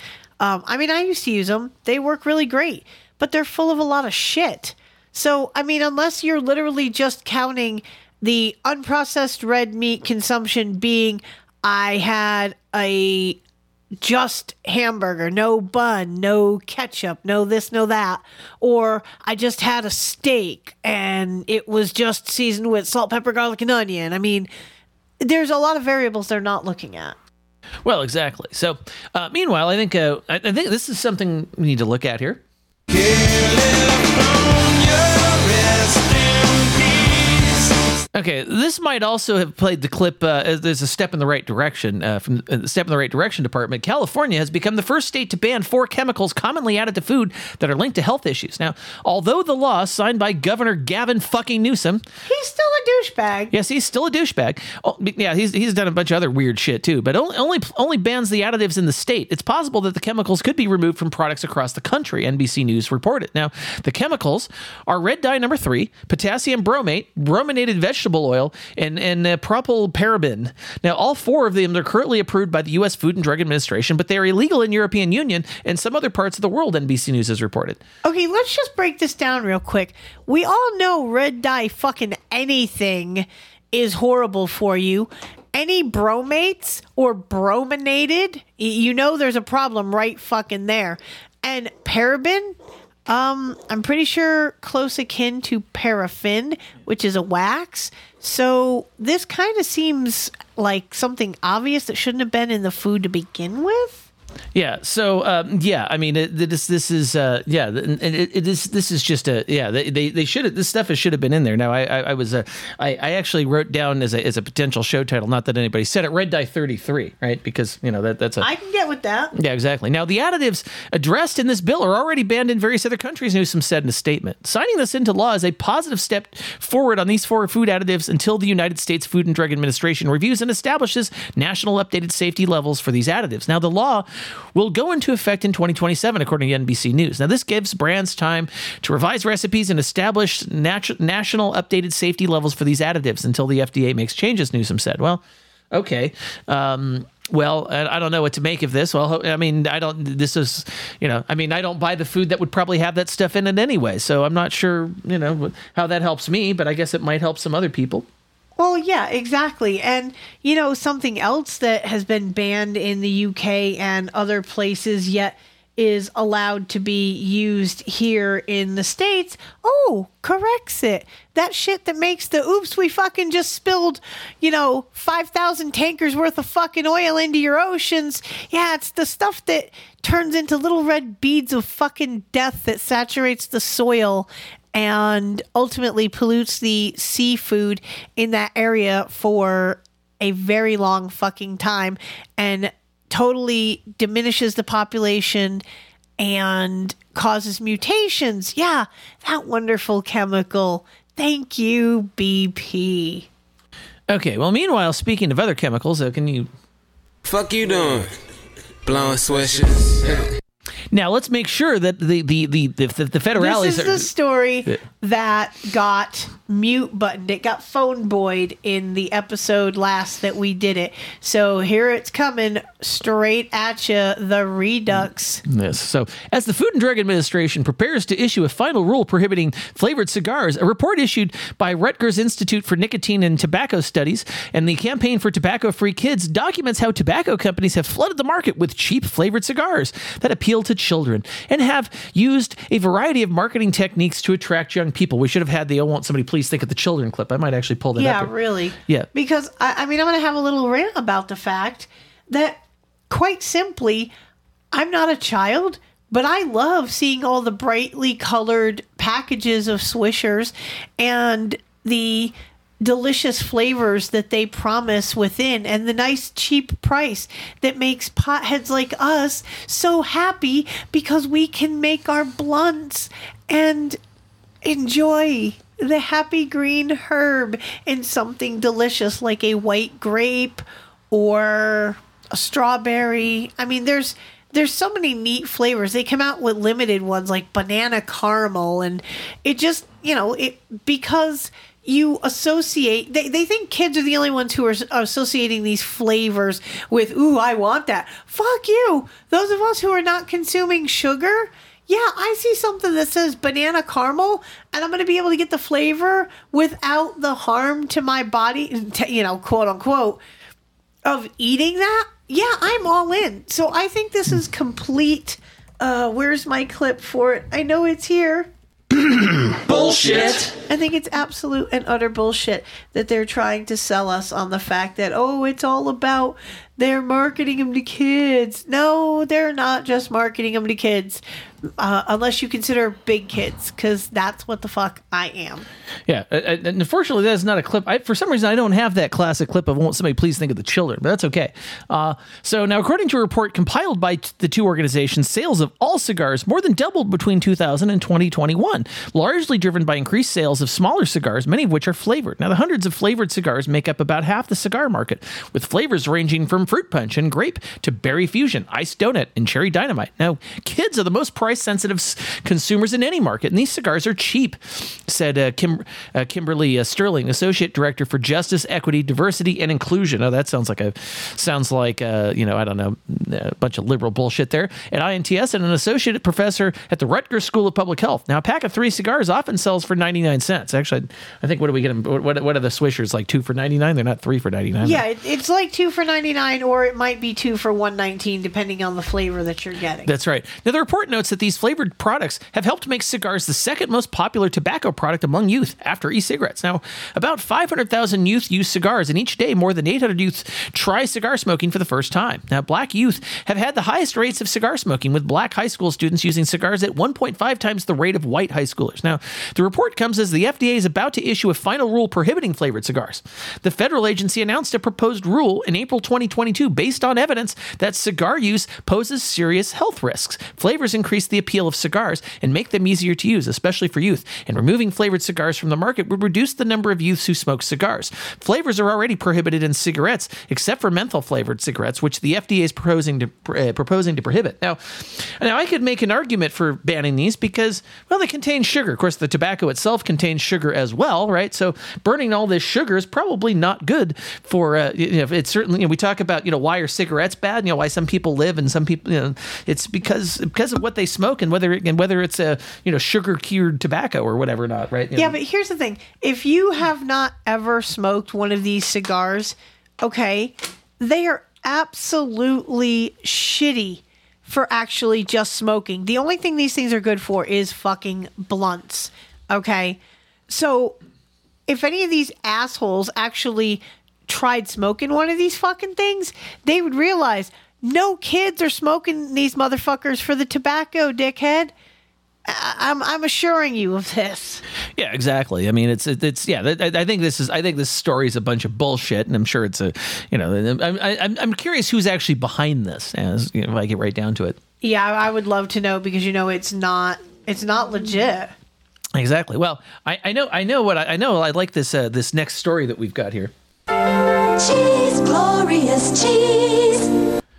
Um I mean, I used to use them. They work really great, but they're full of a lot of shit. So, I mean, unless you're literally just counting the unprocessed red meat consumption being I had a just hamburger, no bun, no ketchup, no this, no that. Or I just had a steak and it was just seasoned with salt, pepper, garlic, and onion. I mean, there's a lot of variables they're not looking at. Well, exactly. So, uh, meanwhile, I think uh, I, I think this is something we need to look at here. Okay, this might also have played the clip. Uh, as there's a step in the right direction uh, from uh, the step in the right direction department. California has become the first state to ban four chemicals commonly added to food that are linked to health issues. Now, although the law signed by Governor Gavin fucking Newsom, He's still a douchebag. yes, he's still a douchebag. Oh, yeah, he's he's done a bunch of other weird shit too, but only only only bans the additives in the state. It's possible that the chemicals could be removed from products across the country. NBC News reported. Now, the chemicals are red dye number three, potassium bromate, brominated vegetable oil, and and uh, propylparaben. Now, all four of them are currently approved by the U.S. Food and Drug Administration, but they are illegal in European Union and some other parts of the world. NBC News has reported. Okay, let's just break this down real quick. We all know red dye fucking anything is horrible for you. Any bromates or brominated, you know there's a problem right fucking there. And paraben, um, I'm pretty sure close akin to paraffin, which is a wax. So this kind of seems like something obvious that shouldn't have been in the food to begin with. Yeah. So um, yeah, I mean, it, this this is uh, yeah, and it, it is this is just a yeah. They they, they should have this stuff should have been in there. Now I I, I was uh, I I actually wrote down as a as a potential show title. Not that anybody said it. Red Dye thirty three, right? Because you know that that's a I can get with that. yeah, exactly. Now, the additives addressed in this bill are already banned in various other countries, Newsom said in a statement. Signing this into law is a positive step forward on these four food additives until the United States Food and Drug Administration reviews and establishes national updated safety levels for these additives. Now, the law will go into effect in 2027, according to NBC News. Now, this gives brands time to revise recipes and establish natu- national updated safety levels for these additives until the FDA makes changes, Newsom said. Well, okay. Um, well, I don't know what to make of this. Well, I mean, I don't. This is, you know, I mean, I don't buy the food that would probably have that stuff in it anyway. So I'm not sure, you know, how that helps me. But I guess it might help some other people. Well, yeah, exactly. And, you know, something else that has been banned in the UK and other places yet is allowed to be used here in the States. Oh, Corexit. That shit that makes the oops, we fucking just spilled, you know, 5,000 tankers worth of fucking oil into your oceans. Yeah, it's the stuff that turns into little red beads of fucking death that saturates the soil and ultimately pollutes the seafood in that area for a very long fucking time and totally diminishes the population and causes mutations. Yeah, that wonderful chemical. Thank you, BP. Okay. Well, meanwhile, speaking of other chemicals, can you Fuck you doing? Blowing sweatshirts. Now let's make sure that the the the the, the, the federales This is are the story Yeah. that got mute buttoned. It got phone boyed in the episode last that we did it. So here it's coming straight at you. The Redux. Mm, yes. So, as the Food and Drug Administration prepares to issue a final rule prohibiting flavored cigars, a report issued by Rutgers Institute for Nicotine and Tobacco Studies and the Campaign for Tobacco Free Kids documents how tobacco companies have flooded the market with cheap flavored cigars that appeal to children and have used a variety of marketing techniques to attract young people. We should have had the "Oh, won't somebody please think of the children" clip. I might actually pull that Yeah, up. here. really. Yeah. Because I, I mean, I'm going to have a little rant about the fact that, quite simply, I'm not a child, but I love seeing all the brightly colored packages of Swishers and the delicious flavors that they promise within and the nice cheap price that makes potheads like us so happy because we can make our blunts and enjoy the happy green herb in something delicious like a white grape or a strawberry. I mean, there's there's so many neat flavors. They come out with limited ones like banana caramel and it just, you know, it because you associate they, they think kids are the only ones who are, associating these flavors with ooh i want that fuck you those of us who are not consuming sugar yeah, I see something that says banana caramel, and I'm going to be able to get the flavor without the harm to my body, you know, quote unquote, of eating that. Yeah, I'm all in. So I think this is complete. Uh, where's my clip for it? I know it's here. (clears throat) Bullshit. I think it's absolute and utter bullshit that they're trying to sell us on the fact that, oh, it's all about they're marketing them to kids. No, they're not just marketing them to kids, uh, unless you consider big kids, because that's what the fuck I am. Yeah, uh, uh, and unfortunately, that's not a clip. I, for some reason, I don't have that classic clip of "Won't somebody please think of the children?" But that's okay. Uh, so now, according to a report compiled by t- the two organizations, sales of all cigars more than doubled between 2000 and 2021, largely driven by increased sales of smaller cigars, many of which are flavored. Now, the hundreds of flavored cigars make up about half the cigar market, with flavors ranging from fruit punch and grape to berry fusion, iced donut, and cherry dynamite. Now, kids are the most price sensitive consumers in any market, and these cigars are cheap, said uh, Kim, uh, Kimberly uh, Sterling, Associate Director for Justice, Equity, Diversity, and Inclusion. Oh, that sounds like a sounds like uh, you know I don't know a bunch of liberal bullshit there at INTS, and an associate professor at the Rutgers School of Public Health. Now, a pack of three cigars often sells for ninety nine cents. Actually, I think what do we get? What, what are the Swishers like? Two for ninety nine? They're not three for ninety nine. Yeah, it's like two for ninety nine, or it might be two for one nineteen, depending on the flavor that you're getting. That's right. Now, the report notes that these flavored products have helped make cigars the second most popular tobacco product among youth after e cigarettes. Now, about 500,000 youth use cigars, and each day more than 800 youth try cigar smoking for the first time. Now, black youth have had the highest rates of cigar smoking, with black high school students using cigars at 1.5 times the rate of white high schoolers. Now, the report comes as the FDA is about to issue a final rule prohibiting flavored cigars. The federal agency announced a proposed rule in April 2022 based on evidence that cigar use poses serious health risks. Flavors increase the appeal of cigars and make them easier to use, especially for youth. And removing flavored cigars from the market would reduce the number of youths who smoke cigars. Flavors are already prohibited in cigarettes, except for menthol flavored cigarettes, which the FDA is proposing to uh, proposing to prohibit. Now, now I could make an argument for banning these because well, they contain sugar. Of course, the tobacco itself contains sugar as well, right? So burning all this sugar is probably not good for. Uh, you know, it's certainly you know, we talk about you know why are cigarettes bad? You know why some people live and some people you know it's because because of what they smoke and whether and whether it's a you know sugar cured tobacco or whatever not right. You Yeah, know. but here's the thing: if you have not ever smoked one of these cigars, okay, they are absolutely shitty for actually just smoking. The only thing these things are good for is fucking blunts. Okay, so if any of these assholes actually tried smoking one of these fucking things, they would realize no kids are smoking these motherfuckers for the tobacco, dickhead. I'm I'm assuring you of this. Yeah, exactly. I mean, it's it's yeah. I, I think this is I think this story is a bunch of bullshit, and I'm sure it's a you know I'm I'm, I'm curious who's actually behind this. As you know, if I get right down to it. Yeah, I I would love to know because you know it's not it's not legit. Exactly. Well, I, I know I know what I, I know. I like this uh, this next story that we've got here. Cheese, glorious cheese.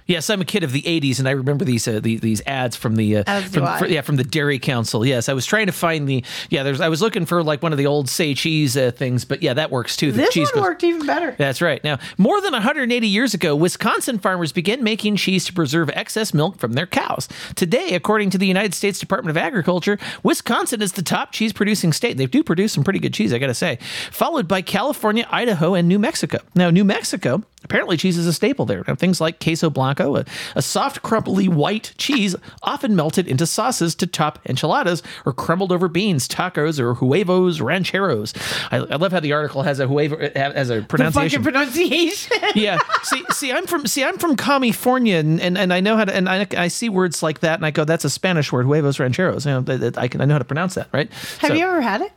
Yes, I'm a kid of the '80s, and I remember these uh, the, these ads from the uh, from, fr- yeah from the Dairy Council. Yes, I was trying to find the yeah. There's I was looking for like one of the old say cheese uh, things, but yeah, that works too. The This cheese one goes- worked even better. That's right. Now, more than 180 years ago, Wisconsin farmers began making cheese to preserve excess milk from their cows. Today, according to the United States Department of Agriculture, Wisconsin is the top cheese producing state. They do produce some pretty good cheese, I got to say, followed by California, Idaho, and New Mexico. Now, New Mexico, apparently cheese is a staple there. Now, things like queso blanco, a, a soft, crumbly white cheese, often melted into sauces to top enchiladas or crumbled over beans, tacos, or huevos rancheros. I, I love how the article has a huevo has a The pronunciation fucking pronunciation. (laughs) yeah. See, see, I'm from see, I'm from California, and, and, and I know how to, and I, I see words like that, and I go, that's a Spanish word, huevos rancheros. You know, that- that I can, I know how to pronounce that, right? Have So, you ever had it?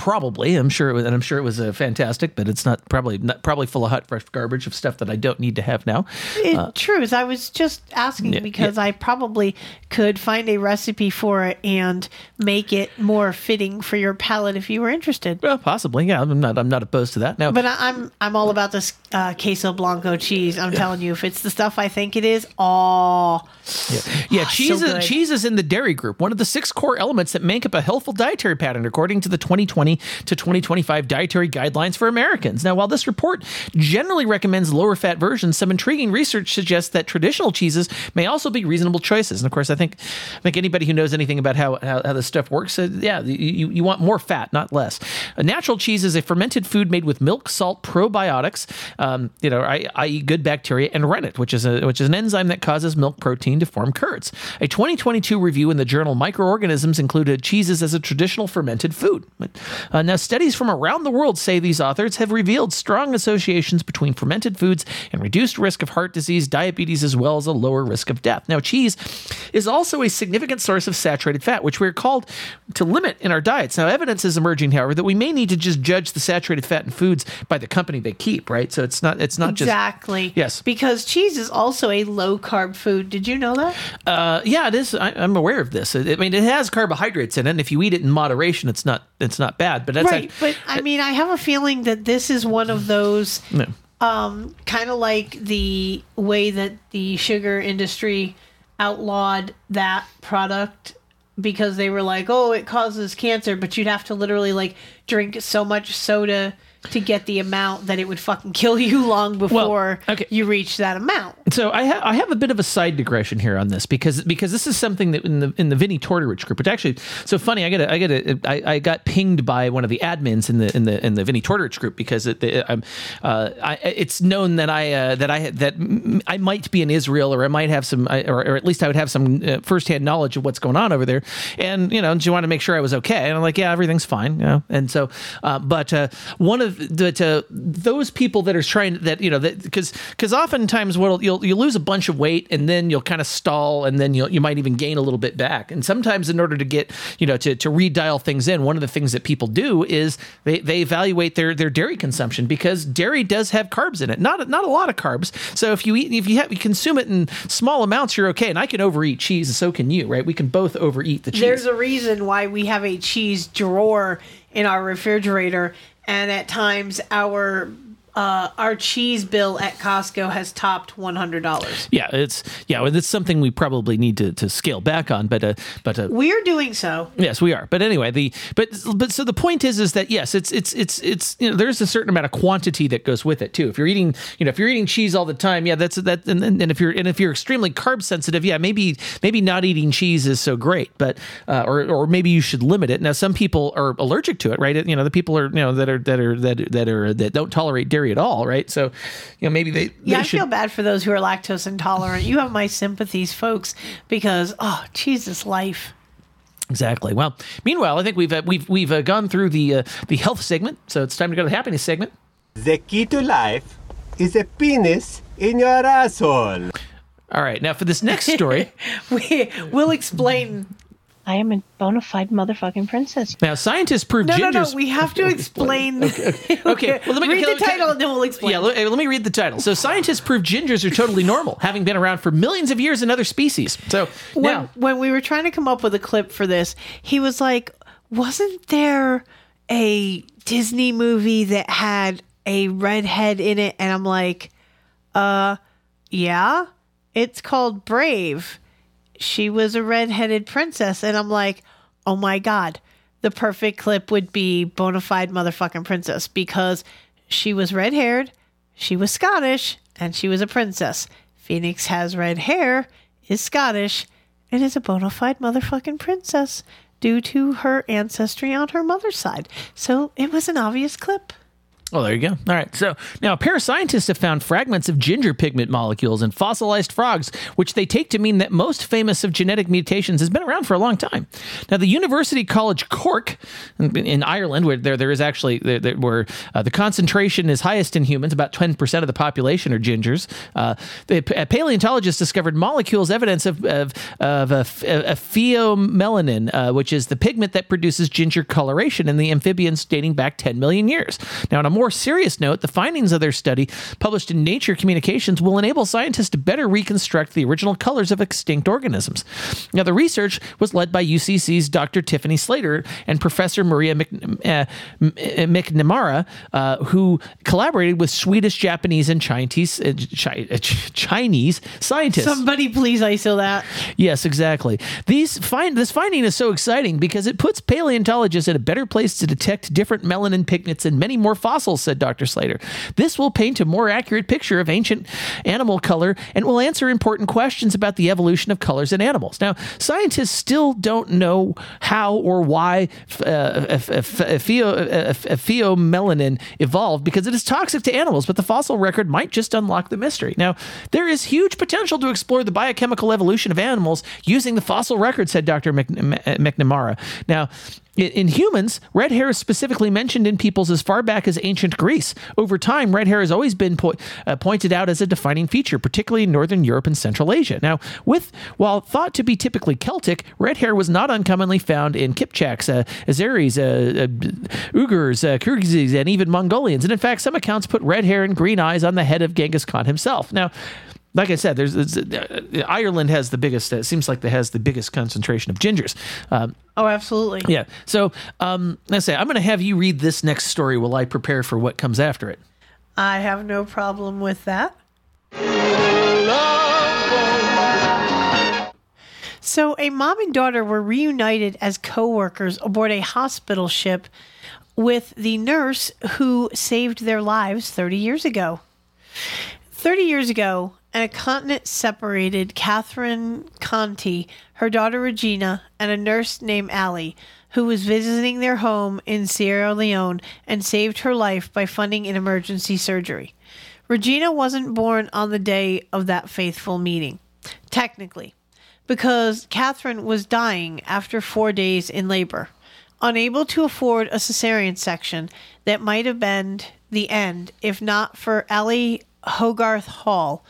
Probably, I'm sure, it was, and I'm sure it was uh, fantastic, but it's not probably not probably full of hot fresh garbage of stuff that I don't need to have now. In Uh, truth, I was just asking Yeah, because I probably could find a recipe for it and make it more fitting for your palate if you were interested. well, possibly, yeah. I'm not I'm not opposed to that. Now, But I, I'm I'm all about this uh, queso blanco cheese. I'm telling you, if it's the stuff I think it is, oh, Yeah, so cheese, is, cheese is in the dairy group, one of the six core elements that make up a healthful dietary pattern, according to the 2020 to 2025 dietary guidelines for Americans. Now, while this report generally recommends lower fat versions, some intriguing research suggests that traditional cheeses may also be reasonable choices. And of course, I think I think anybody who knows anything about how how, how this stuff works, uh, yeah, you, you want more fat, not less. A natural cheese is a fermented food made with milk, salt, probiotics, um, you know, i- i.e., good bacteria, and rennet, which is a which is an enzyme that causes milk protein to form curds. A 2022 review in the journal Microorganisms included cheeses as a traditional fermented food. Uh, now, studies from around the world say these authors have revealed strong associations between fermented foods and reduced risk of heart disease, diabetes, as well as a lower risk of death. Now, cheese is also a significant source of saturated fat, which we're called to limit in our diets. Now, evidence is emerging, however, that we may need to just judge the saturated fat in foods by the company they keep, right? So it's not it's not just exactly. Yes. because cheese is also a low carb food. Did you know that? Uh, yeah, it is. I, I'm aware of this. I mean, it has carbohydrates in it. And if you eat it in moderation, it's not it's not bad. But that's right, act- but I mean, I have a feeling that this is one of those No. um, kind of like the way that the sugar industry outlawed that product because they were like, oh, it causes cancer, but you'd have to literally like drink so much soda to get the amount that it would fucking kill you long before you reach that amount. So I, ha- I have a bit of a side digression here on this because because this is something that in the in the Vinny Tortorich group, which actually so funny. I got a, I got a, I, I got pinged by one of the admins in the in the in the Vinny Tortorich group because it, it, I'm, uh, I, it's known that I uh, that I that I might be in Israel or I might have some or, or at least I would have some uh, firsthand knowledge of what's going on over there, and you know, do you want to make sure I was okay? And I'm like, yeah, everything's fine, you know. And so, uh, but uh, one of uh, those people that are trying that you know that because because oftentimes what you'll you'll lose a bunch of weight and then you'll kind of stall and then you'll you might even gain a little bit back. And sometimes in order to get you know to to redial things in, one of the things that people do is they they evaluate their their dairy consumption because dairy does have carbs in it, not not a lot of carbs. So if you eat if you have you consume it in small amounts, you're okay. And I can overeat cheese, and so can you, right? We can both overeat the cheese. There's a reason why we have a cheese drawer in our refrigerator, and at times our uh, our cheese bill at Costco has topped one hundred dollars. Yeah, it's yeah, well, it's something we probably need to, to scale back on, but uh, but uh, We're doing so. Yes, we are. But anyway, the but but so the point is is that yes, it's it's it's it's you know there's a certain amount of quantity that goes with it too. If you're eating you know if you're eating cheese all the time, yeah, that's that. And, and, and if you're and if you're extremely carb sensitive, yeah, maybe maybe not eating cheese is so great, but uh, or or maybe you should limit it. Now, some people are allergic to it, right? You know, the people are you know that are that are that that are that don't tolerate dairy at all, right? So you know maybe they Yeah, they I should, feel bad for those who are lactose intolerant. You have my sympathies, folks, because oh, Jesus, life. Exactly. Well, meanwhile, I think we've uh, we've we've uh, gone through the uh, the health segment, so it's time to go to the happiness segment. The key to life is a penis in your asshole. All right, now for this next story, (laughs) we will explain I am a bona fide motherfucking princess. Now, scientists prove No, no, gingers. no. We have to explain. (laughs) Okay, well, let me read okay, the title and then we'll explain. Yeah, let, let me read the title. So, scientists prove gingers are totally normal, having been around for millions of years in other species. So, when, now, when we were trying to come up with a clip for this, he was like, "Wasn't there a Disney movie that had a redhead in it?" And I'm like, "Uh, yeah, it's called Brave. She was a redheaded princess." And I'm like, "Oh my god." The perfect clip would be bona fide motherfucking princess because she was red haired, she was Scottish, and she was a princess. Phoenix has red hair, is Scottish, and is a bona fide motherfucking princess due to her ancestry on her mother's side. So it was an obvious clip. Oh, there you go. All right. So now, parascientists have found fragments of ginger pigment molecules in fossilized frogs, which they take to mean that most famous of genetic mutations has been around for a long time. Now, the University College Cork in, in Ireland, where there, there is actually there, there- where uh, the concentration is highest in humans, about ten percent of the population are gingers. Uh, the paleontologists discovered molecules evidence of of, of a, a pheomelanin, uh, which is the pigment that produces ginger coloration in the amphibians dating back 10 million years. Now, on a more serious note, the findings of their study, published in Nature Communications, will enable scientists to better reconstruct the original colors of extinct organisms. Now, the research was led by UCC's Dr. Tiffany Slater and Professor Maria Mc, uh, McNamara, uh, who collaborated with Swedish, Japanese, and Chinese, uh, Chi- uh, Chinese scientists. Somebody please ISO that. Yes, exactly. These find this finding is so exciting because it puts paleontologists in a better place to detect different melanin pigments in many more fossils, said Dr. Slater. This will paint a more accurate picture of ancient animal color and will answer important questions about the evolution of colors in animals. Now, scientists still don't know how or why uh, pheomelanin evolved because it is toxic to animals, but the fossil record might just unlock the mystery. Now, there is huge potential to explore the biochemical evolution of animals using the fossil record, said Dr. McNamara. Now, in humans, red hair is specifically mentioned in peoples as far back as ancient Greece. Over time, red hair has always been po- uh, pointed out as a defining feature, particularly in Northern Europe and Central Asia. Now, with while thought to be typically Celtic, red hair was not uncommonly found in Kipchaks, uh, Azeris, uh, uh, Uyghurs, uh, Kyrgyzs, and even Mongolians. And in fact, some accounts put red hair and green eyes on the head of Genghis Khan himself. Now, like I said, there's, there's uh, Ireland has the biggest. It seems like it has the biggest concentration of gingers. Um, Oh, absolutely. yeah. So um, let's say I'm going to have you read this next story while I prepare for what comes after it. I have no problem with that. So, a mom and daughter were reunited as co workers aboard a hospital ship with the nurse who saved their lives 30 years ago. 30 years ago, a continent separated Catherine Conti, her daughter Regina, and a nurse named Allie, who was visiting their home in Sierra Leone and saved her life by funding an emergency surgery. Regina wasn't born on the day of that faithful meeting, technically, because Catherine was dying after four days in labor, unable to afford a cesarean section that might have been the end if not for Ellie Hogarth Hall,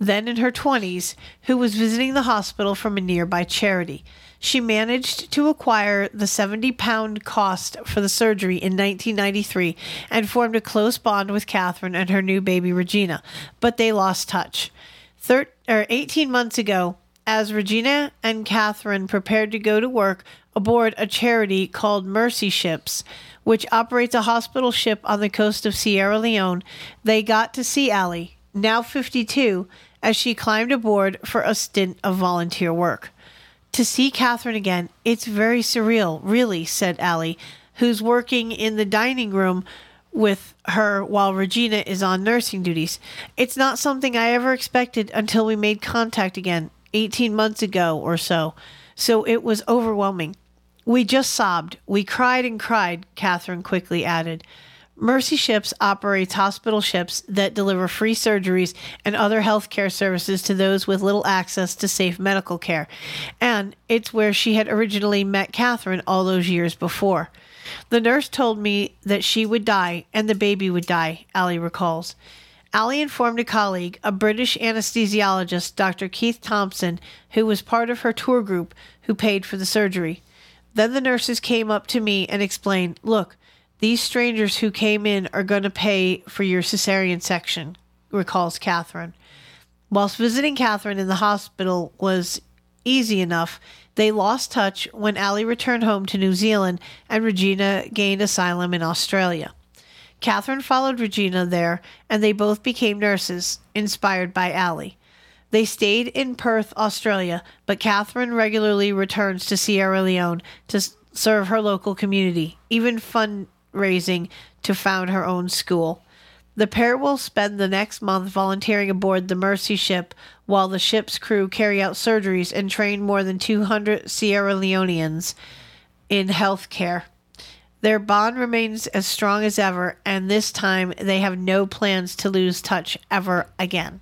then in her 20s, who was visiting the hospital from a nearby charity. She managed to acquire the 70 pound cost for the surgery in 1993 and formed a close bond with Catherine and her new baby Regina, but they lost touch. Thir- or 18 months ago, as Regina and Catherine prepared to go to work aboard a charity called Mercy Ships, which operates a hospital ship on the coast of Sierra Leone, they got to see Allie, now 52, as she climbed aboard for a stint of volunteer work. To see Catherine again, it's very surreal, really, said Allie, who's working in the dining room with her while Regina is on nursing duties. It's not something I ever expected until we made contact again 18 months ago or so. So it was overwhelming. We just sobbed. We cried and cried, Catherine quickly added. Mercy Ships operates hospital ships that deliver free surgeries and other healthcare services to those with little access to safe medical care. And it's where she had originally met Catherine all those years before. The nurse told me that she would die and the baby would die, Allie recalls. Allie informed a colleague, a British anesthesiologist, Dr. Keith Thompson, who was part of her tour group, who paid for the surgery. Then the nurses came up to me and explained, Look, these strangers who came in are going to pay for your cesarean section, recalls Catherine. Whilst visiting Catherine in the hospital was easy enough, they lost touch when Allie returned home to New Zealand and Regina gained asylum in Australia. Catherine followed Regina there, and they both became nurses, inspired by Allie. They stayed in Perth, Australia, but Catherine regularly returns to Sierra Leone to serve her local community, even fundraising to found her own school. The pair will spend the next month volunteering aboard the Mercy ship while the ship's crew carry out surgeries and train more than 200 Sierra Leoneans in healthcare. Their bond remains as strong as ever, and this time they have no plans to lose touch ever again.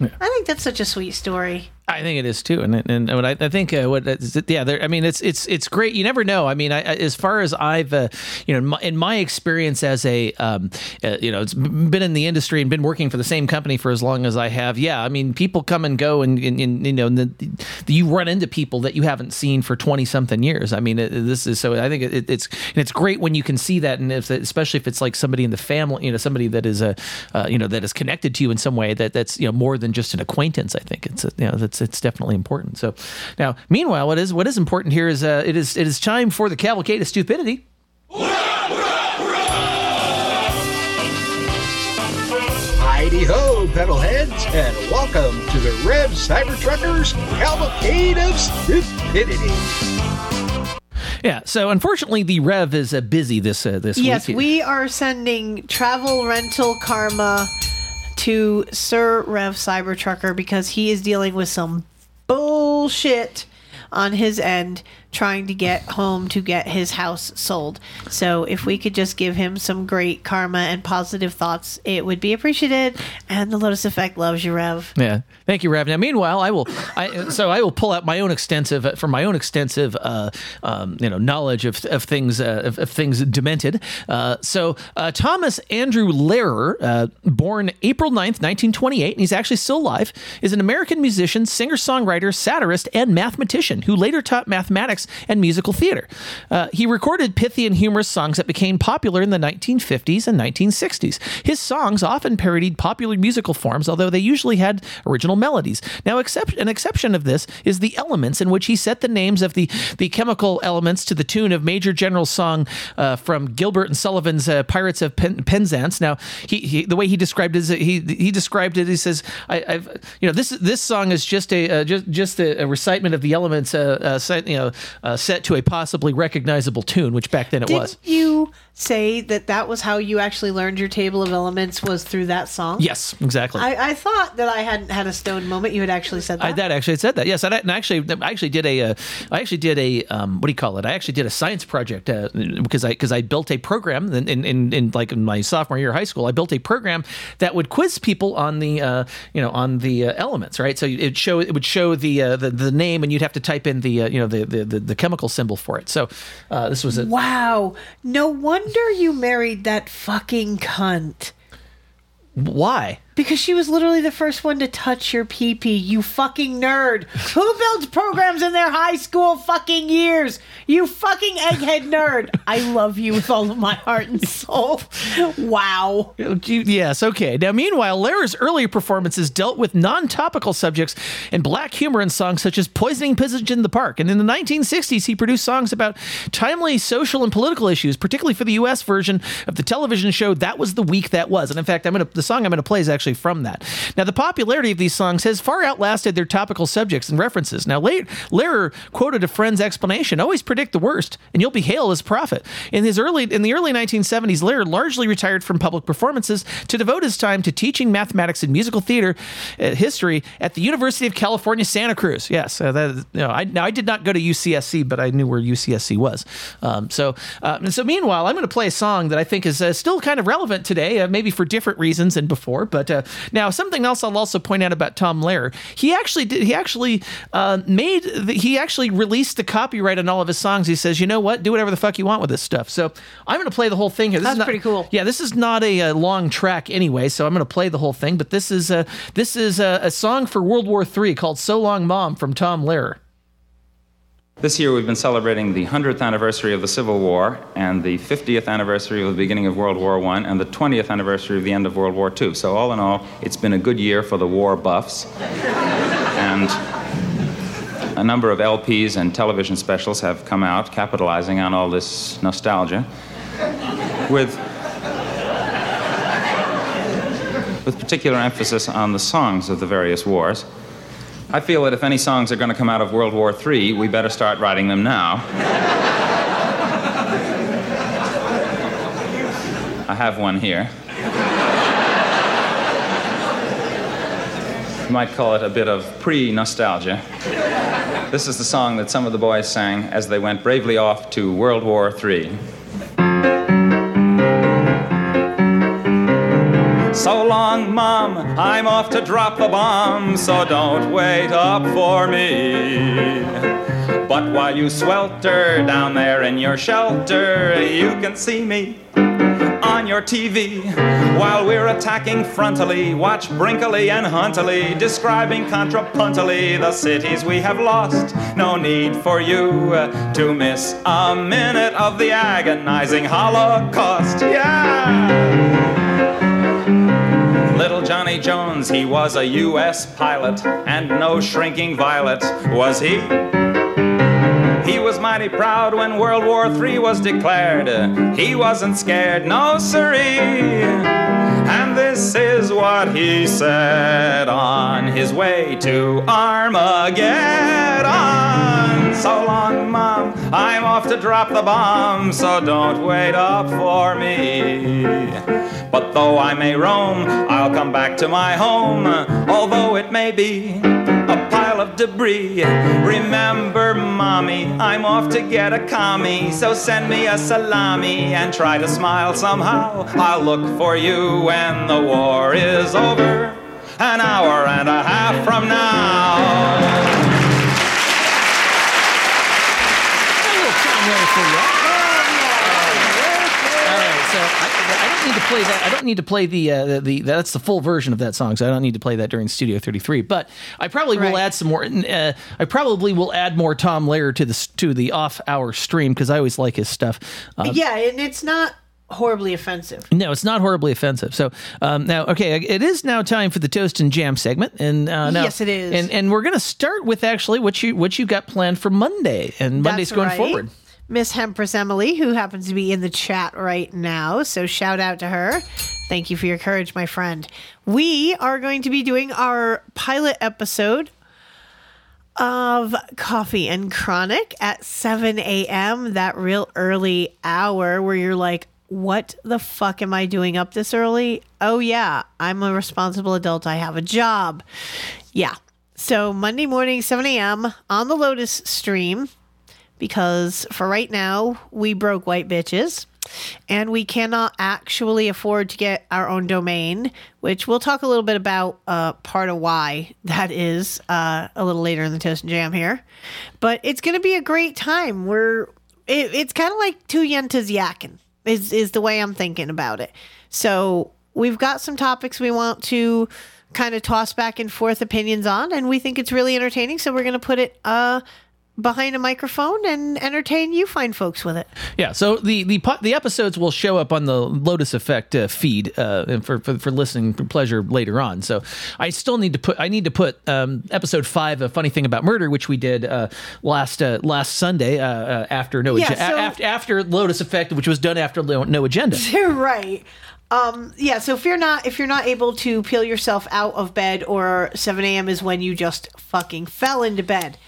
I think that's such a sweet story. I think it is too, and and, and I, I think uh, what it- yeah, there, I mean it's it's it's great. You never know. I mean, I, as far as I've uh, you know in my, in my experience as a um, uh, you know it's been in the industry and been working for the same company for as long as I have. Yeah, I mean people come and go, and, and, and you know and the, you run into people that you haven't seen for twenty something years. I mean it, this is so. I think it, it's and it's great when you can see that, and if especially if it's like somebody in the family, you know, somebody that is a uh, you know that is connected to you in some way that that's you know more than just an acquaintance. I think it's uh, you know that's it's definitely important. So now, meanwhile, what is what is important here is uh, it is it is time for the cavalcade of stupidity. Heidi ho, pedalheads, and welcome to the Rev Cybertruckers Cavalcade of Stupidity. Yeah. So unfortunately, the Rev is uh, busy this uh, this Yes, week. we are sending travel rental karma to Sir Rev Cybertrucker because he is dealing with some bullshit on his end trying to get home to get his house sold. So if we could just give him some great karma and positive thoughts, it would be appreciated. And the Lotus Effect loves you, Rev. Yeah, thank you, Rev. Now, meanwhile, I will. I so I will pull out my own extensive uh, from my own extensive, uh, um, you know, knowledge of, of things uh, of, of things demented. Uh, so uh, Thomas Andrew Lehrer, uh, born April 9th, 1928, and he's actually still alive, is an American musician, singer, songwriter, satirist, and mathematician who later taught mathematics and musical theater. Uh, he recorded pithy and humorous songs that became popular in the 1950s and 1960s. His songs often parodied popular musical forms, although they usually had original melodies. Now, except, an exception of this is the elements, in which he set the names of the, the chemical elements to the tune of Major General's song uh, from Gilbert and Sullivan's uh, Pirates of Pen- Penzance. Now, he, he the way he described it is he he described it. He says, I, "I've you know this this song is just a uh, just just a, a recitement of the elements uh, uh, you know uh, set to a possibly recognizable tune, which back then it Didn't was." you say that that was how you actually learned your table of elements was through that song? Yes, exactly. I, I thought that I hadn't had a stone moment. You had actually said that. I that actually said that. Yes, and I, and I actually I actually did a uh, I actually did a um, what do you call it? I actually did a science project uh, because I because I built a program in, in, in, like in my sophomore year of high school. I built a program that would quiz people on the uh, you know on the uh, elements, right? So it show it would show the uh, the, the name, and you'd have to type in the uh, you know the, the the chemical symbol for it. So uh, this was a Wow. No wonder you married that fucking cunt. why. Because she was literally the first one to touch your pee pee, you fucking nerd. Who builds programs in their high school fucking years? You fucking egghead nerd. I love you with all of my heart and soul. Wow. Yes, okay. Now, meanwhile, Lehrer's earlier performances dealt with non topical subjects and black humor in songs such as Poisoning Pigeons in the Park. And in the 1960s, he produced songs about timely social and political issues, particularly for the U.S. version of the television show That Was the Week That Was. And in fact, I'm gonna, the song I'm going to play is actually from that. Now, the popularity of these songs has far outlasted their topical subjects and references. Now, Lehrer quoted a friend's explanation always predict the worst, and you'll be hailed as prophet. In, his early, in the early 1970s, Lehrer largely retired from public performances to devote his time to teaching mathematics and musical theater uh, history at the University of California, Santa Cruz. Yes, uh, that, you know, I, now I did not go to UCSC, but I knew where UCSC was. Um, so, uh, and so meanwhile, I'm going to play a song that I think is uh, still kind of relevant today, uh, maybe for different reasons than before, but now, something else I'll also point out about Tom Lehrer, he actually did. He actually uh, made. The, he actually released the copyright on all of his songs. He says, you know what, do whatever the fuck you want with this stuff. So I'm going to play the whole thing here. This That's is not, pretty cool. Yeah, this is not a, uh long track anyway, so I'm going to play the whole thing. But this is a this is a, a song for World War III called "So Long, Mom" from Tom Lehrer. This year we've been celebrating the 100th anniversary of the Civil War and the 50th anniversary of the beginning of World War I and the 20th anniversary of the end of World War II. So, all in all, it's been a good year for the war buffs. (laughs) and a number of LPs and television specials have come out capitalizing on all this nostalgia with, with particular emphasis on the songs of the various wars. I feel that if any songs are going to come out of World War III, we better start writing them now. I have one here. You might call it a bit of pre nostalgia. This is the song that some of the boys sang as they went bravely off to World War III. So long, Mom, I'm off to drop the bomb, so don't wait up for me. But while you swelter down there in your shelter, you can see me on your TV while we're attacking frontally. Watch Brinkley and Huntley describing contrapuntally the cities we have lost. No need for you uh, to miss a minute of the agonizing Holocaust. Yeah! Little Johnny Jones, he was a U.S. pilot, and no shrinking violet was he. He was mighty proud when World War III was declared. He wasn't scared, no siree. And this is what he said on his way to Armageddon. So long, Mom, I'm off to drop the bomb, so don't wait up for me. But though I may roam, I'll come back to my home, although it may be a pile of debris. Remember, mommy, I'm off to get a commie, so send me a salami and try to smile somehow. I'll look for you when the war is over, an hour and a half from now. So I, I don't need to play that. I don't need to play the, uh, the the that's the full version of that song. So I don't need to play that during Studio 33. But I probably will add some more. Uh, I probably will add more Tom Lehrer to the to the off hour stream because I always like his stuff. Um, yeah, and it's not horribly offensive. No, it's not horribly offensive. So um, now, okay, it is now time for the toast and jam segment, and uh, now, Yes, it is. And and we're gonna start with actually what you what you got planned for Monday and Monday's That's going right. forward. Miss Hempress Emily, who happens to be in the chat right now. So shout out to her. Thank you for your courage, my friend. We are going to be doing our pilot episode of Coffee and Chronic at 7 a.m., that real early hour where you're like, what the fuck am I doing up this early? Oh, yeah, I'm a responsible adult. I have a job. Yeah. So Monday morning, 7 a.m. on the Lotus stream because for right now, we broke white bitches and we cannot actually afford to get our own domain, which we'll talk a little bit about uh, part of why that is uh, a little later in the Toast and Jam here. But it's going to be a great time. We're it, it's kind of like two yentas yakking is is the way I'm thinking about it. So we've got some topics we want to kind of toss back and forth opinions on, and we think it's really entertaining. So we're going to put it uh, behind a microphone and entertain you fine folks with it. Yeah, so the the the episodes will show up on the Lotus Effect uh, feed uh, and for, for for listening for pleasure later on. So I still need to put I need to put um, episode five, a funny thing about murder, which we did uh, last uh, last Sunday uh, uh, after no Yeah, Agen- so- after, after Lotus Effect, which was done after no, agenda. (laughs) Right. Um, yeah, so if you're not if you're not able to peel yourself out of bed or 7 a.m. is when you just fucking fell into bed,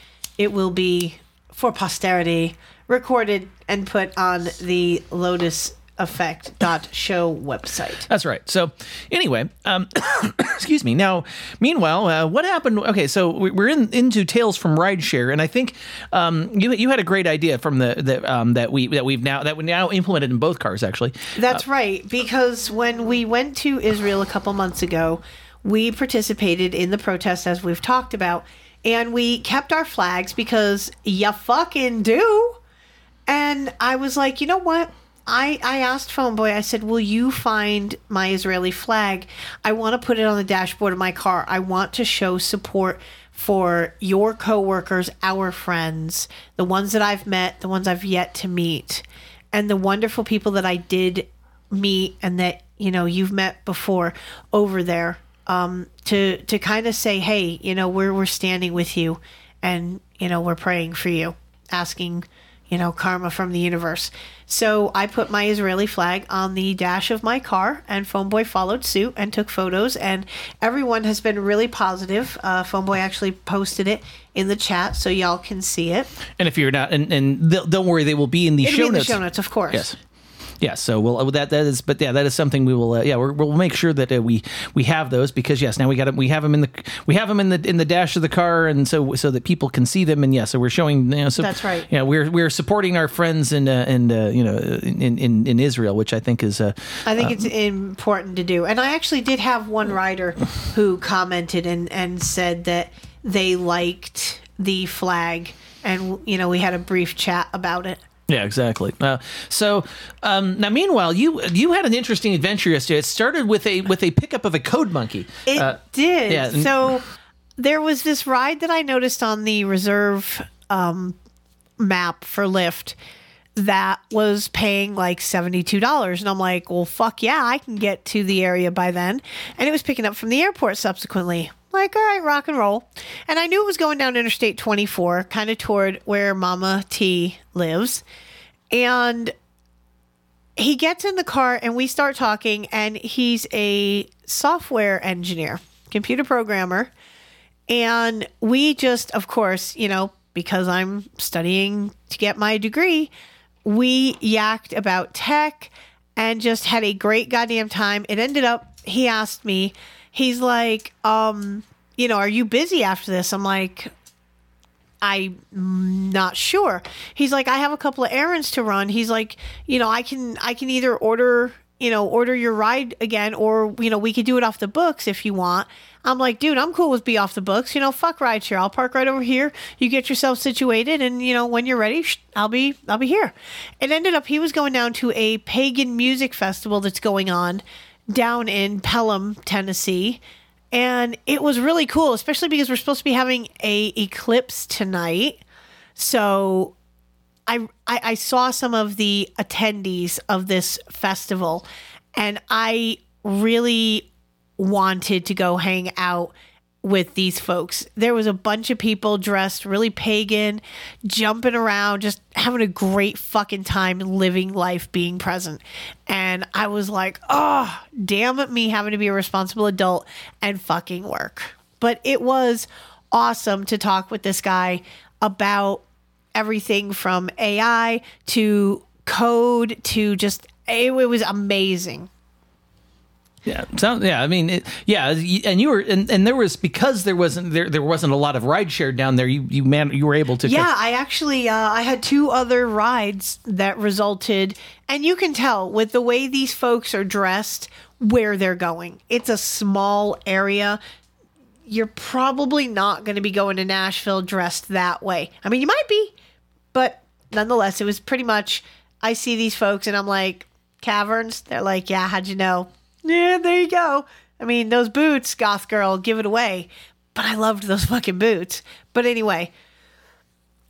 it will be for posterity recorded and put on the Lotus Effect.show website. That's right. So, anyway, um, (coughs) excuse me. Now, meanwhile, uh, what happened? Okay, so we- we're in into Tales from Rideshare, and I think um, you you had a great idea from the, the um, that we that we've now that we now implemented in both cars actually. That's right, because when we went to Israel a couple months ago, we participated in the protest as we've talked about, and we kept our flags because you fucking do. And I was like, you know what? I, I asked Phone Boy, I said, Will you find my Israeli flag? I want to put it on the dashboard of my car. I want to show support for your coworkers, our friends, the ones that I've met, the ones I've yet to meet, and the wonderful people that I did meet and that, you know, you've met before over there. Um, to to kind of say, hey, you know, we're we're standing with you and, you know, we're praying for you, asking you know, karma from the universe. So I put my Israeli flag on the dash of my car, and Phoneboy followed suit and took photos. And everyone has been really positive. Uh, Phoneboy actually posted it in the chat, so y'all can see it. And if you're not, and, and don't worry, they will be in the It'll show be in the notes. show notes, of course. Yes. Yeah, so we'll uh, that that is, but yeah, that is something we will. Uh, yeah, we're, we'll make sure that uh, we we have those because yes, now we got 'em- we have them in the we have them in the in the dash of the car, and so so that people can see them, and yeah, so we're showing. You know, so, That's right. Yeah, we're we're supporting our friends in uh, and uh, you know in, in in Israel, which I think is. Uh, I think uh, it's important to do. And I actually did have one rider who commented and, and said that they liked the flag. And, you know, we had a brief chat about it. Yeah, exactly. Uh, so um, now, meanwhile, you you had an interesting adventure yesterday. It started with a with a pickup of a code monkey. It Uh, did. yeah, so there was this ride that I noticed on the reserve um, map for Lyft that was paying like $72. And I'm like, well, fuck yeah, I can get to the area by then. And it was picking up from the airport subsequently. Like, all right, rock and roll. And I knew it was going down Interstate 24, kind of toward where Mama T lives. And he gets in the car and we start talking and he's a software engineer computer programmer and we just of course you know because i'm studying to get my degree we yacked about tech and just had a great goddamn time it ended up he asked me he's like um you know are you busy after this i'm like I'm not sure. He's like, I have a couple of errands to run. He's like, you know, I can I can either order, you know, order your ride again, or you know, we could do it off the books if you want. I'm like, dude, I'm cool with be off the books. You know, fuck rideshare. I'll park right over here. You get yourself situated, and you know, when you're ready, I'll be I'll be here. It ended up he was going down to a pagan music festival that's going on down in Pelham, Tennessee. And it was really cool especially because we're supposed to be having a eclipse tonight. So I, I i saw some of the attendees of this festival and i really wanted to go hang out with these folks. There was a bunch of people dressed really pagan jumping around just having a great fucking time living life being present. And i was like oh damn me having to be a responsible adult and fucking work. But it was awesome to talk with this guy about everything from ai to code to just it, it was amazing Yeah, sound, yeah. I mean, it, yeah, and you were, and, and there was because there wasn't there there wasn't a lot of rideshare down there. You you man, you were able to. Yeah, I actually uh, I had two other rides that resulted, and you can tell with the way these folks are dressed where they're going. It's a small area. You're probably not going to be going to Nashville dressed that way. I mean, you might be, but nonetheless, it was pretty much. I see these folks, and I'm like, caverns. They're like, yeah, how'd you know? Yeah, there you go. I mean, those boots, goth girl, give it away. But I loved those fucking boots. But anyway,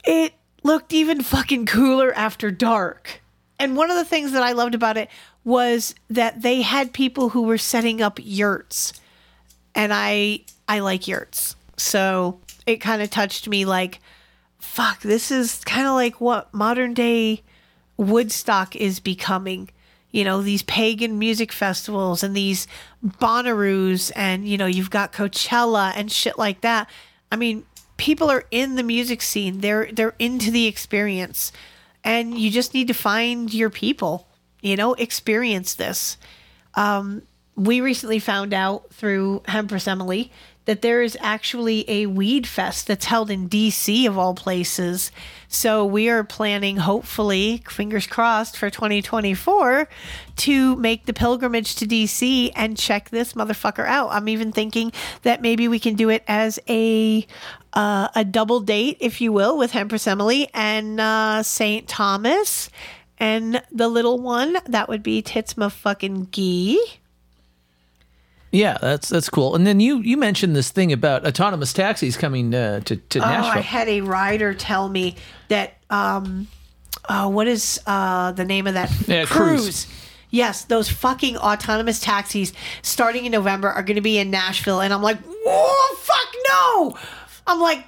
it looked even fucking cooler after dark. And one of the things that I loved about it was that they had people who were setting up yurts. And I I like yurts. So it kind of touched me like fuck, this is kind of like what modern day Woodstock is becoming. You know, these pagan music festivals and these Bonnaroos, and you know, you've got Coachella and shit like that. I mean, people are in the music scene. They're they're into the experience. And you just need to find your people. you know, experience this. Um, we recently found out through Hempress Emily that there is actually a weed fest that's held in DC of all places. So we are planning, hopefully, fingers crossed, for 2024 to make the pilgrimage to DC and check this motherfucker out. I'm even thinking that maybe we can do it as a uh, a double date, if you will, with Hempress Emily and uh, St. Thomas. And the little one, that would be Titsma fucking Gee. Yeah, that's that's cool. And then you you mentioned this thing about autonomous taxis coming uh, to to Nashville. Oh, I had a rider tell me that um uh what is uh the name of that (laughs) Yeah, Cruise. Yes, those fucking autonomous taxis starting in November are going to be in Nashville and I'm like, "Whoa, fuck no." I'm like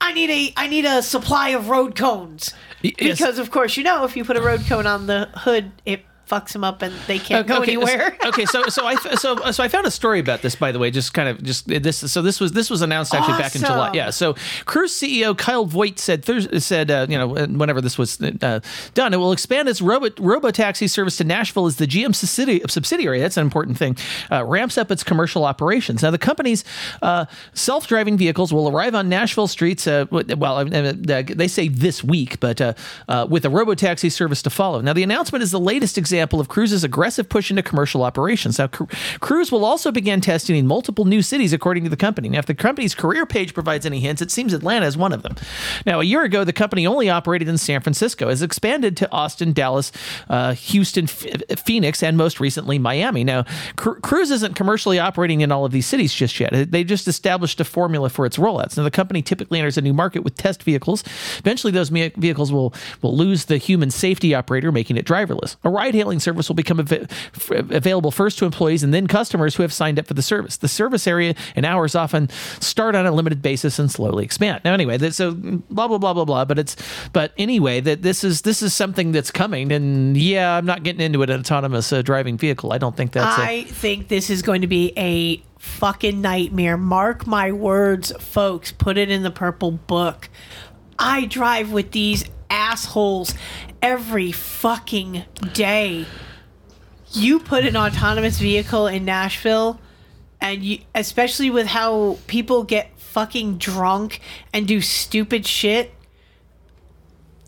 I need a I need a supply of road cones. yes. Because of course, you know, if you put a road cone on the hood, it fucks them up and they can't go anywhere. (laughs) okay, so so I so so I found a story about this by the way, just kind of just this. So this was this was announced actually back in July. Yeah. So Cruise CEO Kyle Vogt said said uh, you know whenever this was uh, done, it will expand its robo robo taxi service to Nashville as the GM subsidiary. that's an important thing. Uh, ramps up its commercial operations. Now the company's uh, self driving vehicles will arrive on Nashville streets. Uh, well, uh, uh, they say this week, but uh, uh, with a robo taxi service to follow. Now the announcement is the latest example of Cruise's aggressive push into commercial operations. Now, Cruise will also begin testing in multiple new cities, according to the company. Now, if the company's career page provides any hints, it seems Atlanta is one of them. Now, a year ago, the company only operated in San Francisco, has expanded to Austin, Dallas, uh, Houston, F- Phoenix, and most recently Miami. Now, Cru- Cruise isn't commercially operating in all of these cities just yet. They just established a formula for its rollouts. Now, the company typically enters a new market with test vehicles. Eventually, those vehicles will will lose the human safety operator, making it driverless. A service will become av- available first to employees and then customers who have signed up for the service. The service area and hours often start on a limited basis and slowly expand. Now, anyway, so blah blah blah blah blah. But it's but anyway that this is this is something that's coming, and yeah, I'm not getting into an autonomous uh, driving vehicle. I don't think that's. a- I think this is going to be a fucking nightmare. Mark my words, folks. Put it in the purple book. I drive with these assholes every fucking day. You put an autonomous vehicle in Nashville, and you, especially with how people get fucking drunk and do stupid shit,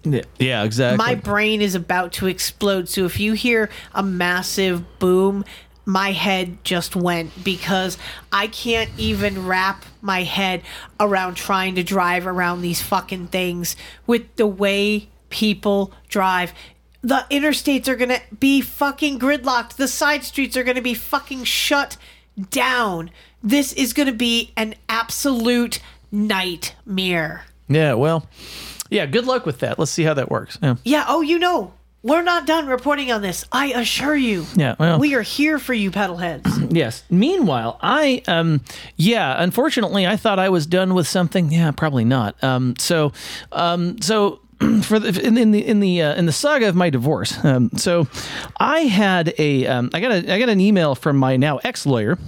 yeah, yeah, exactly. my brain is about to explode. So if you hear a massive boom, my head just went because I can't even wrap my head around trying to drive around these fucking things with the way people drive. The interstates are gonna be fucking gridlocked. The side streets are gonna be fucking shut down. This is gonna be an absolute nightmare. yeah, well, yeah. Good luck with that. Let's see how that works. Yeah. Yeah, oh, you know, we're not done reporting on this. I assure you. Yeah, well. we are here for you, pedalheads. (clears throat) Yes. Meanwhile, I um yeah, unfortunately I thought I was done with something. Yeah, probably not. Um so um so (clears throat) for the in, in the in the uh, in the saga of my divorce. Um so I had a um I got a I got an email from my now ex-lawyer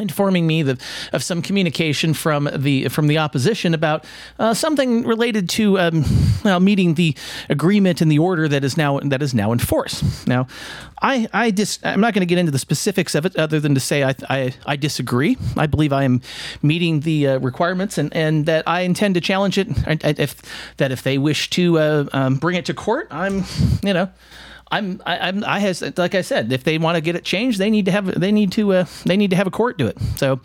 informing me that of some communication from the from the opposition about uh, something related to um, well, meeting the agreement and the order that is now that is now in force. Now, I I dis, I'm not going to get into the specifics of it, other than to say I I, I disagree. I believe I am meeting the uh, requirements and, and that I intend to challenge it. If that if they wish to uh, um, bring it to court, I'm you know. I'm I, I'm I has like I said, if they want to get it changed, they need to have they need to uh, they need to have a court do it. So,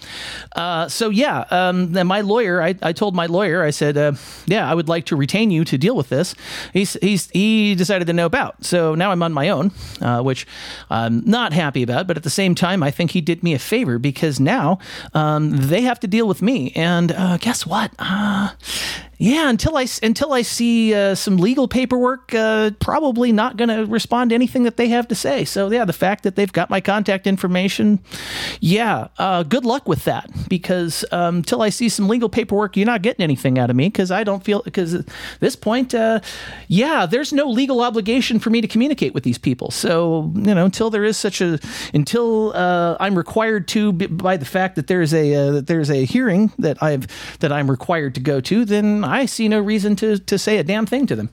uh, so yeah. Um, then my lawyer, I, I told my lawyer, I said, uh, yeah, I would like to retain you to deal with this. He's he's he decided to nope out. So now I'm on my own, uh, which I'm not happy about. But at the same time, I think he did me a favor because now um, they have to deal with me. And uh, guess what? Yeah, until I until I see uh, some legal paperwork, uh, probably not going to respond to anything that they have to say. So yeah, the fact that they've got my contact information, yeah, uh, good luck with that. Because um, until I see some legal paperwork, you're not getting anything out of me. Because I don't feel because at this point, uh, yeah, there's no legal obligation for me to communicate with these people. So you know, until there is such a until uh, I'm required to by the fact that there's a uh, that there's a hearing that I've that I'm required to go to, then I see no reason to to say a damn thing to them.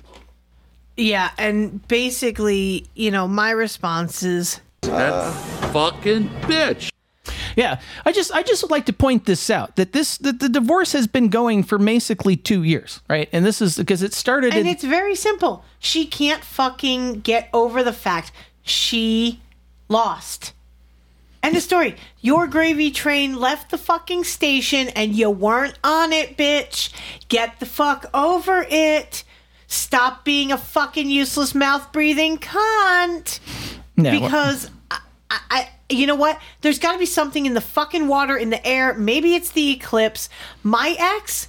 Yeah, and basically, you know, my response is That fucking bitch. Yeah, I just I just would like to point this out that this that the divorce has been going for basically two years, right? And this is because it started. And in, it's very simple. She can't fucking get over the fact she lost. End of story. Your gravy train left the fucking station and you weren't on it, bitch. Get the fuck over it. Stop being a fucking useless mouth breathing cunt. Well- because I, I, I, you know what? There's got to be something in the fucking water, in the air. Maybe it's the eclipse. My ex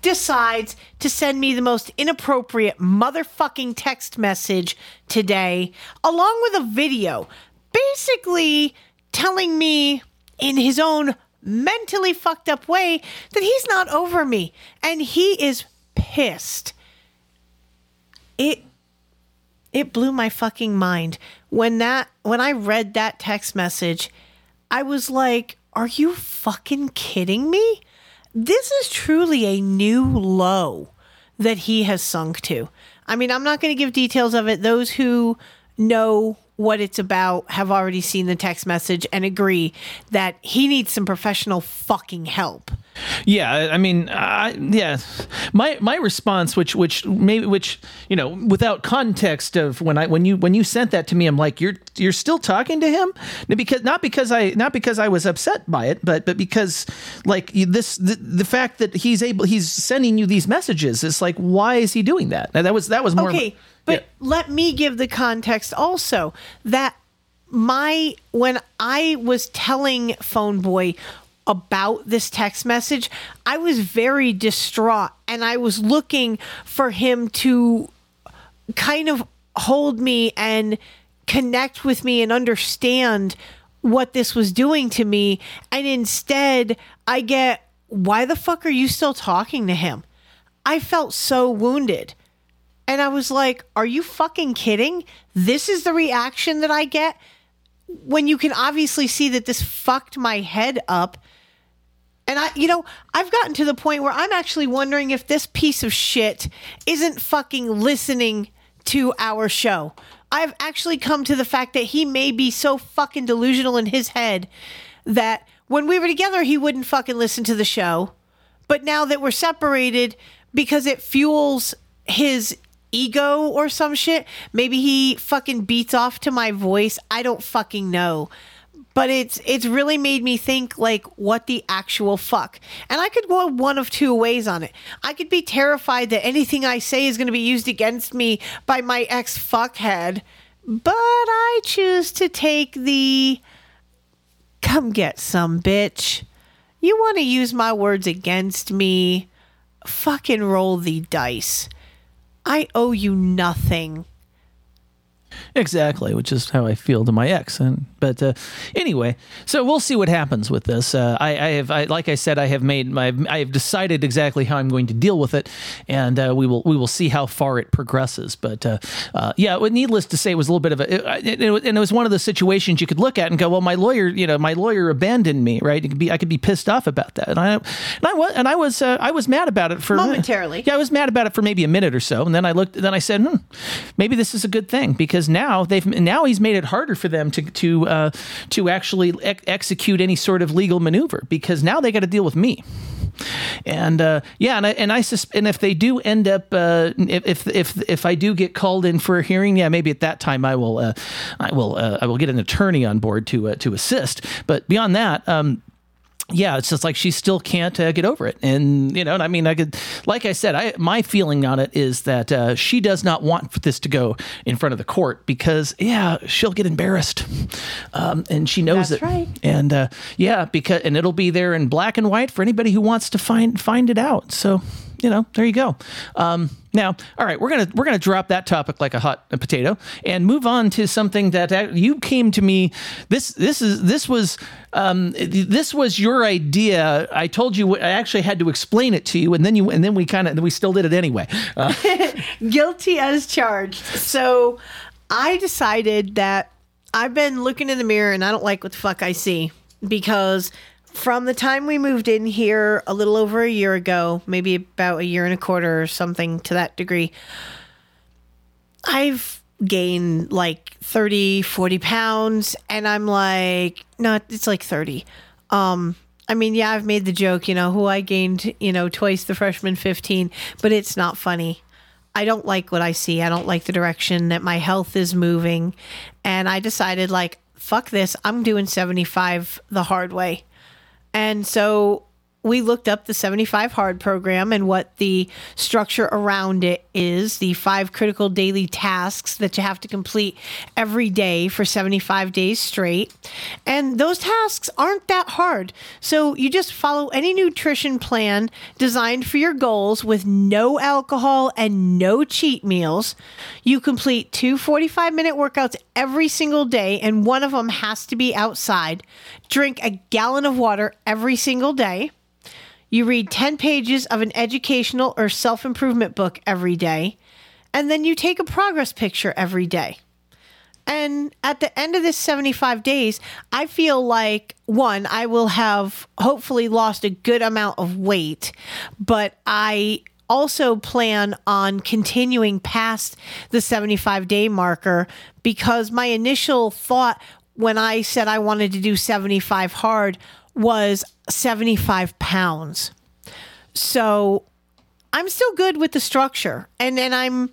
decides to send me the most inappropriate motherfucking text message today, along with a video, basically telling me in his own mentally fucked up way that he's not over me and he is pissed. It it blew my fucking mind when that when I read that text message. I was like, "Are you fucking kidding me? This is truly a new low that he has sunk to." I mean, I'm not going to give details of it. Those who know what it's about have already seen the text message and agree that he needs some professional fucking help. Yeah, I mean, I yeah, my my response, which which maybe which you know, without context of when I when you when you sent that to me, I'm like, you're you're still talking to him because not because I not because I was upset by it, but but because like this the, the fact that he's able he's sending you these messages, it's like why is he doing that? And that was that was more. of but let me give the context also that my when I was telling Phone Boy about this text message, I was very distraught and I was looking for him to kind of hold me and connect with me and understand what this was doing to me. And instead, I get, why the fuck are you still talking to him? I felt so wounded. And I was like, are you fucking kidding? This is the reaction that I get when you can obviously see that this fucked my head up. And I, you know, I've gotten to the point where I'm actually wondering if this piece of shit isn't fucking listening to our show. I've actually come to the fact that he may be so fucking delusional in his head that when we were together, he wouldn't fucking listen to the show. But now that we're separated, because it fuels his ego or some shit, maybe he fucking beats off to my voice. I don't fucking know. But it's it's really made me think like what the actual fuck. And I could go one of two ways on it. I could be terrified that anything I say is going to be used against me by my ex fuckhead, but I choose to take the come get some bitch. You want to use my words against me? Fucking roll the dice. I owe you nothing. Exactly, which is how I feel to my ex. And but uh, anyway, so we'll see what happens with this. Uh, I, I have, I, like I said, I have made my, I have decided exactly how I'm going to deal with it, and uh, we will, we will see how far it progresses. But uh, uh, yeah, needless to say, it was a little bit of a, it, it, and it was one of the situations you could look at and go, well, my lawyer, you know, my lawyer abandoned me, right? It could be, I could be pissed off about that, and I, and I was, and I was, uh, I was mad about it for Momentarily. Yeah, I was mad about it for maybe a minute or so, and then I looked, then I said, hmm, maybe this is a good thing because now they've now he's made it harder for them to to uh, to actually ex- execute any sort of legal maneuver because now they got to deal with me. And uh, yeah, and I, and I and if they do end up uh, if, if if if I do get called in for a hearing, yeah, maybe at that time I will uh, I will uh, I will get an attorney on board to uh, to assist. But beyond that. Um, yeah, it's just like she still can't uh, get over it, and you know, and I mean, I could, like I said, I my feeling on it is that uh, she does not want this to go in front of the court because, yeah, she'll get embarrassed, um, and she knows That's it, right. and uh, yeah, because and it'll be there in black and white for anybody who wants to find find it out. So, you know, there you go. Um, now, all right, we're gonna we're gonna drop that topic like a hot potato and move on to something that you came to me. This this is this was um, this was your idea. I told you I actually had to explain it to you, and then you and then we kind of we still did it anyway. Uh, (laughs) Guilty as charged. So I decided that I've been looking in the mirror and I don't like what the fuck I see because from the time we moved in here a little over a year ago, maybe about a year and a quarter or something to that degree, I've gained like 30, 40 pounds, and I'm like, no, it's like 30. Um, I mean, yeah, I've made the joke, you know, who I gained, you know, twice the freshman 15, but it's not funny. I don't like what I see. I don't like the direction that my health is moving. And I decided, like, fuck this. I'm doing 75 the hard way. And so we looked up the 75 hard program and what the structure around it is the five critical daily tasks that you have to complete every day for 75 days straight. And those tasks aren't that hard. So you just follow any nutrition plan designed for your goals with no alcohol and no cheat meals. You complete two 45 minute workouts every single day and one of them has to be outside. Drink a gallon of water every single day you read 10 pages of an educational or self improvement book every day, and then you take a progress picture every day. And at the end of this 75 days, I feel like one, I will have hopefully lost a good amount of weight, but I also plan on continuing past the 75 day marker because my initial thought when I said I wanted to do 75 hard was 75 pounds. So I'm still good with the structure and, and I'm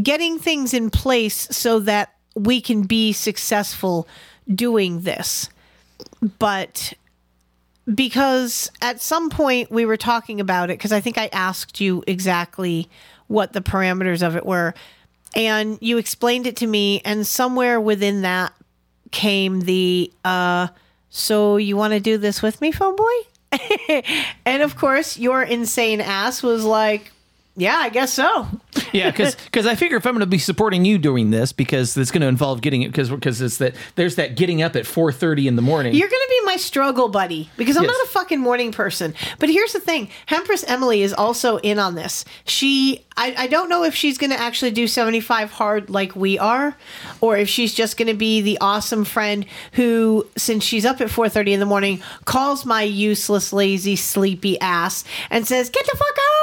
getting things in place so that we can be successful doing this. But because at some point we were talking about it, because I think I asked you exactly what the parameters of it were, and you explained it to me, and somewhere within that came the uh, so you want to do this with me, phone boy? (laughs) and of course, your insane ass was like, yeah, I guess so. (laughs) yeah, because because I figure if I'm going to be supporting you doing this, because it's going to involve getting it, because because it's that there's that getting up at 4:30 in the morning. You're going to be my struggle buddy because I'm Yes. not a fucking morning person. But here's the thing: Hempress Emily is also in on this. She, I, I don't know if she's going to actually do 75 hard like we are, or if she's just going to be the awesome friend who, since she's up at 4:30 in the morning, calls my useless, lazy, sleepy ass and says, "Get the fuck up."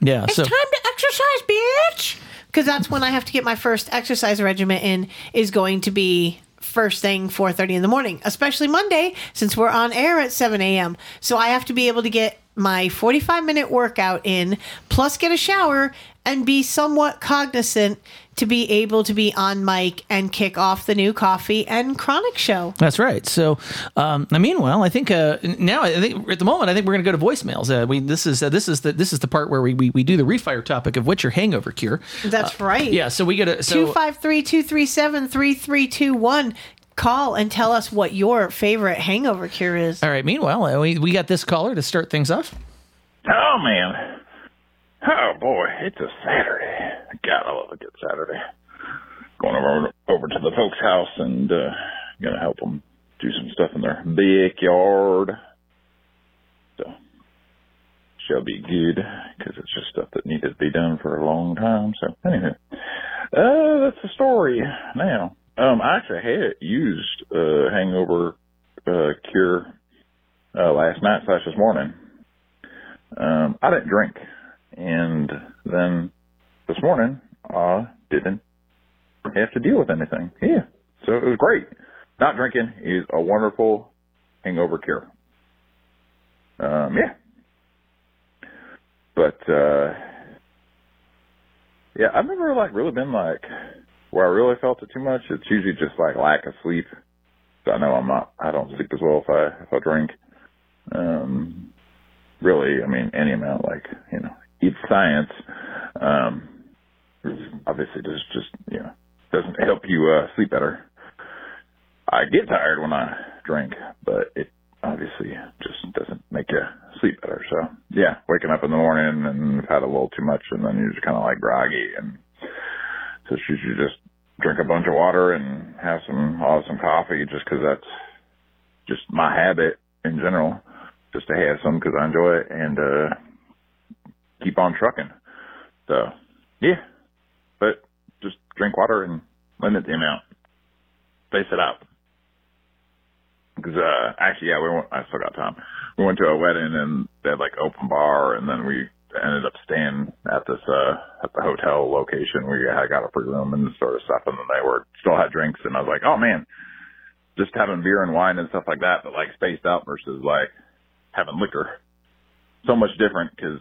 Yeah, It's so time to exercise, bitch. Because that's when I have to get my first exercise regimen in. Is going to be first thing 4.30 in the morning especially monday since we're on air at 7 a.m so i have to be able to get my 45 minute workout in plus get a shower and be somewhat cognizant to be able to be on mic and kick off the new coffee and chronic show That's right. So, um, meanwhile, I think uh, now I think at the moment I think we're going to go to voicemails. Uh, we this is uh, this is the this is the part where we, we, we do the refire topic of what's your hangover cure. that's Uh, right Yeah. So we got to so 253-237-3321 call and tell us what your favorite hangover cure is all right. Meanwhile, uh, we we got this caller to start things off. Oh man. Oh boy, it's a Saturday. God, I love a good Saturday. Going over over to the folks' house and uh gonna help them do some stuff in their backyard. So shall be good because it's just stuff that needed to be done for a long time. So anyway, uh, that's the story. Now, um, I actually had used uh hangover uh cure uh last night slash this morning. Um, I didn't drink, and then this morning I didn't have to deal with anything. Yeah, so it was great. Not drinking is a wonderful hangover cure. Um, yeah, but uh, yeah, I've never like really been like where I really felt it too much. It's usually just like lack of sleep. So I know I'm not. I don't sleep as well if I if I drink. Um, really, I mean, any amount, like, you know, it's science. Um, obviously just, just, you know, doesn't help you, uh, sleep better. I get tired when I drink, but it obviously just doesn't make you sleep better. So yeah, waking up in the morning and had a little too much and then you're just kind of like groggy and so you should just drink a bunch of water and have some, have some coffee just cause that's just my habit in general just to have some because I enjoy it and uh keep on trucking. So yeah, but just drink water and limit the amount. Space it out. Because uh actually, yeah, we went. I still got time. We went to a wedding and they had like open bar, and then we ended up staying at this uh at the hotel location where I got a free room and sort of stuff, and then they were still had drinks, and I was like, oh man, just having beer and wine and stuff like that, but like spaced out versus like having liquor, so much different because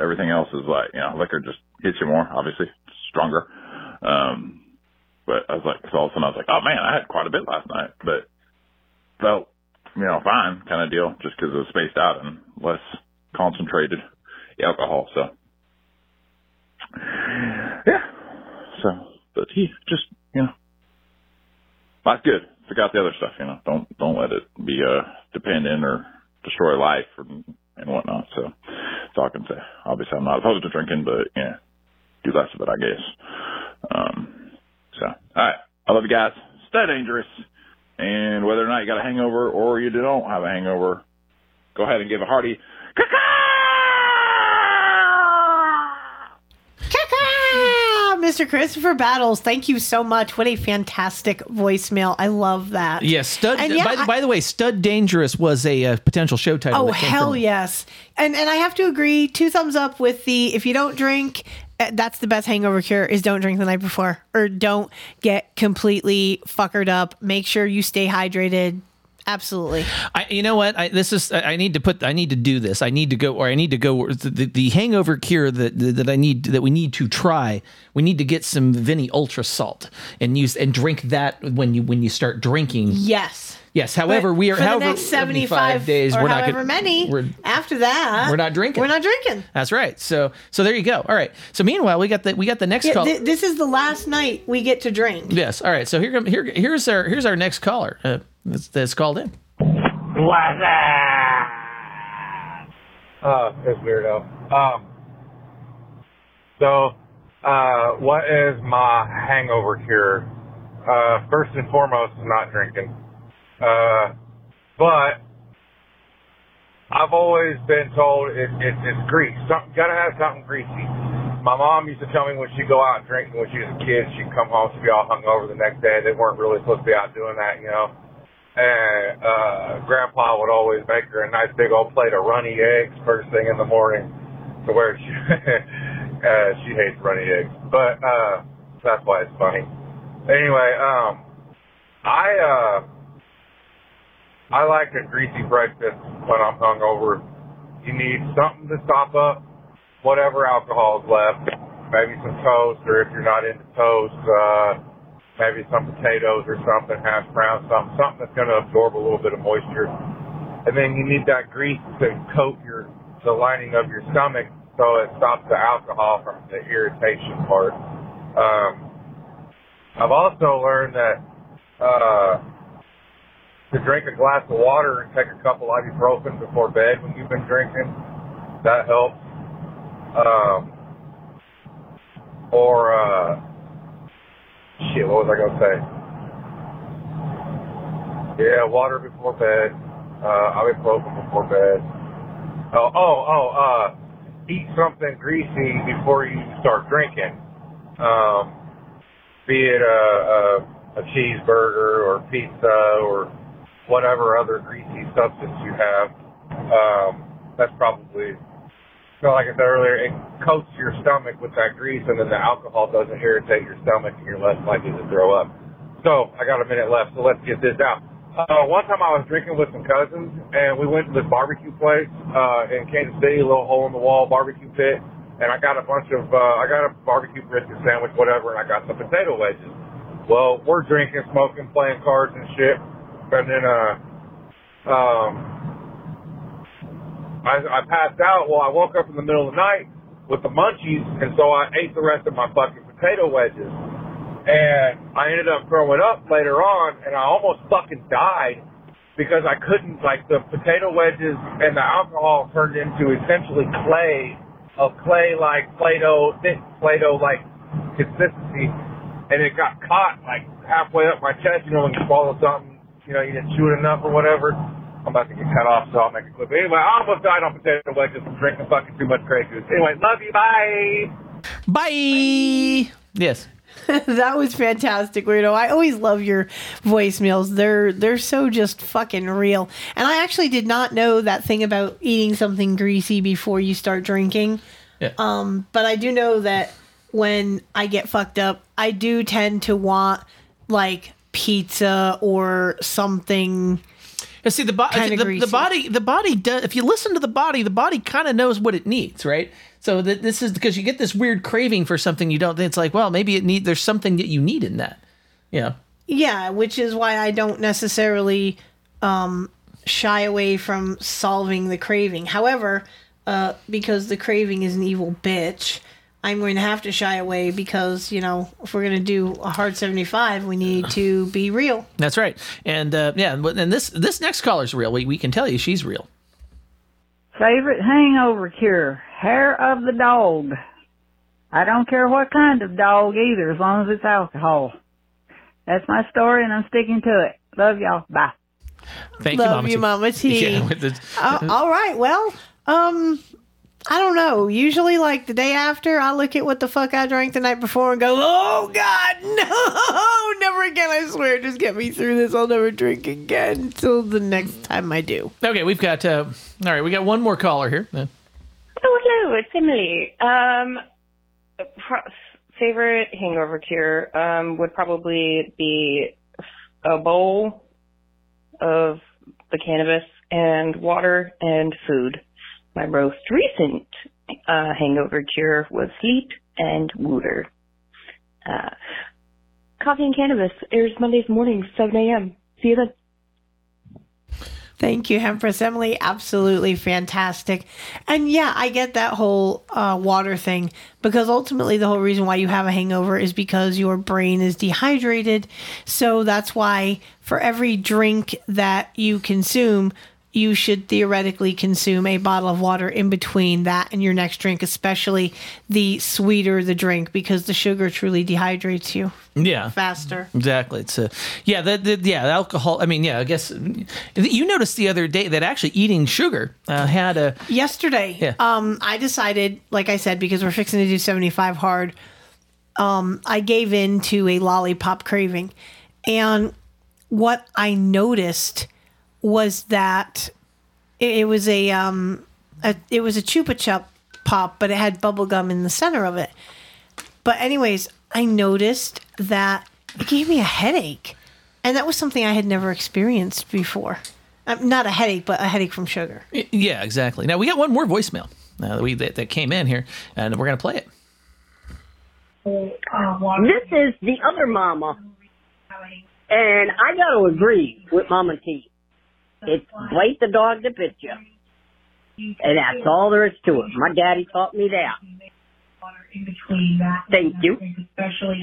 everything else is like you know liquor just hits you more, obviously stronger. Um, but I was like, so all of a sudden I was like, oh man, I had quite a bit last night, but felt you know fine kind of deal just because it was spaced out and less concentrated alcohol. So yeah, so but he just you know that's good. Forgot the other stuff, you know. Don't don't let it be uh dependent or destroy life and and whatnot. So that's all. Obviously, I'm not opposed to drinking, but yeah, do less of it, I guess. Um, so all right, I love you guys. Stay dangerous, and whether or not you got a hangover or you don't have a hangover, go ahead and give a hearty Mr. Christopher Battles, thank you so much. What a fantastic voicemail. I love that. Yes, Stud. And yeah, by, I- by the way, Stud Dangerous was a uh, potential show title. Oh hell yes. And and I have to agree, two thumbs up with the if you don't drink uh, that's the best hangover cure is don't drink the night before or don't get completely fuckered up. Make sure you stay hydrated. Absolutely. I, you know what? I, this is. I need to put. I need to do this. I need to go, or I need to go. The, the, the hangover cure that that I need that we need to try. We need to get some Vinny Ultra Salt and use and drink that when you when you start drinking. Yes. Yes. However, But we are. for the however, next 75 days. or we're not however gonna, many We're, after that. we're not drinking. We're not drinking. that's right. So so there you go. All right. So meanwhile, we got the we got the next Yeah, call. thi- this is the last night we get to drink. yes. All right. So here come here here's our here's our next caller. Uh, that's, that's called in. What's up? Uh, this weirdo. Um, so, uh, what is my hangover cure? Uh, first and foremost, not drinking. Uh, but I've always been told it, it, it's grease. Something, gotta have something greasy. My mom used to tell me when she'd go out and drink when she was a kid, she'd come home, she'd be all hungover the next day. They weren't really supposed to be out doing that, you know. And uh, Grandpa would always make her a nice big old plate of runny eggs first thing in the morning, to where she (laughs) uh, she hates runny eggs, but uh, that's why it's funny. Anyway, um, I uh, I like a greasy breakfast when I'm hungover. You need something to stop up whatever alcohol's left. Maybe some toast, or if you're not into toast, uh, maybe some potatoes or something, hash browns, something, something that's going to absorb a little bit of moisture. And then you need that grease to coat your the lining of your stomach so it stops the alcohol from the irritation part. Um, I've also learned that uh, to drink a glass of water and take a couple ibuprofen before bed when you've been drinking, that helps. Um, or uh, shit, what was I gonna say? Yeah, water before bed. Uh, ibuprofen before bed. Oh, oh, oh, uh, eat something greasy before you start drinking. Um, be it a, a, a cheeseburger or pizza or whatever other greasy substance you have. Um, that's probably, so like I said earlier, it coats your stomach with that grease and then the alcohol doesn't irritate your stomach and you're less likely to throw up. So I got a minute left, so let's get this out. Uh, one time I was drinking with some cousins and we went to this barbecue place, uh, in Kansas City, a little hole in the wall barbecue pit. And I got a bunch of, uh, I got a barbecue brisket sandwich, whatever, and I got some potato wedges. Well, we're drinking, smoking, playing cards and shit. And then, uh, um, I, I passed out. Well, I woke up in the middle of the night with the munchies, and so I ate the rest of my fucking potato wedges. And I ended up throwing up later on, and I almost fucking died because I couldn't, like, the potato wedges and the alcohol turned into essentially clay, of clay like Play-Doh, thick Play-Doh like consistency, and it got caught, like, halfway up my chest, you know, when you swallow something, you know, you didn't chew it enough or whatever. I'm about to get cut off, so I'll make a clip. Anyway, I almost died on potato wedges from drinking fucking too much Grey Goose. Anyway, love you, bye! Bye. Yes. (laughs) that was fantastic, weirdo. I always love your voicemails. They're they're so just fucking real. And I actually did not know that thing about eating something greasy before you start drinking. Yeah. Um, but I do know that when I get fucked up, I do tend to want like pizza or something. Yeah, see the, bo- the, the body the body does if you listen to the body the body kind of knows what it needs right so that this is because you get this weird craving for something you don't it's like well maybe it need there's something that you need in that yeah Yeah, which is why I don't necessarily um, shy away from solving the craving. However, uh, because the craving is an evil bitch, I'm going to have to shy away because, you know, if we're going to do a hard 75, we need to be real. that's right and uh, yeah and this this next caller's real we, we can tell you she's real Favorite hangover cure? Hair of the dog. I don't care what kind of dog either, as long as it's alcohol. That's my story, and I'm sticking to it. Love y'all. Bye. thank Love you you, mama Mama T. (laughs) yeah, the- Uh, all right. Well, um, I don't know. Usually, like the day after, I look at what the fuck I drank the night before and go, "Oh God, (laughs) no, never again! I swear, just get me through this. I'll never drink again until the next time I do." okay we've got uh, all right we got one more caller here Uh, Oh, hello, it's Emily. Um, pro- favorite hangover cure um, would probably be a bowl of the cannabis and water and food. My most recent uh, hangover cure was sleep and water. Uh, coffee and cannabis airs Mondays mornings, 7 a.m. See you then. Thank you, Empress Emily. Absolutely fantastic. And yeah, I get that whole uh, water thing because ultimately the whole reason why you have a hangover is because your brain is dehydrated. So that's why for every drink that you consume, you should theoretically consume a bottle of water in between that and your next drink, especially the sweeter the drink, because the sugar truly dehydrates you yeah faster. Exactly. It's a yeah. The, the yeah the alcohol. I mean yeah. I guess you noticed the other day that actually eating sugar uh, had a Yesterday, Yeah. um, I decided, like I said, because we're fixing to do 75 hard, um, I gave in to a lollipop craving. And what I noticed was that it, it was a, um, a it was a chupa chup pop, but it had bubble gum in the center of it. But anyways, I noticed that it gave me a headache. And that was something I had never experienced before. Um, not a headache, but a headache from sugar. yeah exactly. Now we got one more voicemail uh, that we that, that came in here, and we're gonna play it. This is the other mama. And I got to agree with Mama T. It's bite the dog that bit you. And that's all there is to it. My daddy taught me that. Thank you.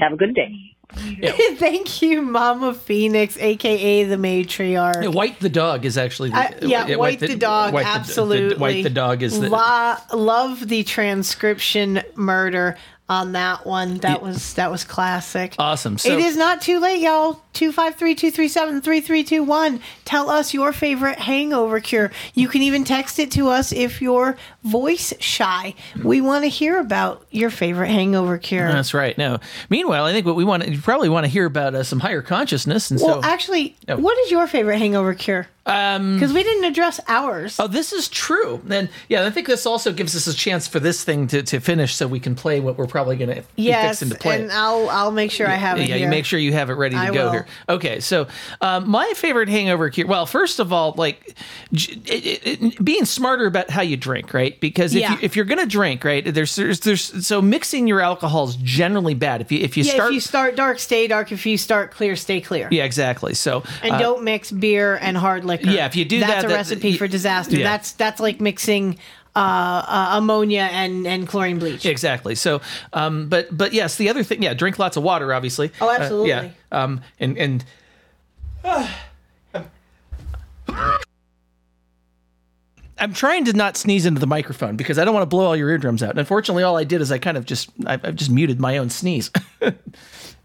Have a good day. (laughs) Thank you, Mama Phoenix, aka the matriarch. Yeah, White the dog is actually the, uh, I- yeah, White the dog, White the- absolutely. The, White the dog is the La- love the transcription murder on that one. That was that was classic. awesome. So it is not too late, y'all. 253-237-3321. Tell us your favorite hangover cure. You can even text it to us if you're voice shy. We want to hear about your favorite hangover cure. That's right. Now, meanwhile, I think what we want you probably want to hear about uh, some higher consciousness, and well, so actually, Oh. what is your favorite hangover cure? Um, Because we didn't address ours. Oh, this is true. Then, yeah, I think this also gives us a chance for this thing to, to finish, so we can play what we're probably going to Yes, fixing to play. and I'll I'll make sure I have it yeah, here. you make sure you have it ready to I go will. here. Okay, so um, my favorite hangover cure. Well, first of all, like j- it, it, it- being smarter about how you drink, right? Because if Yeah. you, if you're gonna drink, right, there's, there's there's so mixing your alcohol is generally bad. If you if you yeah, start, if you start dark, stay dark. If you start clear, stay clear. yeah, exactly. So And uh, don't mix beer and hard liquor. Yeah, if you do that. that's that, a that- recipe for disaster. yeah. That's that's like mixing uh, uh, ammonia and and chlorine bleach. Exactly. So, um, but but yes, the other thing, yeah, drink lots of water, obviously. Oh, Uh, absolutely. yeah. Um, and and (sighs) I'm trying to not sneeze into the microphone because I don't want to blow all your eardrums out. And unfortunately, all I did is I kind of just I've just muted my own sneeze. (laughs)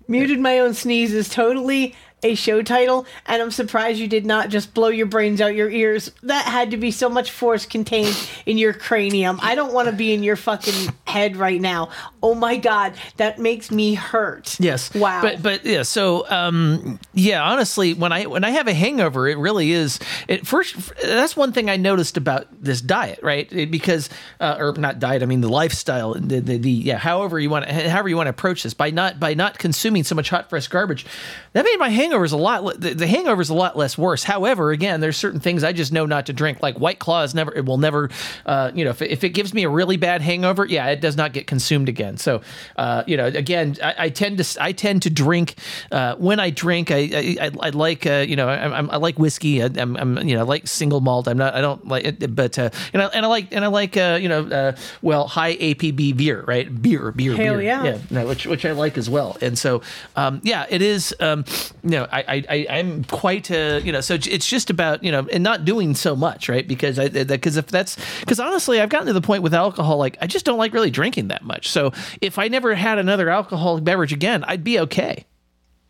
Muted my own sneeze is totally a show title, and I'm surprised you did not just blow your brains out your ears. That had to be so much force contained in your cranium. I don't want to be in your fucking head right now. Oh my god, that makes me hurt. Yes. Wow. But but yeah. So um yeah. Honestly, when I when I have a hangover, it really is. It first. That's one thing I noticed about this diet, right? It- because uh, or not diet. I mean the lifestyle. The, the, the yeah. However you want to however you want to approach this by not by not consuming so much hot fresh garbage, that made my hangovers a lot. The, the hangovers a lot less worse. However, again, there's certain things I just know not to drink. Like White Claw is never. It will never. Uh, you know, if if it gives me a really bad hangover, yeah, it does not get consumed again. So, uh, you know, again, I, I tend to I tend to drink uh, when I drink. I I, I, like uh, you know I, I'm, I like whiskey. I, I'm, I'm you know I like single malt. I'm not I don't like it, but uh, and I and I like and I like uh, you know uh, well high ABV beer right beer beer Hell beer yeah. yeah no, which which I like as well. And so um, yeah, it is um, you know I I I'm quite uh, you know so it's just about you know and not doing so much right because I because if that's because honestly I've gotten to the point with alcohol like I just don't like really drinking that much. So if I never had another alcoholic beverage again, I'd be okay.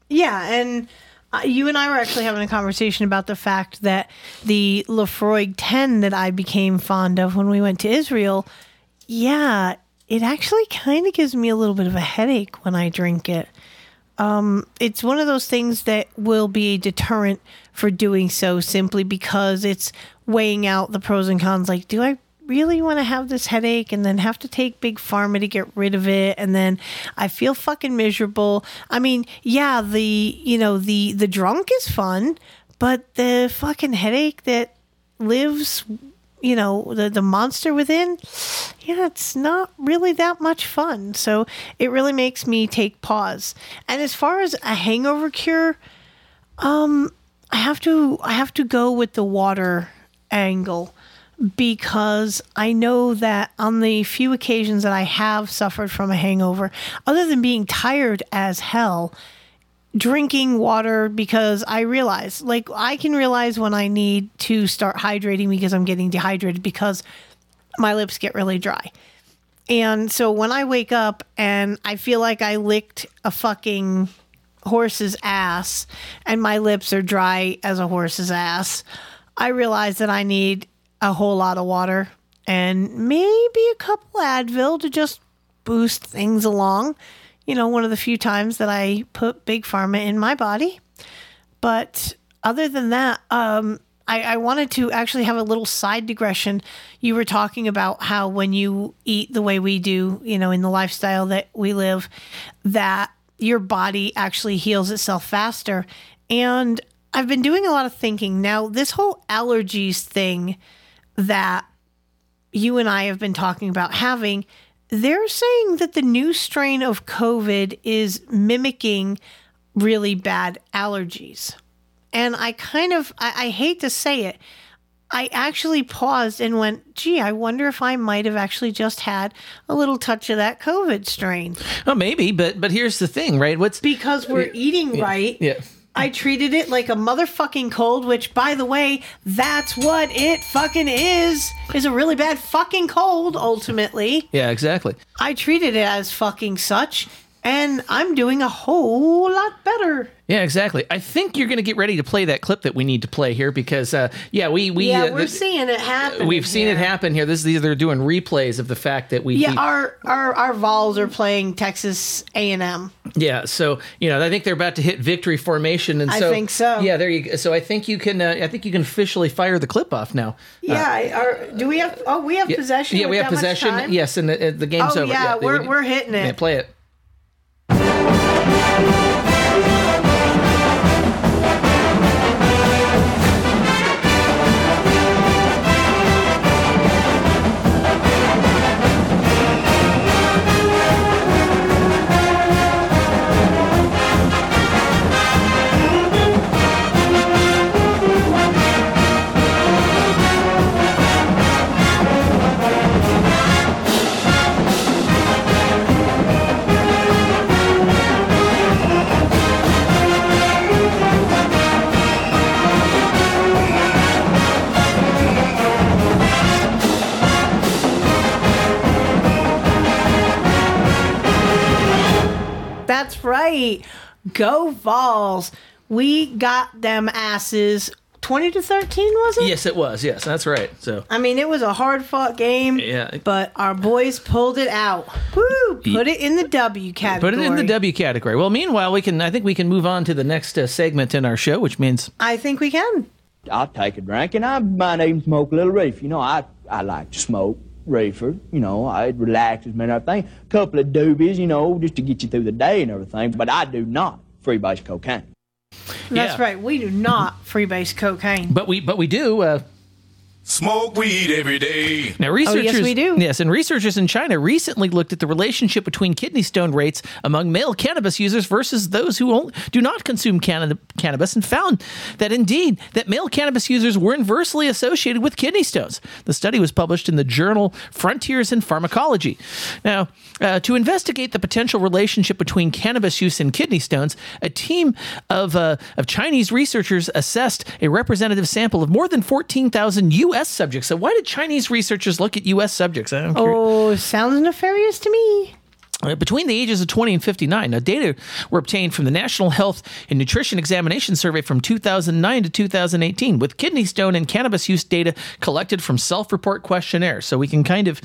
Yeah, and uh, you and I were actually having a conversation about the fact that the Laphroaig 10 that I became fond of when we went to Israel, yeah, it actually kind of gives me a little bit of a headache when I drink it. Um, it's one of those things that will be a deterrent for doing so simply because it's weighing out the pros and cons. Like, do I really want to have this headache and then have to take big pharma to get rid of it and then I feel fucking miserable. I mean, yeah, the you know, the the drunk is fun, but the fucking headache that lives you know the the monster within yeah it's not really that much fun. So it really makes me take pause. And as far as a hangover cure um i have to i have to go with the water angle because I know that on the few occasions that I have suffered from a hangover, other than being tired as hell, drinking water because I realize, like, I can realize when I need to start hydrating because I'm getting dehydrated because my lips get really dry. And so when I wake up and I feel like I licked a fucking horse's ass and my lips are dry as a horse's ass, I realize that I need a whole lot of water and maybe a couple Advil to just boost things along. You know, one of the few times that I put big pharma in my body. But other than that, um, I, I wanted to actually have a little side digression. You were talking about how when you eat the way we do, you know, in the lifestyle that we live, that your body actually heals itself faster. And I've been doing a lot of thinking. Now, this whole allergies thing that you and I have been talking about having, they're saying that the new strain of COVID is mimicking really bad allergies. And I kind of, I, I hate to say it, I actually paused and went, gee, I wonder if I might have actually just had a little touch of that COVID strain. Oh, maybe, but but here's the thing, right? What's because we're eating Yeah, right. Yeah. I treated it like a motherfucking cold, which, by the way, that's what it fucking is. Is a really bad fucking cold, ultimately. Yeah, exactly. I treated it as fucking such, and I'm doing a whole lot better. Yeah, exactly. I think you're going to get ready to play that clip that we need to play here because, uh, yeah, we we yeah, uh, we're th- seeing it happen. we've seen here. it happen here. This they're doing replays of the fact that we Yeah, we- our, our our Vols are playing Texas A and M. yeah. So you know, I think they're about to hit victory formation, and so I think so. Yeah, there you go. So I think you can. Uh, I think you can officially fire the clip off now. Yeah, I- our, do we have? Oh, we have Yeah, possession. Yeah, we have possession. Yes, and the, uh, the game's Oh, over. yeah, they- we're- we- we're hitting it. Yeah, play it. Go Vols. We got them asses twenty to thirteen, was it? Yes, it was. Yes, that's right. So I mean, it was a hard fought game. Yeah. But our boys pulled it out. Woo! Put it in the W category. put it in the W category. Well, meanwhile, we can. I think we can move on to the next uh, segment in our show, which means I think we can. I'll take a drink, and I might even smoke a little reef You know, I I like to smoke reefer. You know, I'd it relaxes me and everything. A couple of doobies, you know, just to get you through the day and everything. But I do not freebase cocaine. That's right. We do not freebase cocaine. But we but we do uh, Smoke weed every day. Now, researchers, Oh, yes, we do. Yes, and researchers in China recently looked at the relationship between kidney stone rates among male cannabis users versus those who only, do not consume canna- cannabis, and found that indeed that male cannabis users were inversely associated with kidney stones. The study was published in the journal Frontiers in Pharmacology. Now, uh, to investigate the potential relationship between cannabis use and kidney stones, a team of uh, of Chinese researchers assessed a representative sample of more than fourteen thousand U.S. subjects. So, why did Chinese researchers look at U.S. subjects? Oh, sounds nefarious to me. Between the ages of 20 and 59, now data were obtained from the National Health and Nutrition Examination Survey from 2009 to 2018, with kidney stone and cannabis use data collected from self-report questionnaires. So we can kind of,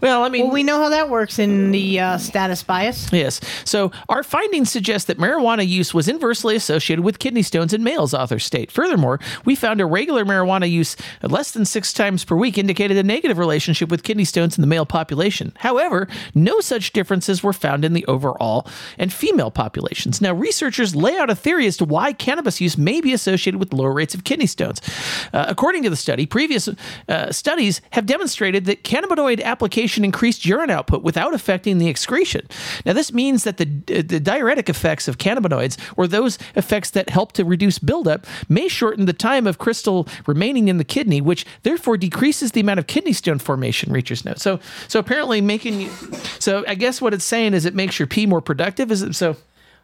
well, I mean, Well, we know how that works in the uh, status bias. Yes. So our findings suggest that marijuana use was inversely associated with kidney stones in males, authors state. Furthermore, we found a regular marijuana use of less than six times per week indicated a negative relationship with kidney stones in the male population. However, no such differences were found in the overall and female populations. Now, researchers lay out a theory as to why cannabis use may be associated with lower rates of kidney stones. Uh, according to the study, previous uh, studies have demonstrated that cannabinoid application increased urine output without affecting the excretion. Now, this means that the, the diuretic effects of cannabinoids, or those effects that help to reduce buildup, may shorten the time of crystal remaining in the kidney, which therefore decreases the amount of kidney stone formation. Reachers note. So, so apparently, making you. So, I guess what it's saying is it makes your pee more productive. Is it so?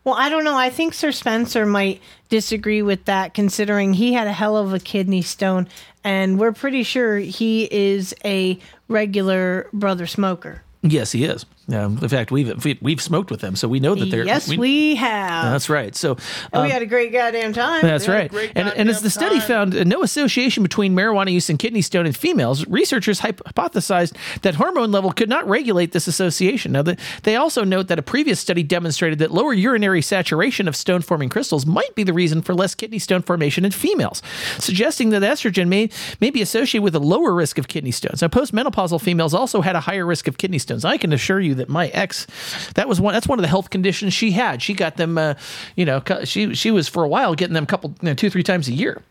Well, I don't know. I think Sir Spencer might disagree with that, considering he had a hell of a kidney stone, and we're pretty sure he is a regular brother smoker. Yes, he is. Um, in fact, we've we- we've smoked with them, so we know that they're. yes, we, have. That's right. So and we um, had a great goddamn time. That's We right. And, and as the study found uh, no association between marijuana use and kidney stone in females, researchers hypothesized that hormone level could not regulate this association. Now, the, they also note that a previous study demonstrated that lower urinary saturation of stone forming crystals might be the reason for less kidney stone formation in females, suggesting that estrogen may, may be associated with a lower risk of kidney stones. Now, postmenopausal females also had a higher risk of kidney stones. I can assure you that my ex, that was one, that's one of the health conditions she had. She got them, uh, you know, she, she was for a while getting them a couple, you know, two, three times a year.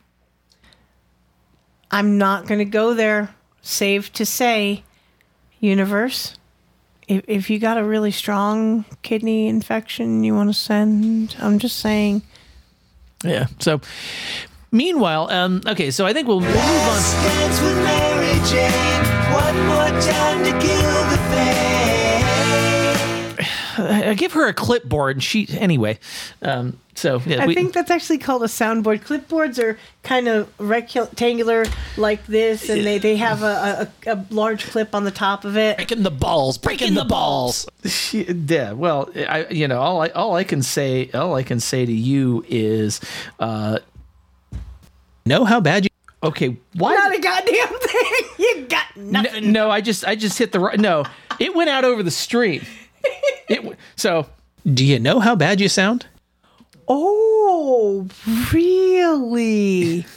I'm not going to go there. save to say, universe, if, if you got a really strong kidney infection you want to send, I'm just saying. Yeah. So, meanwhile, um, okay, so I think we'll, we'll move on. I give her a clipboard, and she anyway. Um, so yeah, I we- think that's actually called a soundboard. Clipboards are kind of rectangular like this, and they, they have a, a, a large clip on the top of it. Breaking the balls, breaking the balls. yeah. Well, I you know all I all I can say all I can say to you is, uh, know how bad you. Okay, why? Not a goddamn thing. (laughs) You got N- nothing. No, I just I just hit the right. No, it went out over the street. It so. Do you know how bad you sound? Oh, really? (laughs)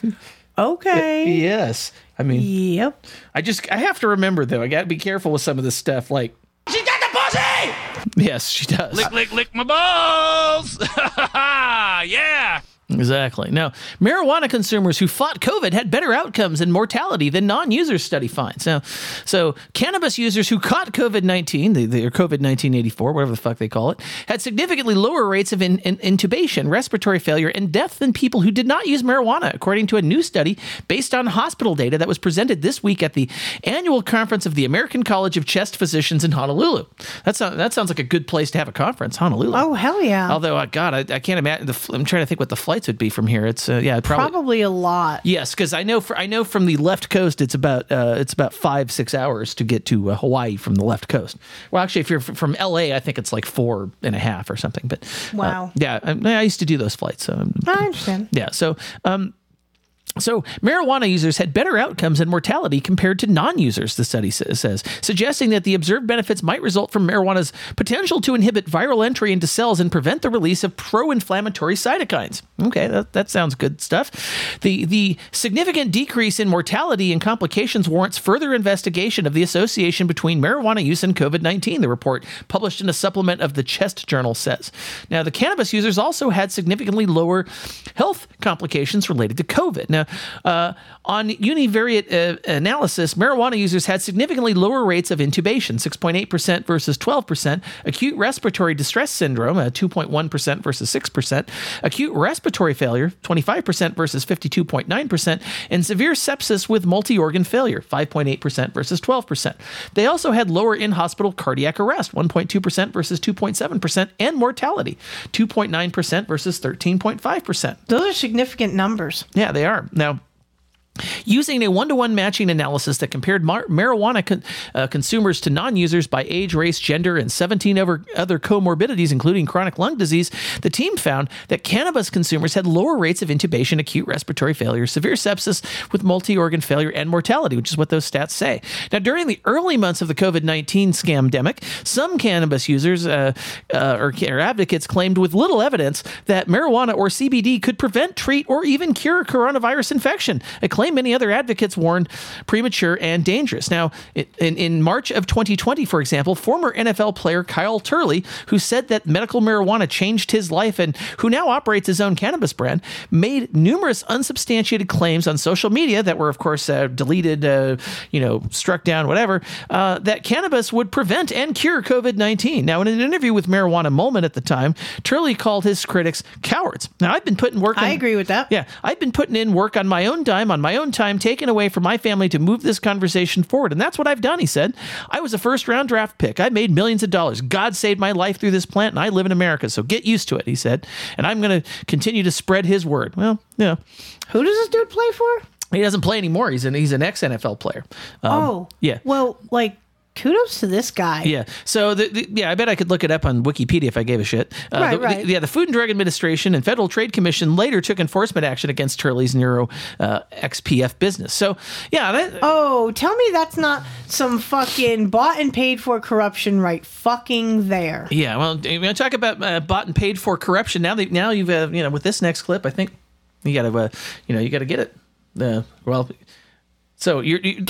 Okay. Yes. I mean. Yep. I just I have to remember though. I got to be careful with some of this stuff. Like. She got the pussy! Yes, she does. Lick, lick, lick my balls! (laughs) yeah! Exactly. Now, marijuana consumers who fought COVID had better outcomes and mortality than non-users study finds. Now, so cannabis users who caught COVID-19, the, the or COVID-1984, whatever the fuck they call it, had significantly lower rates of in, in- intubation, respiratory failure, and death than people who did not use marijuana, according to a new study based on hospital data that was presented this week at the annual conference of the American College of Chest Physicians in Honolulu. That sounds that sounds like a good place to have a conference, Honolulu. Oh hell yeah! Although, uh, God, I, I can't imagine. The, I'm trying to think what the flights would be from here. It's uh, yeah, probably. Probably a lot. Yes, because I know for, I know from the left coast it's about uh, it's about five six hours to get to uh, Hawaii from the left coast. Well, actually, if you're f- from L.A., I think it's like four and a half or something. But uh, Wow. yeah, I, I used to do those flights. So, I understand. yeah. So, um, So, marijuana users had better outcomes and mortality compared to non users, the study says, suggesting that the observed benefits might result from marijuana's potential to inhibit viral entry into cells and prevent the release of pro inflammatory cytokines. Okay, that, that sounds good stuff. The, the significant decrease in mortality and complications warrants further investigation of the association between marijuana use and COVID 19, the report published in a supplement of the Chest Journal says. Now, the cannabis users also had significantly lower health complications related to COVID. Now, uh, on univariate uh, analysis, marijuana users had significantly lower rates of intubation, 6.8% versus 12%, acute respiratory distress syndrome, uh, 2.1% versus 6%, acute respiratory failure, 25% versus 52.9%, and severe sepsis with multi organ failure, 5.8% versus 12%. They also had lower in hospital cardiac arrest, 1.2% versus 2.7%, and mortality, 2.9% versus 13.5%. Those are significant numbers. Yeah, they are. Now, Using a one to one matching analysis that compared mar- marijuana con- uh, consumers to non users by age, race, gender, and 17 other, other comorbidities, including chronic lung disease, the team found that cannabis consumers had lower rates of intubation, acute respiratory failure, severe sepsis with multi organ failure, and mortality, which is what those stats say. Now, during the early months of the COVID 19 scamdemic, some cannabis users uh, uh, or, or advocates claimed with little evidence that marijuana or CBD could prevent, treat, or even cure coronavirus infection, a claim many other advocates warned premature and dangerous. Now, in, in March of 2020, for example, former NFL player Kyle Turley, who said that medical marijuana changed his life and who now operates his own cannabis brand, made numerous unsubstantiated claims on social media that were, of course, uh, deleted, uh, you know, struck down, whatever, uh, that cannabis would prevent and cure COVID 19. Now, in an interview with Marijuana Moment at the time, Turley called his critics cowards. Now, I've been putting work I agree with that. yeah, I've been putting in work on my own dime, on my own time, taken away from my family to move this conversation forward. And that's what I've done, he said. I was a first round draft pick. I made millions of dollars. God saved my life through this plant, and I live in America. So get used to it, he said. And I'm going to continue to spread his word. Well, yeah. Who does this dude play for? He doesn't play anymore. He's an he's an ex NFL player. Um, oh. yeah. Well, like, kudos to this guy. Yeah. So, the, the, yeah, I bet I could look it up on Wikipedia if I gave a shit. Uh, Right, the- right. the- yeah, the Food and Drug Administration and Federal Trade Commission later took enforcement action against Turley's Neuro uh, XPF business. So, yeah, that, Oh, tell me that's not some fucking bought and paid for corruption right fucking there. Yeah, well, you want to talk about uh, bought and paid for corruption? Now, that now you've uh, you know with this next clip, I think you got to uh, you know you got to get it. Uh, well, so you're. You,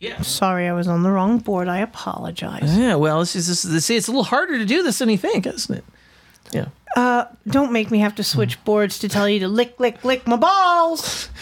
Yeah. Sorry, I was on the wrong board. I apologize. yeah, well, this is this, see, it's a little harder to do this than you think, isn't it? Yeah. Uh, don't make me have to switch boards to tell you to lick, lick, lick my balls. (laughs)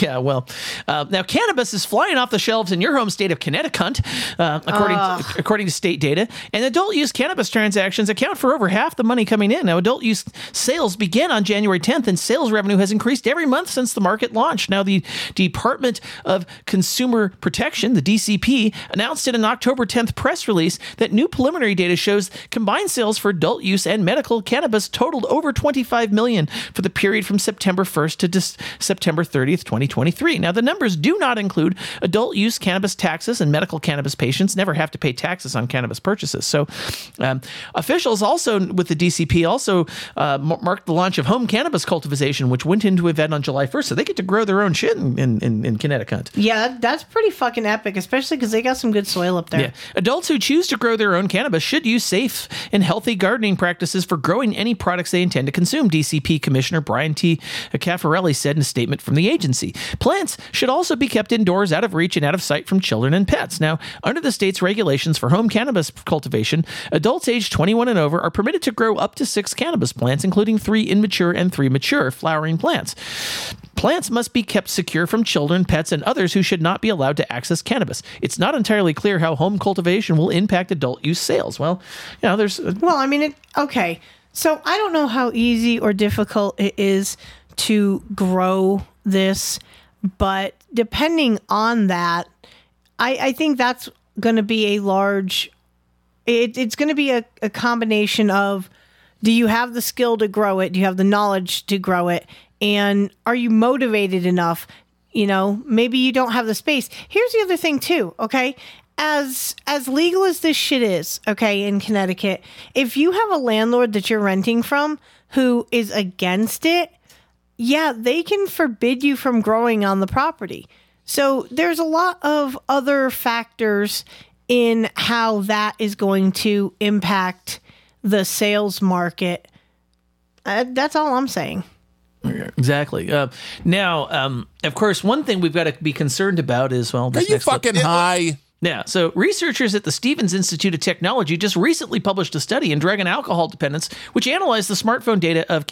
Yeah, well, uh, now cannabis is flying off the shelves in your home state of Connecticut, uh, according Ugh. according to state data. And adult use cannabis transactions account for over half the money coming in. Now, adult use sales began on January 10th, and sales revenue has increased every month since the market launched. Now, the Department of Consumer Protection, the DCP, announced in an October 10th press release that new preliminary data shows combined sales for adult use and medical cannabis totaled over 25 million for the period from September 1st to dis- September 30th, 2023. Now, the numbers do not include adult use cannabis taxes, and medical cannabis patients never have to pay taxes on cannabis purchases. So, um, officials also with the DCP also uh, marked the launch of home cannabis cultivation, which went into event on July 1st. So they get to grow their own shit in, in, in, in Connecticut. Yeah, that's pretty fucking epic, especially because they got some good soil up there. Yeah. Adults who choose to grow their own cannabis should use safe and healthy gardening practices for growing any products they intend to consume, DCP Commissioner Bryan T. Cafferelli said in a statement from the agency. Plants should also be kept indoors, out of reach, and out of sight from children and pets. Now, under the state's regulations for home cannabis cultivation, adults aged 21 and over are permitted to grow up to six cannabis plants, including three immature and three mature flowering plants. Plants must be kept secure from children, pets, and others who should not be allowed to access cannabis. It's not entirely clear how home cultivation will impact adult use sales. Well, you know, there's. Uh, well, I mean, it, okay. So I don't know how easy or difficult it is to grow this, but depending on that, I, I think that's going to be a large. It, it's going to be a, a combination of do you have the skill to grow it? Do you have the knowledge to grow it? And are you motivated enough? You know, maybe you don't have the space. Here's the other thing, too, okay? As as legal as this shit is, okay, in Connecticut, if you have a landlord that you're renting from who is against it, yeah, they can forbid you from growing on the property. So there's a lot of other factors in how that is going to impact the sales market. Uh, that's all I'm saying. Exactly. Uh, now, um, of course, one thing we've got to be concerned about is well, this Are you next clip- fucking high? Yeah. So researchers at the Stevens Institute of Technology just recently published a study in drug and alcohol dependence, which analyzed the smartphone data of,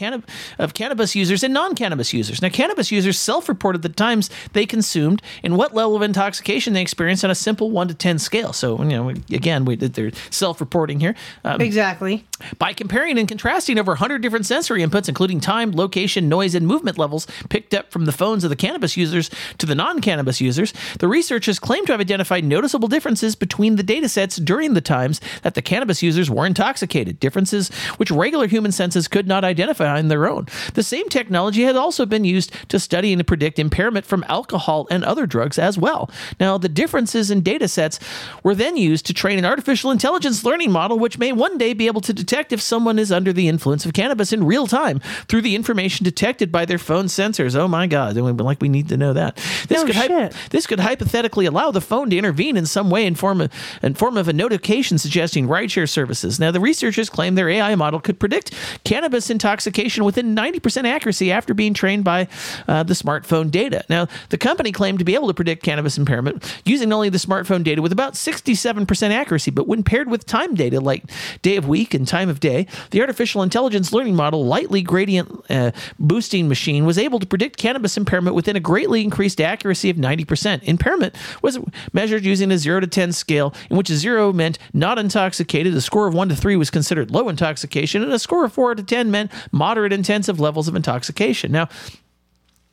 of cannabis users and non-cannabis users. Now, cannabis users self-reported the times they consumed and what level of intoxication they experienced on a simple one to ten scale. So, you know, again, we did their self-reporting here. Um, Exactly. by comparing and contrasting over 100 different sensory inputs, including time, location, noise, and movement levels picked up from the phones of the cannabis users to the non cannabis users, the researchers claim to have identified noticeable differences between the data sets during the times that the cannabis users were intoxicated, differences which regular human senses could not identify on their own. The same technology had also been used to study and predict impairment from alcohol and other drugs as well. Now, the differences in data sets were then used to train an artificial intelligence learning model, which may one day be able to detect if someone is under the influence of cannabis in real time through the information detected by their phone sensors. Oh my God! Like we need to know that. This No could hy- this could hypothetically allow the phone to intervene in some way in form of in form of a notification suggesting rideshare services. Now, the researchers claim their AI model could predict cannabis intoxication within 90% accuracy after being trained by uh, the smartphone data. Now, the company claimed to be able to predict cannabis impairment using only the smartphone data with about 67% accuracy, but when paired with time data like day of week and time of day, the artificial intelligence learning model lightly gradient uh, boosting machine was able to predict cannabis impairment within a greatly increased accuracy of 90%. Impairment was measured using a 0 to 10 scale, in which a 0 meant not intoxicated, a score of 1 to 3 was considered low intoxication, and a score of 4 to 10 meant moderate intensive levels of intoxication. Now,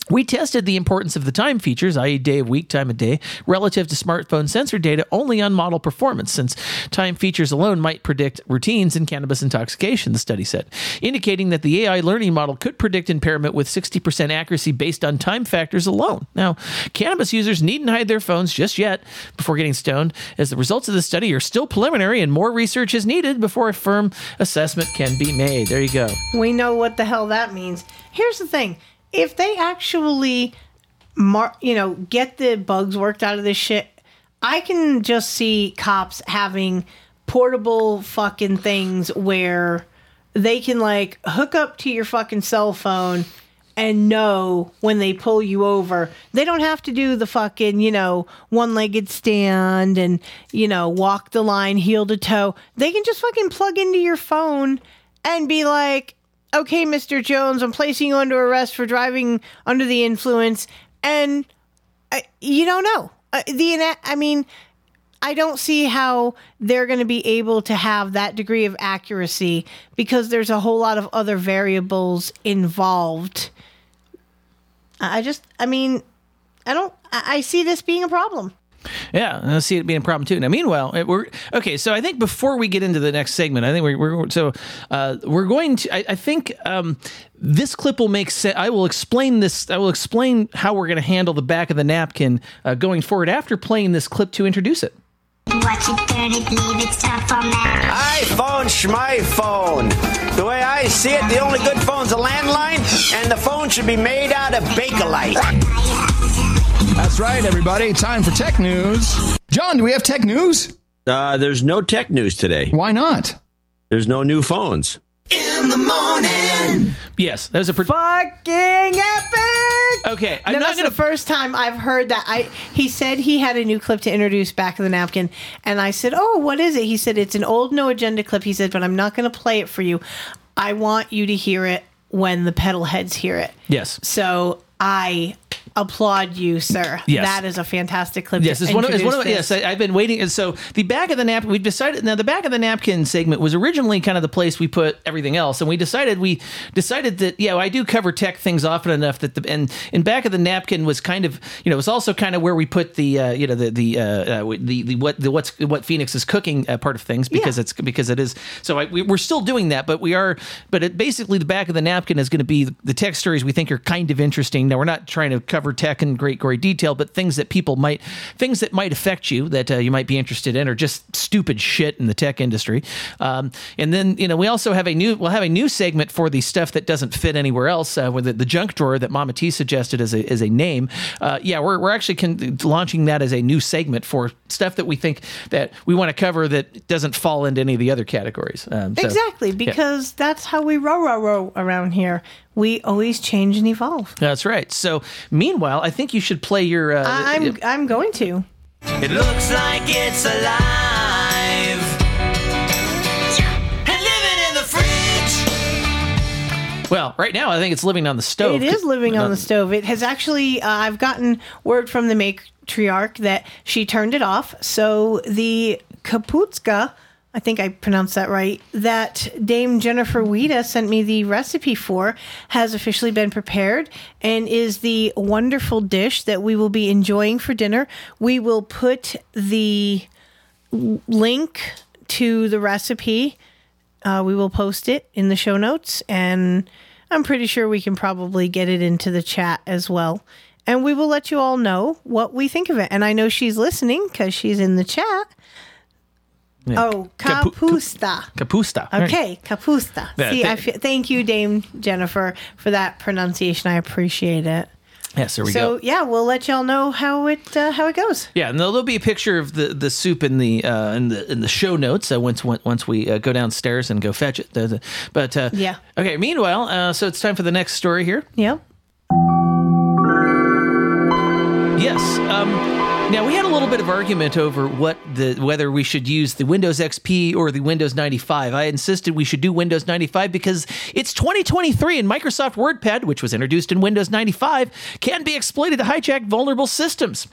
we tested the importance of the time features, i.e., day of week, time of day, relative to smartphone sensor data only on model performance, since time features alone might predict routines in cannabis intoxication, the study said, indicating that the AI learning model could predict impairment with 60% accuracy based on time factors alone. Now, cannabis users needn't hide their phones just yet before getting stoned, as the results of the study are still preliminary and more research is needed before a firm assessment can be made. There you go. We know what the hell that means. Here's the thing: if they actually, mar- you know, get the bugs worked out of this shit, I can just see cops having portable fucking things where they can like hook up to your fucking cell phone and know when they pull you over. They don't have to do the fucking, you know, one legged stand and, you know, walk the line heel to toe. They can just fucking plug into your phone and be like, okay, Mr. Jones, I'm placing you under arrest for driving under the influence. And uh, you don't know. Uh, the I mean, I don't see how they're going to be able to have that degree of accuracy because there's a whole lot of other variables involved. I I just, I mean, I don't, I I see this being a problem. Yeah, I see it being a problem too. Now, meanwhile, it- we're okay. So I think before we get into the next segment, I think we're, we're so uh, we're going to. I, I think um, this clip will make sense. I will explain this. I will explain how we're going to handle the back of the napkin uh, going forward after playing this clip to introduce it. Watch it, turn it, leave it, stop format. iPhone, schmyphone. The way I see it, the only good phone's a landline, and the phone should be made out of Bakelite. That's right, everybody. Time for tech news. John, do we have tech news? Uh, there's no tech news today. Why not? There's no new phones. In the morning. Yes, that was a pre- fucking epic. Okay, I'm no, not that's gonna- the first time I've heard that. I he said he had a new clip to introduce back of the napkin, and I said, "Oh, what is it?" He said, "It's an old no agenda clip." He said, "But I'm not going to play it for you. I want you to hear it when the pedal heads hear it." Yes. So I applaud you, sir. Yes. That is a fantastic clip. Yes, it's one of, it's one of yes. I, I've been waiting. And so the back of the napkin, we decided now the back of the napkin segment was originally kind of the place we put everything else, and we decided we decided that yeah, I do cover tech things often enough that the and in back of the napkin was kind of you know it was also kind of where we put the uh, you know the the uh, uh, the the what the what's what Phoenix is cooking uh, part of things because it's because it is so I, we, we're still doing that, but we are but it basically the back of the napkin is going to be the tech stories we think are kind of interesting. Now we're not trying to cover tech in great great detail, but things that people might things that might affect you that uh, you might be interested in, or just stupid shit in the tech industry. Um, and then you know we also have a new we'll have a new segment for the stuff that doesn't fit anywhere else. Uh, with the, the junk drawer that Mama T suggested as a as a name. Uh, yeah, we're we're actually con- launching that as a new segment for stuff that we think that we want to cover that doesn't fall into any of the other categories. Um, so, exactly, yeah. because that's how we row, row, row around here. We always change and evolve. That's right. So, meanwhile, I think you should play your. Uh, I- I'm I'm going to. It looks like it's alive. And living in the fridge. Well, right now I think it's living on the stove. It is living on the stove. It has actually. Uh, I've gotten word from the matriarch that she turned it off. So the kaputska, I think I pronounced that right, that Dame Jennifer Wida sent me the recipe for, has officially been prepared and is the wonderful dish that we will be enjoying for dinner. We will put the link to the recipe. Uh, we will post it in the show notes, and I'm pretty sure we can probably get it into the chat as well. And we will let you all know what we think of it. And I know she's listening because she's in the chat. Yeah. Oh, Capu- kapusta. Kapusta. Okay, kapusta. Yeah, See, I th- thank you, Dame Jennifer, for that pronunciation. I appreciate it. Yes, there we so go. So yeah, we'll let y'all know how it uh, how it goes. Yeah, and there'll, there'll be a picture of the, the soup in the uh, in the in the show notes uh, once once we uh, go downstairs and go fetch it. But uh, Yeah. Okay. Meanwhile, uh, so it's time for the next story here. Yep. Yes. Um, now we had a little bit of argument over what the whether we should use the Windows XP or the Windows 95. I insisted we should do Windows 95 because it's 2023 and Microsoft WordPad, which was introduced in Windows 95, can be exploited to hijack vulnerable systems.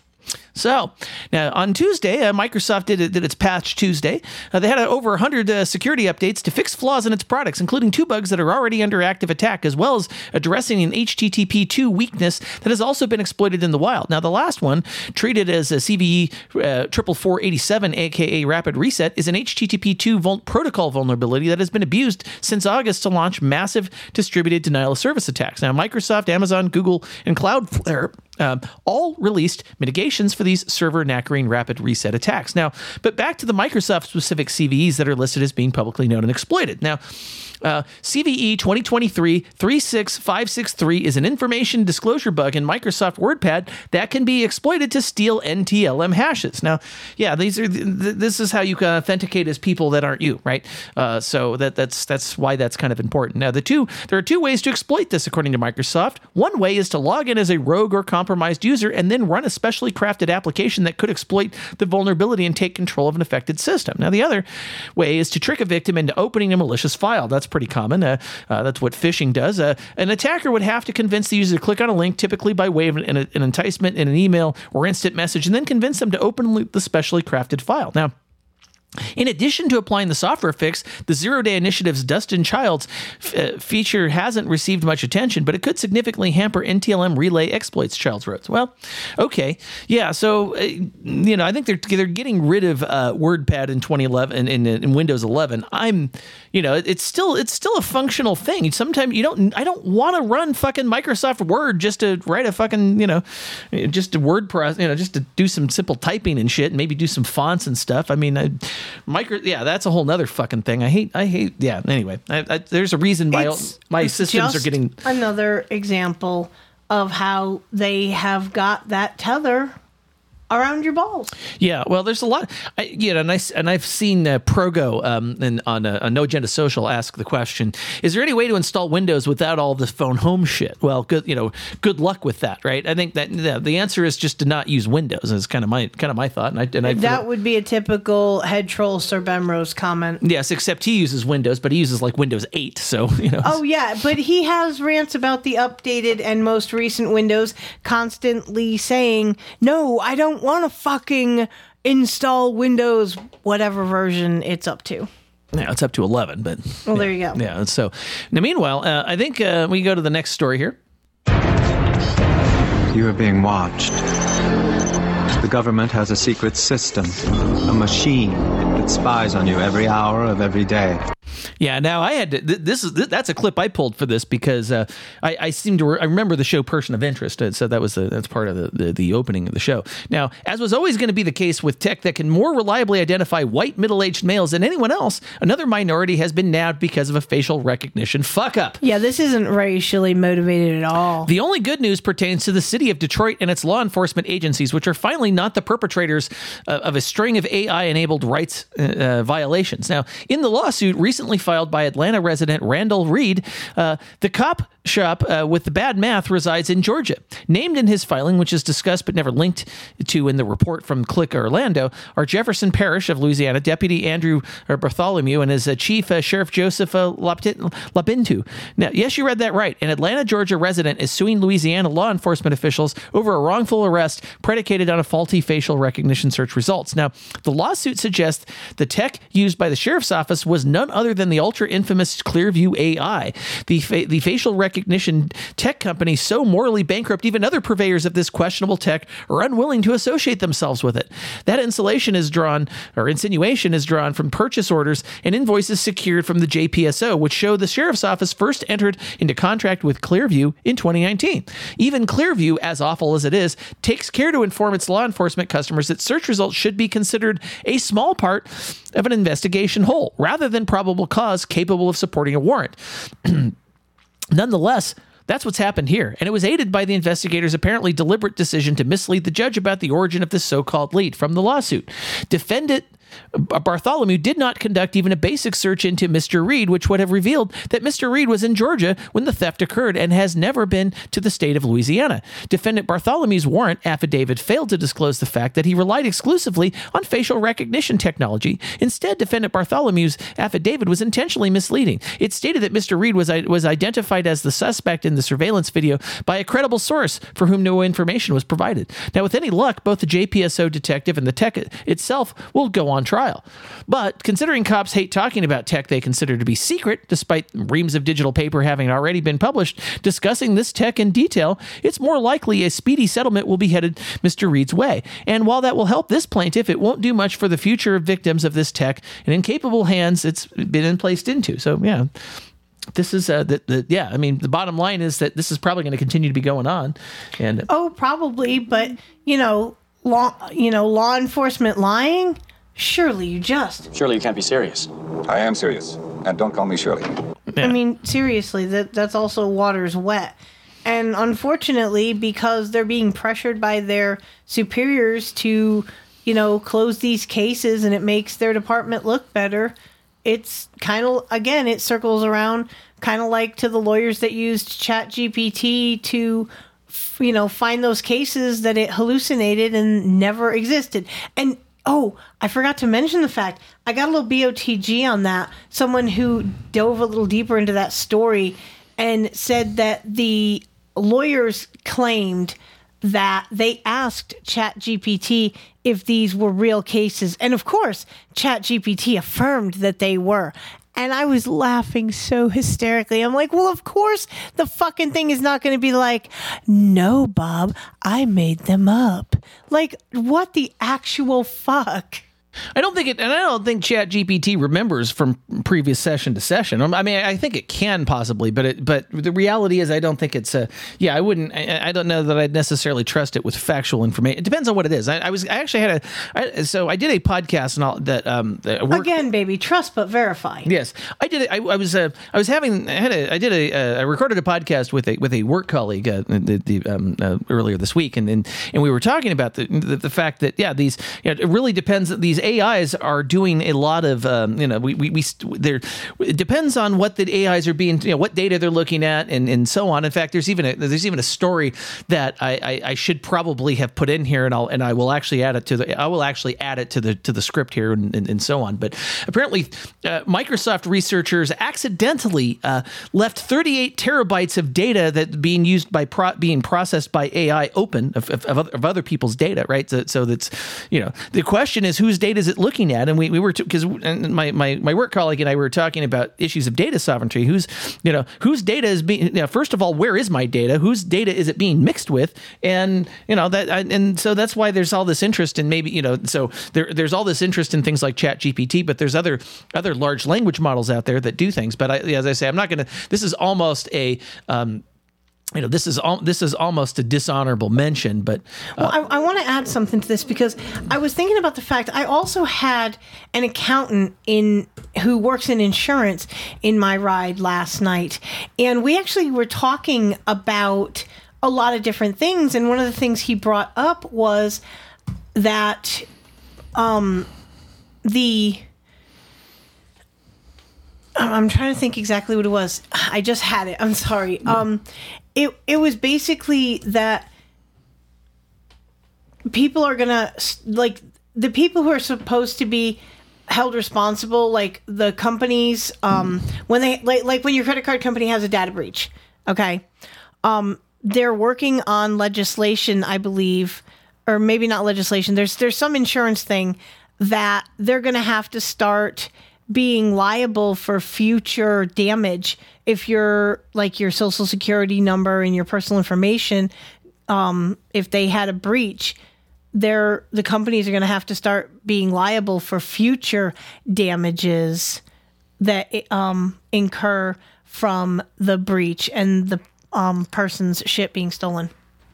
So now on Tuesday, uh, Microsoft did, did its patch Tuesday. Uh, they had uh, over 100 uh, security updates to fix flaws in its products, including two bugs that are already under active attack, as well as addressing an HTTP 2 weakness that has also been exploited in the wild. Now, the last one, treated as a CVE uh, 44487, aka Rapid Reset, is an HTTP 2 vul- protocol vulnerability that has been abused since August to launch massive distributed denial of service attacks. Now, Microsoft, Amazon, Google, and Cloudflare um, all released mitigations for these server knackering rapid reset attacks. Now, but back to the Microsoft specific CVEs that are listed as being publicly known and exploited. Now, uh, CVE 2023 36563 is an information disclosure bug in Microsoft WordPad that can be exploited to steal NTLM hashes. Now, yeah, these are th- th- this is how you can authenticate as people that aren't you, right? Uh, so that that's that's why that's kind of important. Now, the two there are two ways to exploit this according to Microsoft. One way is to log in as a rogue or compromised user and then run a specially crafted application that could exploit the vulnerability and take control of an affected system. Now, the other way is to trick a victim into opening a malicious file. That's pretty common. Uh, uh, that's what phishing does. Uh, an attacker would have to convince the user to click on a link, typically by way of an, an enticement in an email or instant message, and then convince them to open the specially crafted file. Now, in addition to applying the software fix, the Zero Day Initiative's Dustin Childs f- feature hasn't received much attention, but it could significantly hamper NTLM relay exploits. Childs wrote. Well, okay, yeah. So uh, you know, I think they're they're getting rid of uh, WordPad in 2011 in, in, in Windows 11. I'm, you know, it's still it's still a functional thing. Sometimes you don't. I don't want to run fucking Microsoft Word just to write a fucking you know, just a word process. You know, just to do some simple typing and shit, and maybe do some fonts and stuff. I mean, I, micro. Yeah, that's a whole nother fucking thing. I hate. I hate. Yeah. Anyway, I, I, there's a reason my It's my systems are getting. another example of how they have got that tether around your balls. Yeah, well, there's a lot. I, you know, and, I, and I've seen uh, Progo um, and on uh, on No Agenda Social ask the question: Is there any way to install Windows without all this phone home shit? Well, good, you know, good luck with that, right? I think that the, the answer is just to not use Windows. Is kind of my kind of my thought, and I and I that would be a typical head troll Sir Bemrose comment. yes, except he uses Windows, but he uses like Windows 8, so (laughs) you know. Oh yeah, but he has rants about the updated and most recent Windows, constantly saying, "No, I don't want to fucking install Windows, whatever version it's up to." Yeah, it's up to 11, but Well, there you go. yeah. So now, meanwhile, uh, I think uh, we go to the next story here. You are being watched. The government has a secret system, a machine that spies on you every hour of every day. Yeah, now I had to. th- This is th- that's a clip I pulled for this because uh, I, I seem to re- I remember the show Person of Interest, so that was the, that's part of the, the the opening of the show. Now, as was always going to be the case with tech that can more reliably identify white middle aged males than anyone else, another minority has been nabbed because of a facial recognition fuck up. Yeah, this isn't racially motivated at all. The only good news pertains to the city of Detroit and its law enforcement agencies, which are finally not the perpetrators uh, of a string of AI enabled rights uh, uh, violations. Now, in the lawsuit recently filed by Atlanta resident Randal Reid, uh, the cop shop uh, with the bad math resides in Georgia. Named in his filing, which is discussed but never linked to in the report from Click Orlando, are Jefferson Parish of Louisiana Deputy Andrew Bartholomew and his uh, Chief uh, Sheriff Joseph uh, Lopinto. Now, yes, you read that right. An Atlanta, Georgia resident is suing Louisiana law enforcement officials over a wrongful arrest predicated on a faulty facial recognition search results. Now, the lawsuit suggests the tech used by the sheriff's office was none other than the ultra infamous Clearview AI, the fa- the facial recognition tech company so morally bankrupt even other purveyors of this questionable tech are unwilling to associate themselves with it. That insulation is drawn or insinuation is drawn from purchase orders and invoices secured from the JPSO, which show the sheriff's office first entered into contract with Clearview in 2019. Even Clearview, as awful as it is, takes care to inform its law enforcement customers that search results should be considered a small part of an investigation whole, rather than probable cause capable of supporting a warrant. (clears throat) Nonetheless, that's what's happened here, and it was aided by the investigators' apparently deliberate decision to mislead the judge about the origin of this so called lead from the lawsuit. Defendant Uh, Bartholomew did not conduct even a basic search into Mr. Reid, which would have revealed that Mr. Reid was in Georgia when the theft occurred and has never been to the state of Louisiana. Defendant Bartholomew's warrant affidavit failed to disclose the fact that he relied exclusively on facial recognition technology. Instead, Defendant Bartholomew's affidavit was intentionally misleading. It stated that Mr. Reid was, was identified as the suspect in the surveillance video by a credible source for whom no information was provided. Now, with any luck, both the JPSO detective and the tech itself will go on trial. But considering cops hate talking about tech they consider to be secret, despite reams of digital paper having already been published discussing this tech in detail, it's more likely a speedy settlement will be headed Mr. Reid's way. And while that will help this plaintiff, it won't do much for the future of victims of this tech and in capable hands it's been placed into. So, yeah this is uh, the, the yeah i mean the bottom line is that this is probably going to continue to be going on and Oh, probably, but you know, law you know, law enforcement lying? Surely you just. Surely you can't be serious. I am serious. And don't call me Shirley. I mean, seriously, that that's also water's wet. And unfortunately, because they're being pressured by their superiors to, you know, close these cases and it makes their department look better, it's kind of again, it circles around kind of like to the lawyers that used ChatGPT to f- you know, find those cases that it hallucinated and never existed. And oh, I forgot to mention the fact I got a little BOTG on that. Someone who dove a little deeper into that story and said that the lawyers claimed that they asked ChatGPT if these were real cases. And of course, ChatGPT affirmed that they were. And I was laughing so hysterically. I'm like, well, of course, the fucking thing is not going to be like, no, Bob, I made them up. Like, what the actual fuck? I don't think it, and I don't think Chat GPT remembers from previous session to session. I mean, I think it can possibly, but it, but the reality is, I don't think it's a. Yeah, I wouldn't. I, I don't know that I'd necessarily trust it with factual information. It depends on what it is. I, I was, I actually had a, I, so I did a podcast and all that. Um, that Again, baby, trust but verify. Yes, I did. it. I, I was. Uh, I was having. I had. A, I did a. Uh, I recorded a podcast with a with a work colleague uh, the, the, um, uh, earlier this week, and, and and we were talking about the the, the fact that yeah, these. You know, it really depends. That these AIs are doing a lot of. Um, you know, we we, we there. It depends on what the AIs are being. You know, what data they're looking at, and and so on. In fact, there's even a there's even a story that I, I I should probably have put in here, and I'll and I will actually add it to the. I will actually add it to the to the script here, and and, and so on. But apparently, uh, Microsoft researchers accidentally uh, left 38 terabytes of data that being used by pro- being processed by AI open of, of, of, other, people's data, right? So, so that's you know the question is whose data is it looking at? And we, we were because my, my my work colleague and I were talking about issues of data sovereignty. Who's you know whose data is being you know, first of all, where is my data? Whose data is it being mixed with? And you know that and so that's why there's all this interest in maybe you know so there there's all this interest in things like Chat GPT, but there's other other large language models out there that do things. But I, as I say, I'm not going to. This is almost a um, you know this is all this is almost a dishonorable mention but uh, well, I, I want to add something to this because I was thinking about the fact I also had an accountant in who works in insurance in my ride last night, and we actually were talking about a lot of different things. And one of the things he brought up was that um, the I'm trying to think exactly what it was. I just had it. I'm sorry. Um, it it was basically that people are gonna like the people who are supposed to be held responsible, like the companies, um, when they like like when your credit card company has a data breach. Okay, um, they're working on legislation, I believe, or maybe not legislation. There's there's some insurance thing that they're gonna have to start being liable for future damage if you're like your social security number and your personal information um, if they had a breach they're the companies are going to have to start being liable for future damages that um, incur from the breach and the um, person's shit being stolen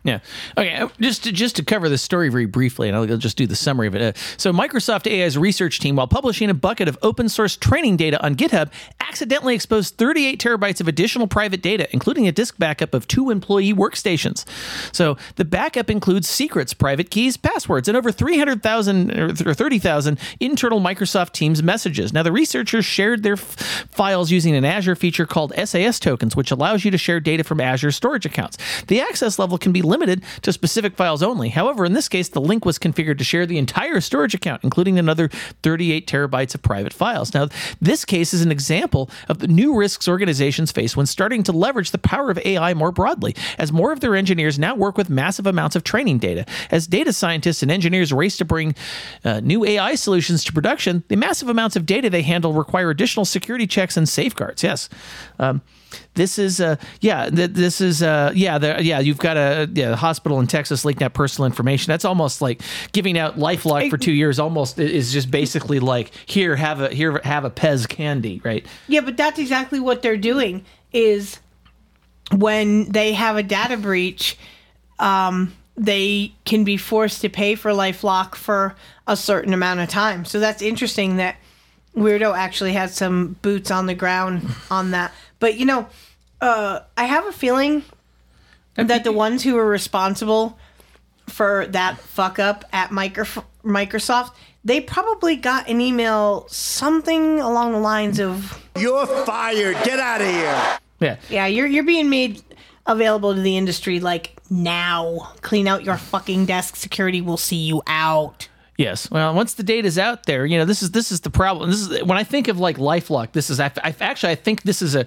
yeah. Okay. uh, Just to, just to cover this story very briefly, and I'll just do the summary of it. Uh, so, Microsoft AI's research team, while publishing a bucket of open source training data on GitHub, accidentally exposed 38 terabytes of additional private data, including a disk backup of two employee workstations. So, the backup includes secrets, private keys, passwords, and over 300,000 or 30,000 internal Microsoft Teams messages. Now, the researchers shared their f- files using an Azure feature called SAS tokens, which allows you to share data from Azure storage accounts. The access level can be limited to specific files only. However, in this case, the link was configured to share the entire storage account, including another 38 terabytes of private files. Now, this case is an example of the new risks organizations face when starting to leverage the power of AI more broadly, as more of their engineers now work with massive amounts of training data. As data scientists and engineers race to bring uh, new AI solutions to production, the massive amounts of data they handle require additional security checks and safeguards. Yes. Um, this is uh yeah th- this is uh yeah the, yeah you've got a yeah, hospital in Texas leaked out personal information that's almost like giving out lifelock for 2 years almost is just basically like here have a here have a Pez candy right Yeah, but that's exactly what they're doing is when they have a data breach, um, they can be forced to pay for LifeLock for a certain amount of time. So that's interesting that Weirdo actually had some boots on the ground on that. But you know, uh, I have a feeling that the ones who were responsible for that fuck up at Micro- Microsoft, they probably got an email something along the lines of You're fired. Get out of here. Yeah. Yeah, you're you're being made available to the industry like now. Clean out your fucking desk. Security will see you out. Yes. Well, once the data's out there, you know, this is this is the problem. This is when I think of like LifeLock. This is I, I actually I think this is a.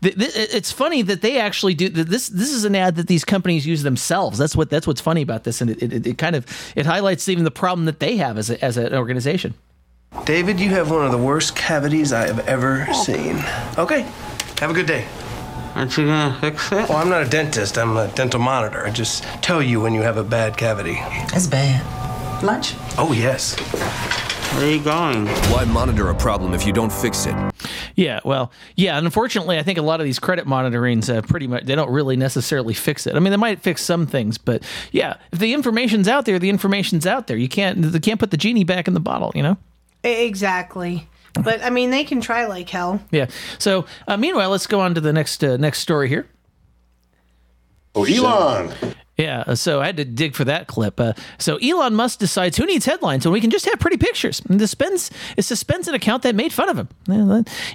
Th- th- it's funny that they actually do this. This is an ad that these companies use themselves. That's what that's what's funny about this, and it, it, it kind of it highlights even the problem that they have as a, as an organization. David, you have one of the worst cavities I have ever seen. Okay, have a good day. Aren't you gonna fix it? Well, I'm not a dentist. I'm a dental monitor. I just tell you when you have a bad cavity. That's bad. Lunch? Oh, yes. Where are you going? Why monitor a problem if you don't fix it? Yeah, well, yeah. And unfortunately, I think a lot of these credit monitorings uh, pretty much they don't really necessarily fix it. I mean, they might fix some things, but yeah, if the information's out there, the information's out there. You can't they can't put the genie back in the bottle. You know. Exactly. But I mean, they can try like hell. Yeah. So uh, meanwhile, let's go on to the next uh, next story here. Oh, Elon. Yeah, uh, so I had to dig for that clip. Uh, so Elon Musk decides who needs headlines when we can just have pretty pictures. And suspends, it suspends an account that made fun of him.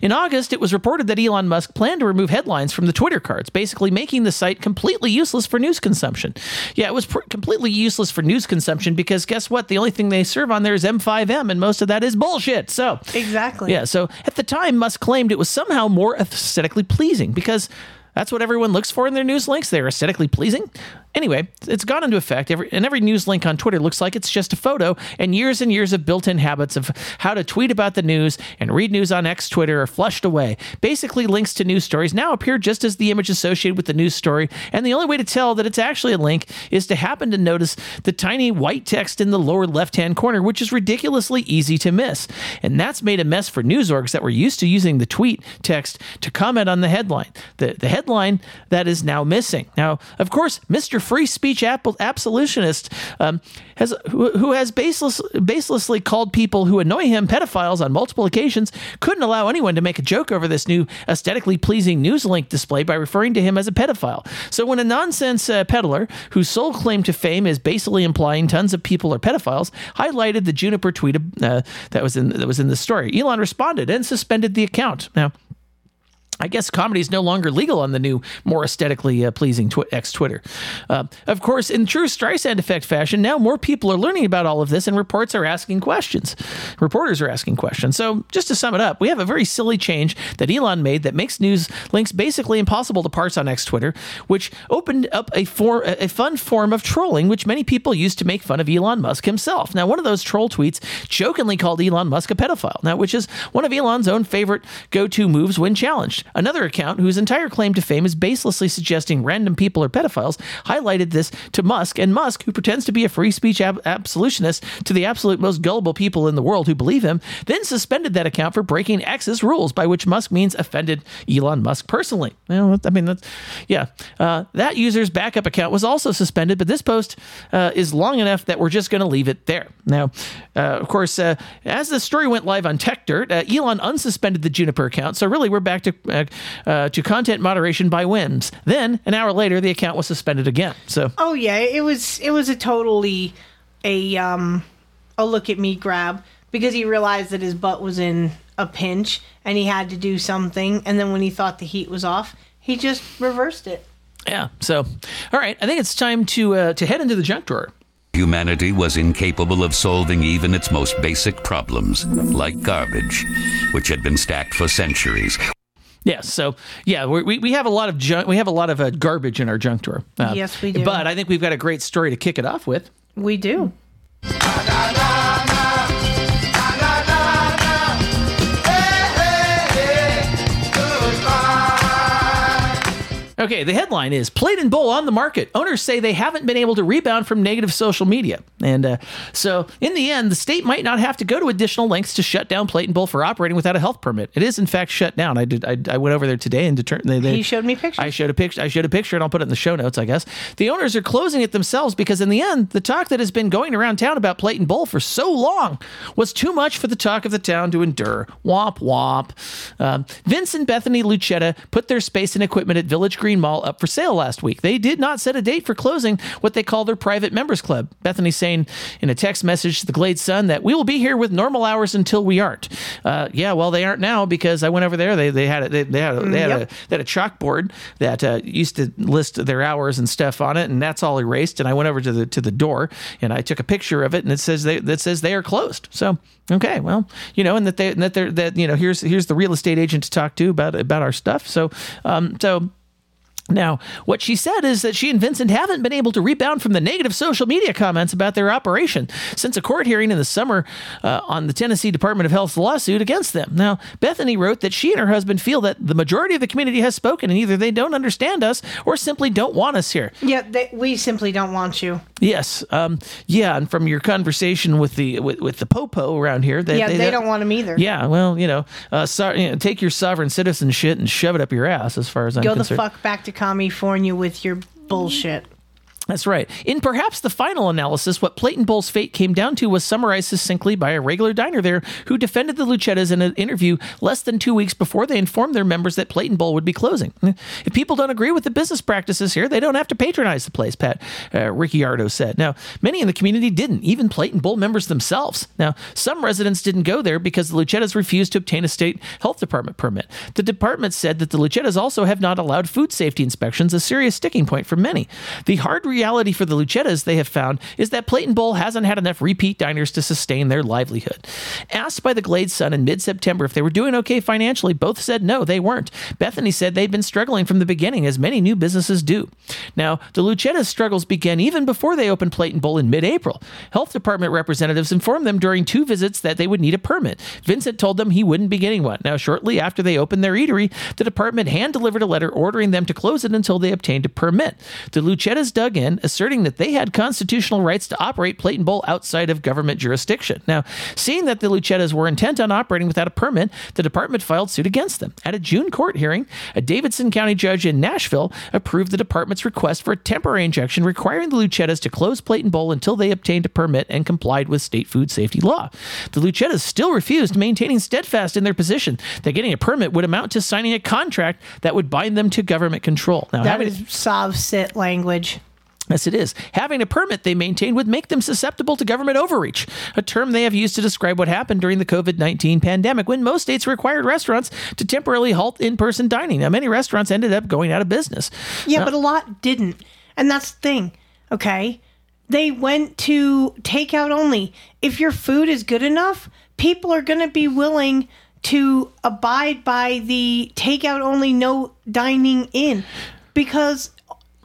In August, it was reported that Elon Musk planned to remove headlines from the Twitter cards, basically making the site completely useless for news consumption. Yeah, it was pr- completely useless for news consumption because guess what? The only thing they serve on there is M5M, and most of that is bullshit. So Exactly. yeah, so at the time, Musk claimed it was somehow more aesthetically pleasing because that's what everyone looks for in their news links. They're aesthetically pleasing. Anyway, it's gone into effect, every, and every news link on Twitter looks like it's just a photo, and years and years of built in habits of how to tweet about the news and read news on X Twitter are flushed away. Basically, links to news stories now appear just as the image associated with the news story, and the only way to tell that it's actually a link is to happen to notice the tiny white text in the lower left hand corner, which is ridiculously easy to miss. And that's made a mess for news orgs that were used to using the tweet text to comment on the headline. The, the headline that is now missing. Now, of course, Mr. Free Speech Absolutionist um, has who, who has baseless, baselessly called people who annoy him pedophiles on multiple occasions couldn't allow anyone to make a joke over this new aesthetically pleasing news link display by referring to him as a pedophile. So when a nonsense uh, peddler whose sole claim to fame is basically implying tons of people are pedophiles highlighted the Juniper tweet uh, that was in that was in the story, Elon responded and suspended the account. Now. I guess comedy is no longer legal on the new, more aesthetically uh, pleasing tw- X Twitter. Uh, of course, in true Streisand effect fashion, now more people are learning about all of this, and reports are asking questions. Reporters are asking questions. So, just to sum it up, we have a very silly change that Elon made that makes news links basically impossible to parse on ex Twitter, which opened up a form, a fun form of trolling, which many people used to make fun of Elon Musk himself. Now, one of those troll tweets jokingly called Elon Musk a pedophile. Now, which is one of Elon's own favorite go-to moves when challenged. Another account, whose entire claim to fame is baselessly suggesting random people are pedophiles, highlighted this to Musk, and Musk, who pretends to be a free speech ab- absolutionist to the absolute most gullible people in the world who believe him, then suspended that account for breaking X's rules, by which Musk means offended Elon Musk personally. Well, I mean, that's, yeah. Uh, that user's backup account was also suspended, but this post uh, is long enough that we're just going to leave it there. Now, uh, of course, uh, as the story went live on TechDirt, uh, Elon unsuspended the Juniper account, so really we're back to uh, uh, to content moderation by whims. Then an hour later, the account was suspended again. So Oh yeah, it was it was a totally a um a look at me grab because he realized that his butt was in a pinch and he had to do something and then when he thought the heat was off, he just reversed it. yeah. So all right, I think it's time to uh, to head into the junk drawer. Humanity was incapable of solving even its most basic problems, like garbage, which had been stacked for centuries. Yes. So yeah, we, we, we have a lot of junk. We have a lot of uh, garbage in our junk drawer. Uh, Yes, we do. But I think we've got a great story to kick it off with. We do. Okay, the headline is Plate and Bowl on the market. Owners say they haven't been able to rebound from negative social media. And uh, so, in the end, the state might not have to go to additional lengths to shut down Plate and Bowl for operating without a health permit. It is, in fact, shut down. I did. I, I went over there today and determined. They, they, He showed me pictures. I showed a picture. I showed a picture, and I'll put it in the show notes. I guess the owners are closing it themselves because, in the end, the talk that has been going around town about Plate and Bowl for so long was too much for the talk of the town to endure. Womp womp. Um, Vince and Bethany Lucetta put their space and equipment at Village Green Mall up for sale last week. They did not set a date for closing what they call their private members club. Bethany saying in a text message to the Glade Sun that we will be here with normal hours until we aren't. Uh, yeah, well, they aren't now because I went over there. They, they had a, they, they had a, they had, Yep. a, they had a chalkboard that uh, used to list their hours and stuff on it, and that's all erased. And I went over to the to the door and I took a picture of it, and it says they that says they are closed. So okay, well, you know, and that they and that they're that you know here's here's the real estate agent to talk to about about our stuff. So um so. Now, what she said is that she and Vincent haven't been able to rebound from the negative social media comments about their operation since a court hearing in the summer uh, on the Tennessee Department of Health's lawsuit against them. Now, Bethany wrote that she and her husband feel that the majority of the community has spoken and either they don't understand us or simply don't want us here. Yeah, they, we simply don't want you. Yes, um, yeah, and from your conversation with the with, with the popo around here, they, yeah, they, don't want them either. Yeah, well, you know, uh, so, you know, take your sovereign citizen shit and shove it up your ass. As far as I'm Go the fuck back to California with your bullshit. That's right. In perhaps the final analysis, what Plate and Bowl's fate came down to was summarized succinctly by a regular diner there who defended the Luchettas in an interview less than two weeks before they informed their members that Plate and Bowl would be closing. If people don't agree with the business practices here, they don't have to patronize the place, Pat uh, Ricciardo said. Now, many in the community didn't, even Plate and Bowl members themselves. Now, some residents didn't go there because the Luchettas refused to obtain a state health department permit. The department said that the Luchettas also have not allowed food safety inspections, a serious sticking point for many. The hard reality for the Luchettas, they have found, is that Plate Bowl hasn't had enough repeat diners to sustain their livelihood. Asked by the Glade Sun in mid September if they were doing okay financially, both said no, they weren't. Bethany said they'd been struggling from the beginning, as many new businesses do. Now, the Luchettas' struggles began even before they opened Plate Bowl in mid April. Health department representatives informed them during two visits that they would need a permit. Vincent told them he wouldn't be getting one. Now, shortly after they opened their eatery, the department hand delivered a letter ordering them to close it until they obtained a permit. The Luchettas dug in, asserting that they had constitutional rights to operate Plate and Bowl outside of government jurisdiction. Now, seeing that the Luchettas were intent on operating without a permit, the department filed suit against them. At a June court hearing, a Davidson County judge in Nashville approved the department's request for a temporary injunction requiring the Luchettas to close Plate and Bowl until they obtained a permit and complied with state food safety law. The Luchettas still refused, maintaining steadfast in their position that getting a permit would amount to signing a contract that would bind them to government control. Now, That having- is sov cit language. Yes, it is. Having a permit, they maintain, would make them susceptible to government overreach, a term they have used to describe what happened during the COVID 19 pandemic when most states required restaurants to temporarily halt in person dining. Now, many restaurants ended up going out of business. Yeah, Now- but a lot didn't. And that's the thing, okay? They went to takeout only. If your food is good enough, people are going to be willing to abide by the takeout only, no dining in because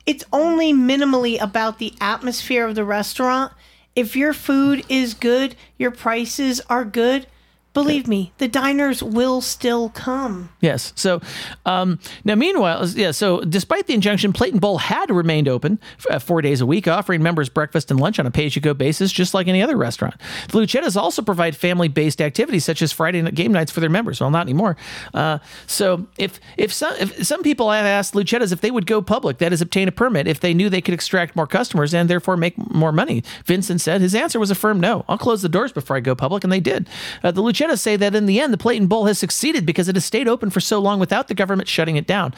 it's only minimally about the atmosphere of the restaurant. If your food is good, your prices are good, believe me, the diners will still come. Yes. So um, now, meanwhile, yeah. So despite the injunction, Plate and Bowl had remained open uh, four days a week, offering members breakfast and lunch on a pay-as-you-go basis, just like any other restaurant. The Luchettas also provide family-based activities such as Friday night game nights for their members. Well, not anymore. Uh, so if if some if some people have asked Luchettas if they would go public, that is, obtain a permit, if they knew they could extract more customers and therefore make more money, Vincent said his answer was a firm no. I'll close the doors before I go public, and they did. Uh, the Luchettas say that in the end, the Plate and Bowl has succeeded because it has stayed open for so long without the government shutting it down.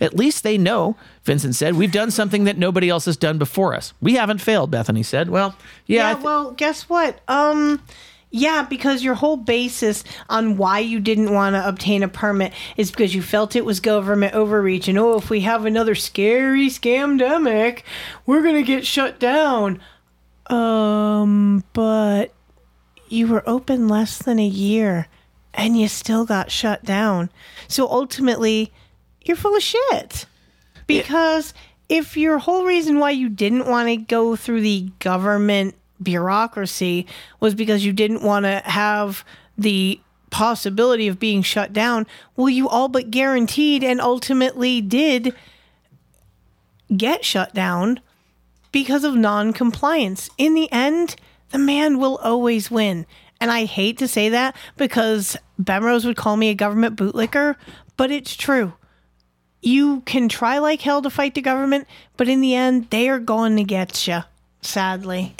At least they know, Vincent said, we've done something that nobody else has done before us. We haven't failed, Bethany said. Well, yeah. Yeah, th- well, guess what? Um yeah, because your whole basis on why you didn't want to obtain a permit is because you felt it was government overreach and oh, if we have another scary scamdemic, we're going to get shut down. Um, but you were open less than a year and you still got shut down. So ultimately, you're full of shit. Because if your whole reason why you didn't want to go through the government bureaucracy was because you didn't want to have the possibility of being shut down, well, you all but guaranteed and ultimately did get shut down because of non compliance. In the end, the man will always win. And I hate to say that because Bemrose would call me a government bootlicker, but it's true. You can try like hell to fight the government, but in the end, they are going to get you, sadly.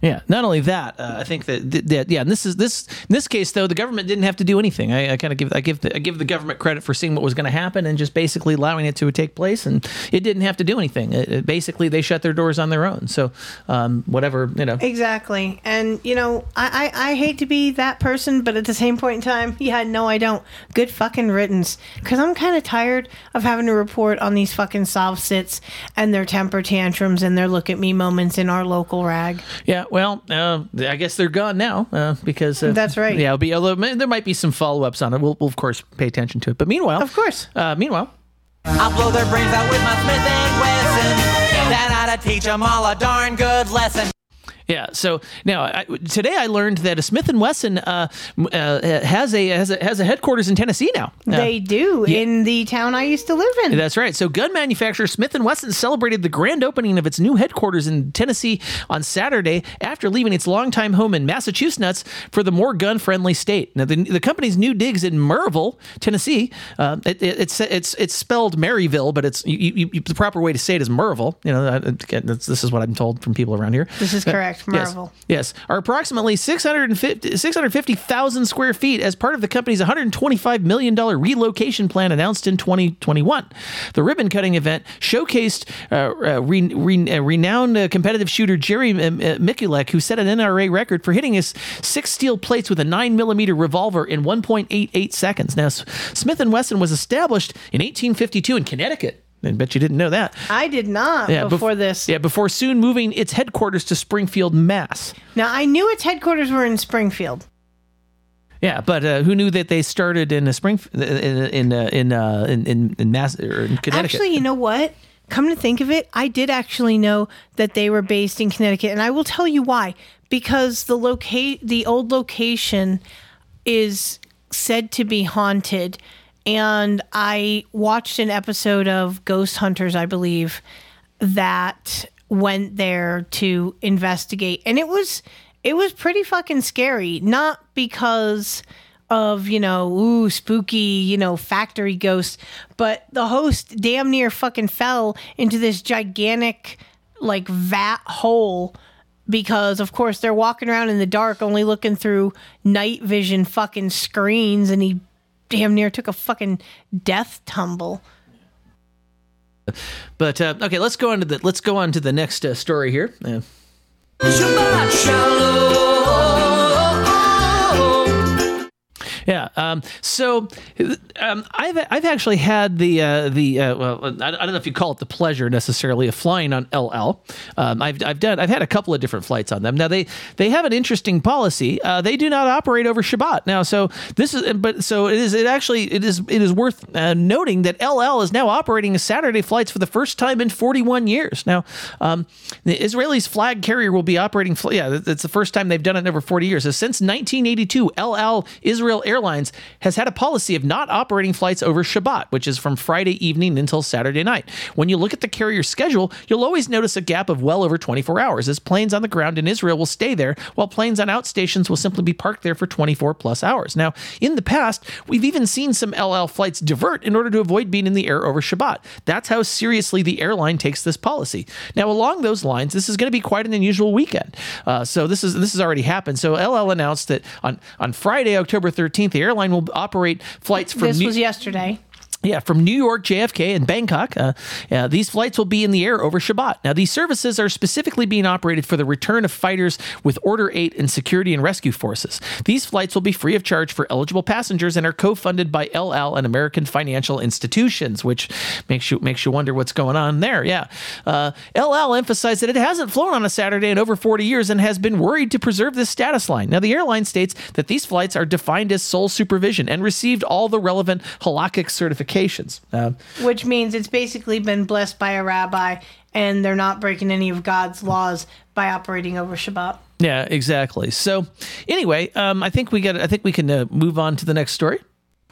Yeah. Not only that, uh, I think that, that yeah. And this is this in this case though, the government didn't have to do anything. I, I kind of give I give the, I give the government credit for seeing what was going to happen and just basically allowing it to take place, and it didn't have to do anything. It, it basically, they shut their doors on their own. So, um, whatever you know. Exactly. And, you know, I, I, I hate to be that person, but at the same point in time, (laughs) yeah, no, I don't. Good fucking riddance. Because I'm kind of tired of having to report on these fucking sov cits and their temper tantrums and their look at me moments in our local rag. Yeah, well, uh, I guess they're gone now uh, because uh, That's right. Yeah, it'll be although there might be some follow ups on it. We'll, we'll of course pay attention to it. But meanwhile, of course. Uh, meanwhile, I'll blow their brains out with my Smith and Wesson. Then I'd teach them all a darn good lesson. Yeah. So now I, today I learned that a Smith and Wesson uh, uh, has a has a has a headquarters in Tennessee now. Uh, they do in the town I used to live in. That's right. So, gun manufacturer Smith and Wesson celebrated the grand opening of its new headquarters in Tennessee on Saturday after leaving its longtime home in Massachusetts for the more gun-friendly state. Now, the, the company's new digs in Maryville, Tennessee. Uh, it, it, it's it's it's spelled Maryville, but it's you, you, you, the proper way to say it is Maryville. You know, this is what I'm told from people around here. This is Uh, correct. yes. Marvel. Yes, are approximately 650 650,000 square feet as part of the company's $125 million relocation plan announced in 2021. The ribbon cutting event showcased uh, uh, re, re, uh, renowned uh, competitive shooter Jerry Miculek, who set an NRA record for hitting his six steel plates with a 9mm revolver in 1.88 seconds. Now, S- Smith & Wesson was established in 1852 in Connecticut. I bet you didn't know that. I did not bef- before this. Yeah, before soon moving its headquarters to Springfield, Mass. Now I knew its headquarters were in Springfield. Yeah, but uh, who knew that they started in a spring in in uh, in, uh, in in in Mass or in Connecticut? Actually, you know what? Come to think of it, I did actually know that they were based in Connecticut, and I will tell you why. Because the locate the old location is said to be haunted, and I watched an episode of Ghost Hunters, I believe, that went there to investigate, and it was it was pretty fucking scary. Not because of you know ooh spooky you know factory ghosts but the host damn near fucking fell into this gigantic like vat hole because of course they're walking around in the dark only looking through night vision fucking screens and he damn near took a fucking death tumble But uh, okay, let's go on to the let's go on to the next uh, story here. Uh, Yeah. Um, so um, I've I've actually had the uh, the uh, well I, I don't know if you call it the pleasure necessarily of flying on El Al. Um, I've I've done I've had a couple of different flights on them. Now they they have an interesting policy. Uh, they do not operate over Shabbat. Now so this is but so it is it actually it is it is worth uh, noting that El Al is now operating Saturday flights for the first time in 41 years. Now um, the Israeli's flag carrier will be operating. Yeah, it's the first time they've done it in over 40 years. So since 1982, El Al Israel Airlines has had a policy of not operating flights over Shabbat, which is from Friday evening until Saturday night. When you look at the carrier schedule, you'll always notice a gap of well over 24 hours, as planes on the ground in Israel will stay there, while planes on outstations will simply be parked there for 24 plus hours. Now, in the past, we've even seen some El Al flights divert in order to avoid being in the air over Shabbat. That's how seriously the airline takes this policy. Now, along those lines, this is going to be quite an unusual weekend. Uh, so this is this has already happened. So El Al announced that on on Friday, October 13th, the airline will operate flights from this New- was yesterday yeah, from New York, JFK, and Bangkok. Uh, uh, these flights will be in the air over Shabbat. Now, these services are specifically being operated for the return of fighters with Order 8 and security and rescue forces. These flights will be free of charge for eligible passengers and are co-funded by El Al and American financial institutions, which makes you makes you wonder what's going on there. Yeah, uh, El Al emphasized that it hasn't flown on a Saturday in over 40 years and has been worried to preserve this status line. Now, the airline states that these flights are defined as sole supervision and received all the relevant halakhic certifications. Uh, which means it's basically been blessed by a rabbi and they're not breaking any of God's laws by operating over Shabbat. Yeah, exactly. So, anyway, um, I think we got. I think we can uh, move on to the next story.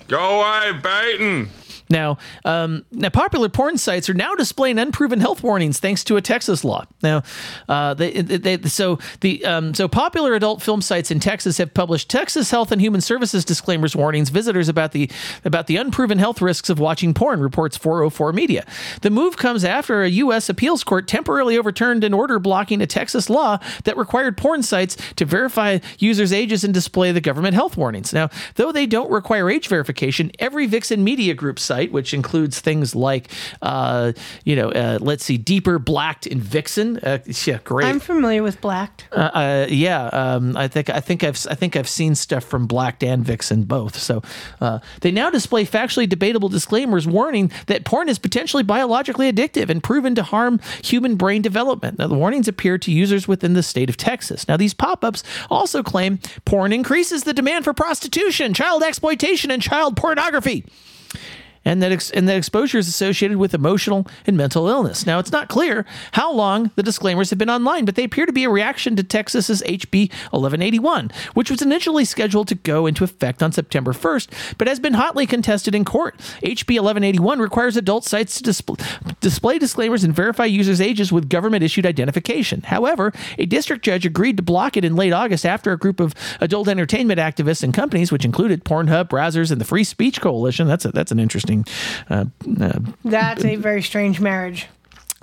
Go away, Baton. Now, um, now, popular porn sites are now displaying unproven health warnings thanks to a Texas law. Now, uh, they, they, so the um, so popular adult film sites in Texas have published Texas Health and Human Services disclaimers warnings visitors about the about the unproven health risks of watching porn. Reports 404 Media. The move comes after a U.S. appeals court temporarily overturned an order blocking a Texas law that required porn sites to verify users' ages and display the government health warnings. Now, though they don't require age verification, every Vixen Media Group site, which includes things like, uh, you know, uh, let's see, Deeper, Blacked, and Vixen. Uh, yeah, great. I'm familiar with Blacked. Uh, uh, yeah, um, I think I think I've I think I've seen stuff from Blacked and Vixen both. So uh, they now display factually debatable disclaimers warning that porn is potentially biologically addictive and proven to harm human brain development. Now the warnings appear to users within the state of Texas. Now these pop-ups also claim porn increases the demand for prostitution, child exploitation, and child pornography and that ex- and that exposure is associated with emotional and mental illness. Now, it's not clear how long the disclaimers have been online, but they appear to be a reaction to Texas's HB 1181, which was initially scheduled to go into effect on September 1st, but has been hotly contested in court. HB 1181 requires adult sites to display, display disclaimers and verify users' ages with government-issued identification. However, a district judge agreed to block it in late August after a group of adult entertainment activists and companies, which included Pornhub, Brazzers, and the Free Speech Coalition. That's a, that's an interesting. Uh, uh, That's a very strange marriage.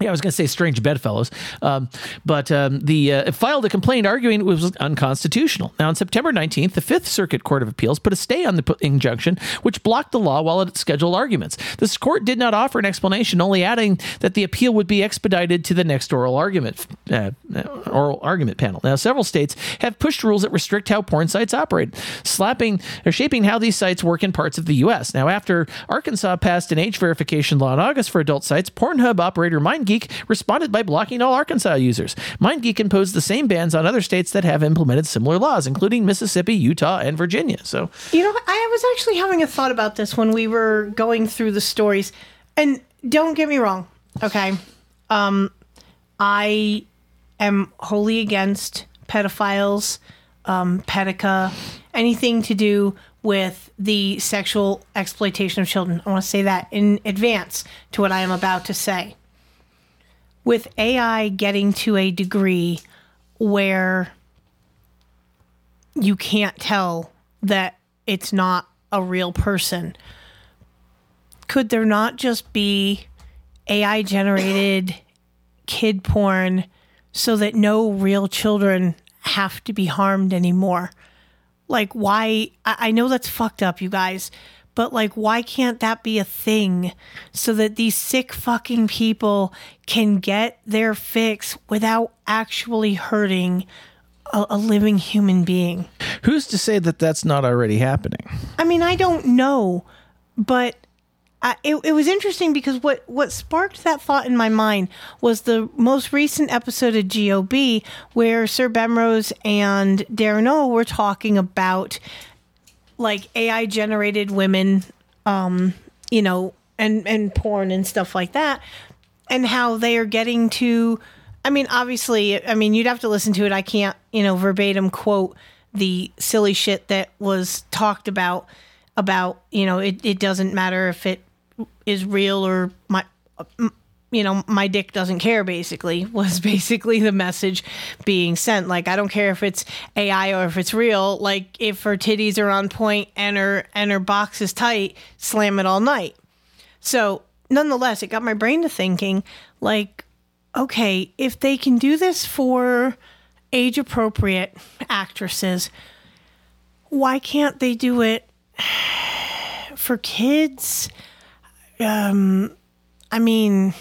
Yeah, I was going to say strange bedfellows, um, but um, the uh, filed a complaint arguing it was unconstitutional. Now, on September 19th, the Fifth Circuit Court of Appeals put a stay on the injunction, which blocked the law while it scheduled arguments. This court did not offer an explanation, only adding that the appeal would be expedited to the next oral argument uh, uh, oral argument panel. Now, several states have pushed rules that restrict how porn sites operate, slapping or shaping how these sites work in parts of the U.S. Now, after Arkansas passed an age verification law in August for adult sites, Pornhub operator MindGeek responded by blocking all Arkansas users. MindGeek imposed the same bans on other states that have implemented similar laws, including Mississippi, Utah, and Virginia. So, You know, I was actually having a thought about this when we were going through the stories. And don't get me wrong, okay? Um, I am wholly against pedophiles, um, pedica, anything to do with the sexual exploitation of children. I want to say that in advance to what I am about to say. With AI getting to a degree where you can't tell that it's not a real person. Could there not just be AI generated (coughs) kid porn so that no real children have to be harmed anymore? Like, why? I, know that's fucked up, you guys, but like, why can't that be a thing so that these sick fucking people can get their fix without actually hurting a, a living human being? who's to say that that's not already happening? I mean, I don't know, but I, it, it was interesting because what, what sparked that thought in my mind was the most recent episode of GOB where Sir Bemrose and Darren O were talking about like AI generated women, um, you know, and, and porn and stuff like that, and how they are getting to. I mean, obviously, I mean, you'd have to listen to it. I can't, you know, verbatim quote the silly shit that was talked about about you know it, it doesn't matter if it is real or my you know my dick doesn't care basically (laughs) was basically the message being sent. Like i don't care if it's ai or if it's real. Like if her titties are on point and her and her box is tight slam it all night. So nonetheless it got my brain to thinking like okay if they can do this for age appropriate actresses why can't they do it (sighs) for kids? Um i mean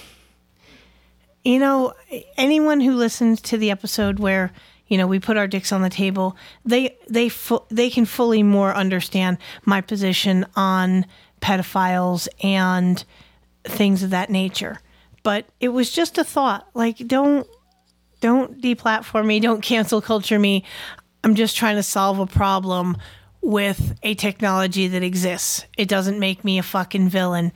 you know anyone who listens to the episode where you know we put our dicks on the table they they fu- they can fully more understand my position on pedophiles and things of that nature. But it was just a thought like don't don't deplatform me don't cancel culture me. I'm just trying to solve a problem with a technology that exists. It doesn't make me a fucking villain.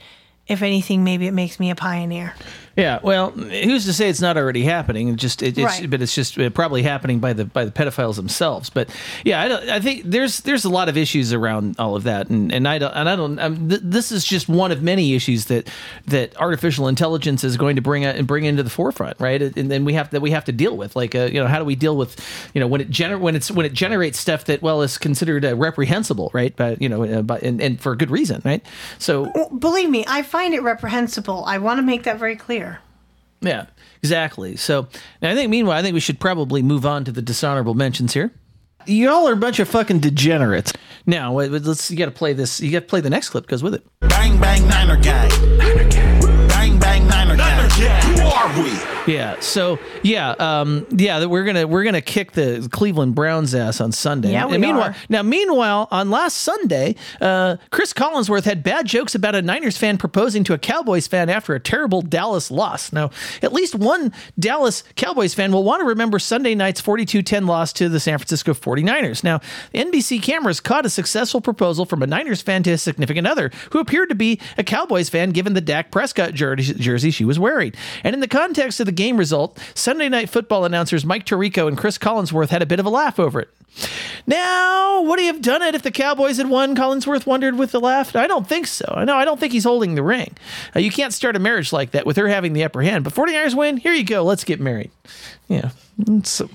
If anything maybe it makes me a pioneer Yeah, well, who's to say it's not already happening? It just, it, it's, Right. but it's just uh, probably happening by the by the pedophiles themselves. But yeah, I, don't, I think there's there's a lot of issues around all of that, and, and I don't and I don't. Um, th- this is just one of many issues that that artificial intelligence is going to bring a, and bring into the forefront, right? And then we have that we have to deal with, like, uh, you know, how do we deal with, you know, when it gener- when it's when it generates stuff that well is considered uh, reprehensible, right? But you know, uh, but and, and for good reason, right? So believe me i find it reprehensible i want to make that very clear Yeah, exactly. So and I think meanwhile, I think we should probably move on to the dishonorable mentions here. Y'all are a bunch of fucking degenerates. Now, wait, wait, let's you got to play this. You got to play the next clip. Goes with it. Bang bang Niner gang. Niner gang. Bang bang niner Niner gang. Who are we? Yeah. So yeah, um, yeah, that we're gonna we're gonna kick the Cleveland Browns ass on Sunday. Yeah, we and meanwhile, are. now meanwhile, on last Sunday, uh, Chris Collinsworth had bad jokes about a Niners fan proposing to a Cowboys fan after a terrible Dallas loss. Now, at least one Dallas Cowboys fan will want to remember Sunday night's 42-10 loss to the San Francisco 49ers. Now, NBC cameras caught a successful proposal from a Niners fan to a significant other who appeared to be a Cowboys fan given the Dak Prescott jersey she was wearing. And in the context of the game result, Sunday night football announcers Mike Tirico and Chris Collinsworth had a bit of a laugh over it. Now, would he have done it if the Cowboys had won? Collinsworth wondered with the laugh. I don't think so. I know I don't think he's holding the ring. Uh, you can't start a marriage like that with her having the upper hand. But 49ers win. Here you go. Let's get married. Yeah. So,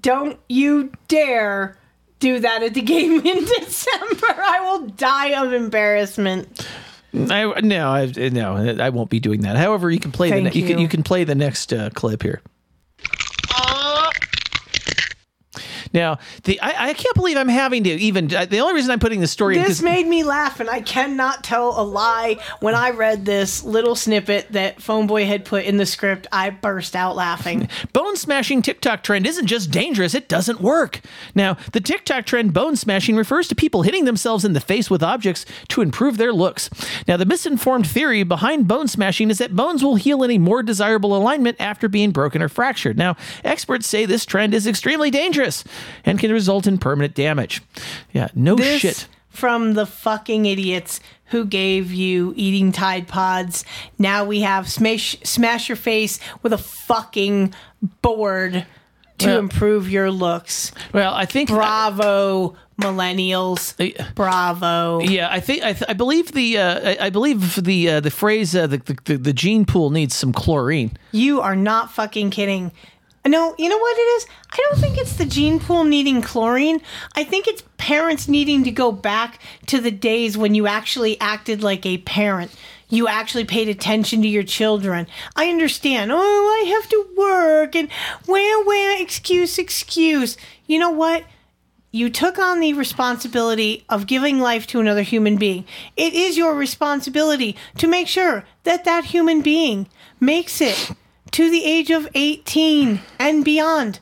don't you dare do that at the (laughs) game in december i will die of embarrassment I, no, I, no, I won't be doing that. However, you can play the ne- you. can you. you can play the next uh, clip here. Now, the I, I can't believe I'm having to even. The only reason I'm putting this story in This made me laugh, and I cannot tell a lie. When I read this little snippet that Phoneboy had put in the script, I burst out laughing. (laughs) bone smashing TikTok trend isn't just dangerous, it doesn't work. Now, the TikTok trend bone smashing refers to people hitting themselves in the face with objects to improve their looks. Now, the misinformed theory behind bone smashing is that bones will heal in a more desirable alignment after being broken or fractured. Now, experts say this trend is extremely dangerous and can result in permanent damage. Yeah, no this shit. from the fucking idiots who gave you eating Tide Pods. Now we have smash smash your face with a fucking board to Well- improve your looks. Well, I think bravo millennials. Bravo. Yeah, I think I, th- I believe the uh, I, I believe the uh, the phrase uh, the, the the gene pool needs some chlorine. You are not fucking kidding. No, you know what it is? I don't think it's the gene pool needing chlorine. I think it's parents needing to go back to the days when you actually acted like a parent. You actually paid attention to your children. I understand. Oh, I have to work and where, where, excuse, excuse. You know what? You took on the responsibility of giving life to another human being. It is your responsibility to make sure that that human being makes it to the age of 18 and beyond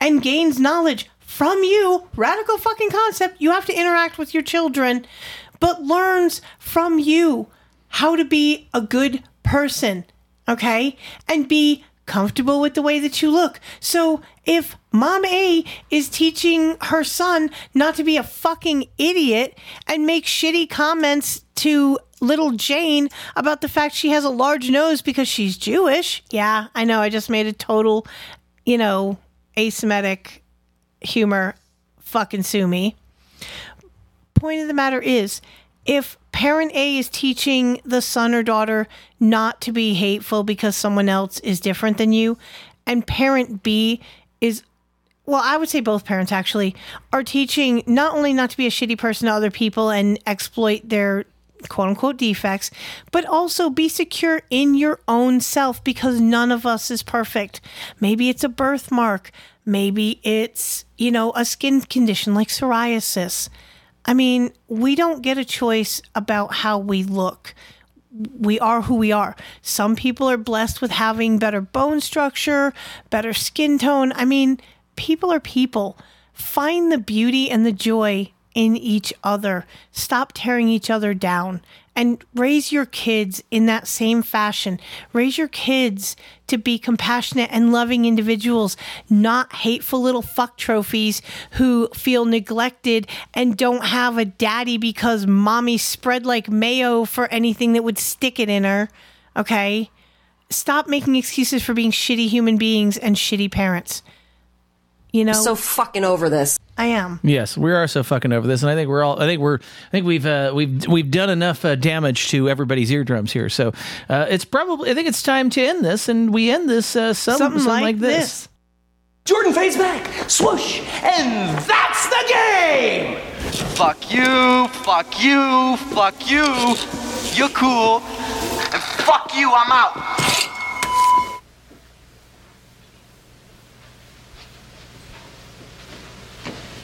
and gains knowledge from you. Radical fucking concept. You have to interact with your children, but learns from you how to be a good person, okay? And be comfortable with the way that you look. So if mom A is teaching her son not to be a fucking idiot and make shitty comments to little Jane about the fact she has a large nose because she's Jewish. Yeah, I know. I just made a total, you know, asymmetric humor. Fucking sue me. Point of the matter is, if parent A is teaching the son or daughter not to be hateful because someone else is different than you, and parent B is well, I would say both parents actually are teaching not only not to be a shitty person to other people and exploit their quote unquote defects, but also be secure in your own self because none of us is perfect. Maybe it's a birthmark, maybe it's, you know, a skin condition like psoriasis. I mean, we don't get a choice about how we look we are who we are. Some people are blessed with having better bone structure, better skin tone. I mean, people are people. Find the beauty and the joy in each other. Stop tearing each other down and raise your kids in that same fashion. Raise your kids to be compassionate and loving individuals, not hateful little fuck trophies who feel neglected and don't have a daddy because mommy spread like mayo for anything that would stick it in her. Okay? Stop making excuses for being shitty human beings and shitty parents. You know? I'm so fucking over this. I am. Yes, we are so fucking over this, and I think we're all. I think we're. I think we've uh, we've we've done enough uh, damage to everybody's eardrums here. So uh, it's probably. I think it's time to end this, and we end this uh, some, Something something, like like, this. Jordan fades back, swoosh, and that's the game! Fuck you, fuck you, fuck you. You're cool. And fuck you, I'm out.